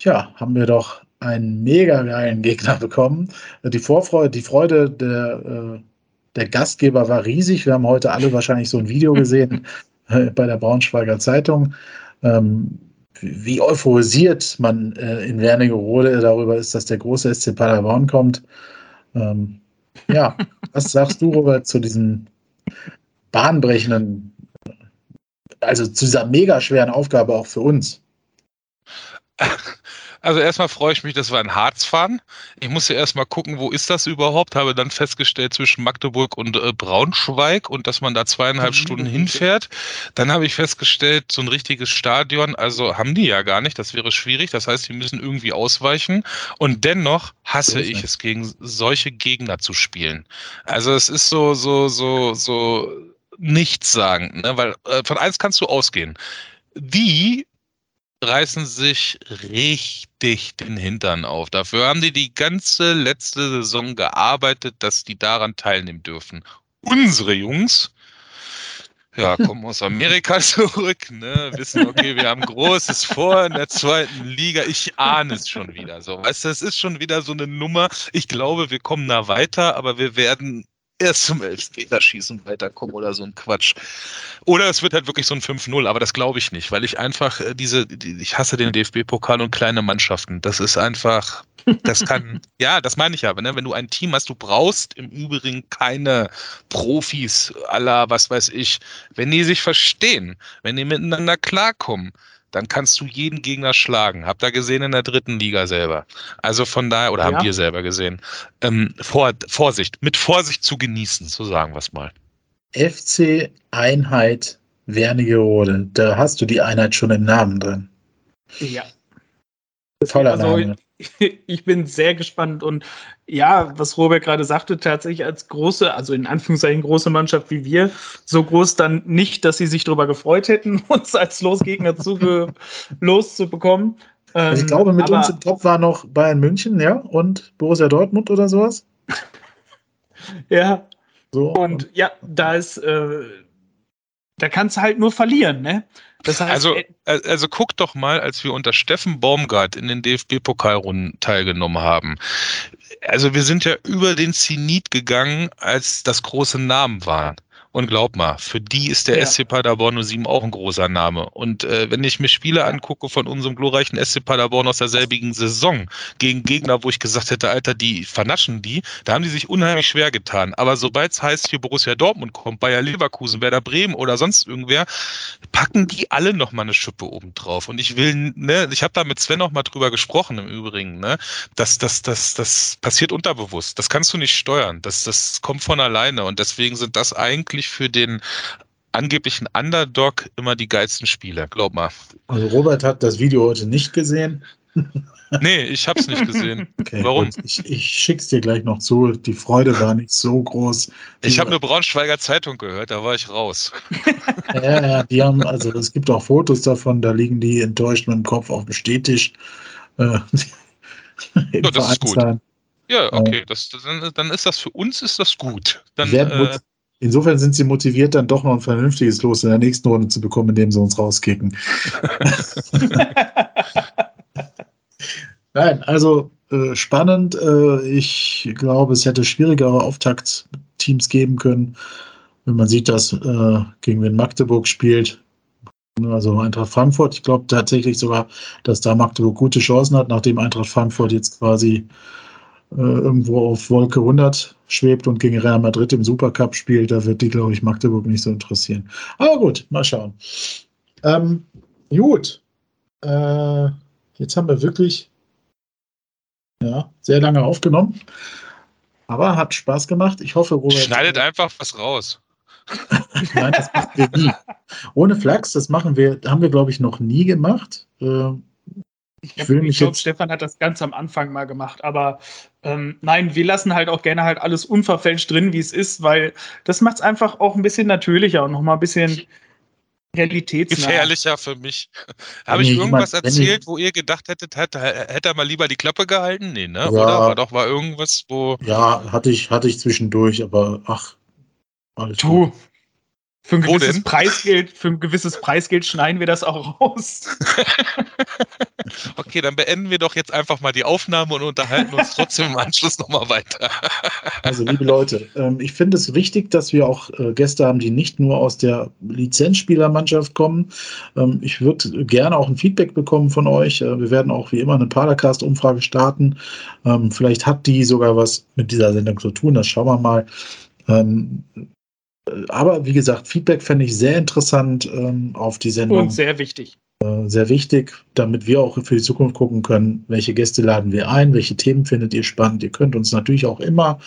ja, haben wir doch einen mega geilen Gegner bekommen. Die Vorfreude, die Freude der, äh, der Gastgeber war riesig. Wir haben heute alle wahrscheinlich so ein Video <laughs> gesehen, äh, bei der Braunschweiger Zeitung. Ähm, wie euphorisiert man äh, in Wernigerode darüber ist, dass der große SC Paderborn kommt. Ähm, ja, was sagst du, Robert, zu diesem bahnbrechenden, also zu dieser mega schweren Aufgabe auch für uns? <laughs> Also erstmal freue ich mich, dass wir in Harz fahren. Ich muss ja erstmal gucken, wo ist das überhaupt. Habe dann festgestellt zwischen Magdeburg und äh, Braunschweig und dass man da zweieinhalb mhm. Stunden hinfährt. Dann habe ich festgestellt, so ein richtiges Stadion, also haben die ja gar nicht. Das wäre schwierig. Das heißt, die müssen irgendwie ausweichen. Und dennoch hasse ich es, gegen solche Gegner zu spielen. Also es ist so, so, so, so nichts sagen, ne? weil äh, von eins kannst du ausgehen. Die reißen sich richtig den Hintern auf. Dafür haben die die ganze letzte Saison gearbeitet, dass die daran teilnehmen dürfen. Unsere Jungs, ja, <laughs> kommen aus Amerika zurück, ne, wissen, okay, wir haben Großes vor in der zweiten Liga. Ich ahne es schon wieder so. Weißt du, es ist schon wieder so eine Nummer. Ich glaube, wir kommen da weiter, aber wir werden erst zum Elfmeterschießen weiterkommen oder so ein Quatsch. Oder es wird halt wirklich so ein 5-0, aber das glaube ich nicht, weil ich einfach äh, diese, die, ich hasse den DFB-Pokal und kleine Mannschaften. Das ist einfach, das kann, <laughs> ja, das meine ich aber, ne? wenn du ein Team hast, du brauchst im Übrigen keine Profis aller, was weiß ich, wenn die sich verstehen, wenn die miteinander klarkommen dann kannst du jeden Gegner schlagen. Habt ihr gesehen in der dritten Liga selber. Also von daher, oder ja. haben wir selber gesehen. Ähm, vor, Vorsicht, mit Vorsicht zu genießen, so sagen wir es mal. FC Einheit Wernigerode, da hast du die Einheit schon im Namen drin. Ja. Toller also, Name. <laughs> ich bin sehr gespannt und ja, was Robert gerade sagte, tatsächlich als große, also in Anführungszeichen große Mannschaft wie wir, so groß dann nicht, dass sie sich darüber gefreut hätten, <laughs> uns als Losgegner zuge <laughs> loszubekommen. Also ich glaube, mit aber, uns im Top war noch Bayern München, ja, und Borussia Dortmund oder sowas. ja. So. Und ja, da ist, äh, da kannst du halt nur verlieren, ne? Das heißt, also, äh, also guck doch mal, als wir unter Steffen Baumgart in den DFB-Pokalrunden teilgenommen haben. Also wir sind ja über den Zenit gegangen, als das große Namen waren. Und glaub mal, für die ist der ja. SC Paderborn 07 auch ein großer Name. Und äh, wenn ich mir Spiele angucke von unserem glorreichen SC Paderborn aus derselbigen Saison gegen Gegner, wo ich gesagt hätte, Alter, die vernaschen die, da haben die sich unheimlich schwer getan. Aber sobald es heißt, hier Borussia Dortmund kommt, Bayer Leverkusen, Werder Bremen oder sonst irgendwer, packen die alle noch mal eine Schippe oben drauf. Und ich will, ne, ich habe da mit Sven noch mal drüber gesprochen im Übrigen, ne, dass das, das, das passiert unterbewusst. Das kannst du nicht steuern. Das, das kommt von alleine. Und deswegen sind das eigentlich für den angeblichen Underdog immer die geilsten Spiele, glaub mal. Also Robert hat das Video heute nicht gesehen. <laughs> Nee, ich hab's nicht gesehen. Okay, Warum? Gut. Ich, ich schick's dir gleich noch zu. Die Freude war nicht so groß. Ich habe eine Braunschweiger Zeitung gehört, da war ich raus. <laughs> ja, ja, die haben, also es gibt auch Fotos davon, da liegen die enttäuscht mit dem Kopf auf dem Stehtisch. Äh, <laughs> ja, das ist gut. Ja, okay, das, dann, dann, ist das für uns ist das gut. Dann, äh, Insofern sind sie motiviert, dann doch noch ein vernünftiges Los in der nächsten Runde zu bekommen, indem sie uns rauskicken. <laughs> Nein, also äh, spannend. Äh, ich glaube, es hätte schwierigere Auftaktteams geben können, wenn man sieht, dass äh, gegen wen Magdeburg spielt. Also Eintracht Frankfurt. Ich glaube tatsächlich sogar, dass da Magdeburg gute Chancen hat, nachdem Eintracht Frankfurt jetzt quasi irgendwo auf Wolke 100 schwebt und gegen Real Madrid im Supercup spielt. Da wird die, glaube ich, Magdeburg nicht so interessieren. Aber gut, mal schauen. Ähm, gut. Äh, jetzt haben wir wirklich ja, sehr lange aufgenommen. Aber hat Spaß gemacht. Ich hoffe, Robert. Schneidet einfach was raus. <laughs> Nein, das machen wir nie. Ohne Flachs, das machen wir, haben wir, glaube ich, noch nie gemacht. Äh, ich, ich, ich glaube, Stefan hat das ganz am Anfang mal gemacht, aber ähm, nein, wir lassen halt auch gerne halt alles unverfälscht drin, wie es ist, weil das macht es einfach auch ein bisschen natürlicher und nochmal ein bisschen realitätsnah. Gefährlicher für mich. Habe ich irgendwas jemand, erzählt, wo ihr gedacht hättet, hätte, hätte er mal lieber die Klappe gehalten? Nee, ne? Ja, Oder war doch war irgendwas, wo. Ja, hatte ich, hatte ich zwischendurch, aber ach. Alles du, gut. Für ein, gewisses Preisgeld, für ein gewisses Preisgeld schneiden wir das auch raus. <laughs> okay, dann beenden wir doch jetzt einfach mal die Aufnahme und unterhalten uns trotzdem im Anschluss nochmal weiter. <laughs> also, liebe Leute, ähm, ich finde es wichtig, dass wir auch äh, Gäste haben, die nicht nur aus der Lizenzspielermannschaft kommen. Ähm, ich würde gerne auch ein Feedback bekommen von euch. Äh, wir werden auch wie immer eine Paracast-Umfrage starten. Ähm, vielleicht hat die sogar was mit dieser Sendung zu tun. Das schauen wir mal. Aber wie gesagt, Feedback fände ich sehr interessant ähm, auf die Sendung. Und sehr wichtig. Äh, sehr wichtig, damit wir auch für die Zukunft gucken können, welche Gäste laden wir ein, welche Themen findet ihr spannend. Ihr könnt uns natürlich auch immer,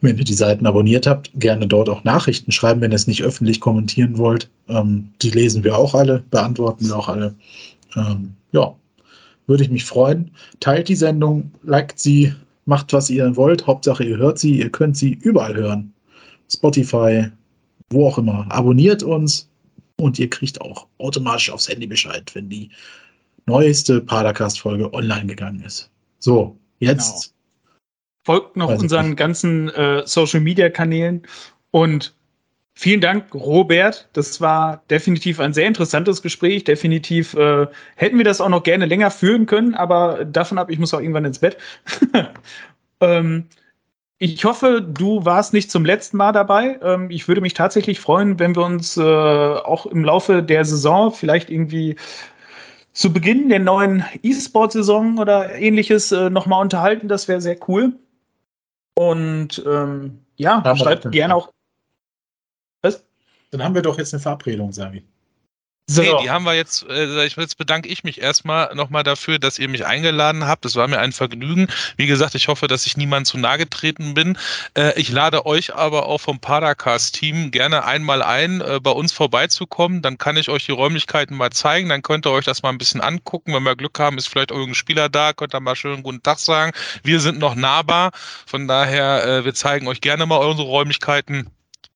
wenn ihr die Seiten abonniert habt, gerne dort auch Nachrichten schreiben, wenn ihr es nicht öffentlich kommentieren wollt. Ähm, die lesen wir auch alle, beantworten wir auch alle. Ähm, ja, würde ich mich freuen. Teilt die Sendung, liked sie, macht was ihr wollt. Hauptsache, ihr hört sie, ihr könnt sie überall hören. Spotify, wo auch immer. Abonniert uns und ihr kriegt auch automatisch aufs Handy Bescheid, wenn die neueste Padercast-Folge online gegangen ist. So, jetzt. Genau. Folgt noch unseren ganzen äh, Social-Media-Kanälen und Vielen Dank, Robert. Das war definitiv ein sehr interessantes Gespräch. Definitiv äh, hätten wir das auch noch gerne länger führen können, aber davon ab, ich muss auch irgendwann ins Bett. <laughs> ähm, ich hoffe, du warst nicht zum letzten Mal dabei. Ähm, ich würde mich tatsächlich freuen, wenn wir uns äh, auch im Laufe der Saison vielleicht irgendwie zu Beginn der neuen E-Sport-Saison oder ähnliches äh, nochmal unterhalten. Das wäre sehr cool. Und ähm, ja, schreibt gerne auch. Was? Dann haben wir doch jetzt eine Verabredung, Sami. So. Nee, die haben wir jetzt, äh, jetzt bedanke ich mich erstmal nochmal dafür, dass ihr mich eingeladen habt. Das war mir ein Vergnügen. Wie gesagt, ich hoffe, dass ich niemand zu nahe getreten bin. Äh, ich lade euch aber auch vom Paracast-Team gerne einmal ein, äh, bei uns vorbeizukommen. Dann kann ich euch die Räumlichkeiten mal zeigen. Dann könnt ihr euch das mal ein bisschen angucken. Wenn wir Glück haben, ist vielleicht irgendein Spieler da, könnt ihr mal schön guten Tag sagen. Wir sind noch nahbar. Von daher, äh, wir zeigen euch gerne mal unsere Räumlichkeiten.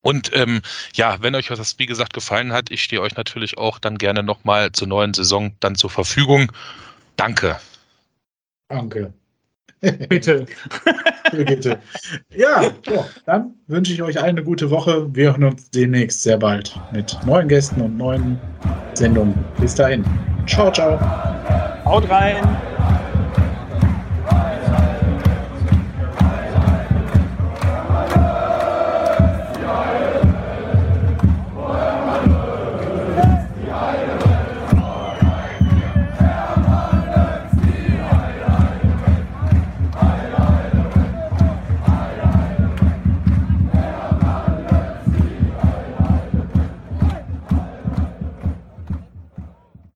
Und ähm, ja, wenn euch das, wie gesagt, gefallen hat, ich stehe euch natürlich auch dann gerne nochmal zur neuen Saison dann zur Verfügung. Danke. Danke. <laughs> Bitte. <laughs> Bitte. Ja, so, dann wünsche ich euch allen eine gute Woche. Wir hören uns demnächst sehr bald mit neuen Gästen und neuen Sendungen. Bis dahin. Ciao, ciao. Haut rein.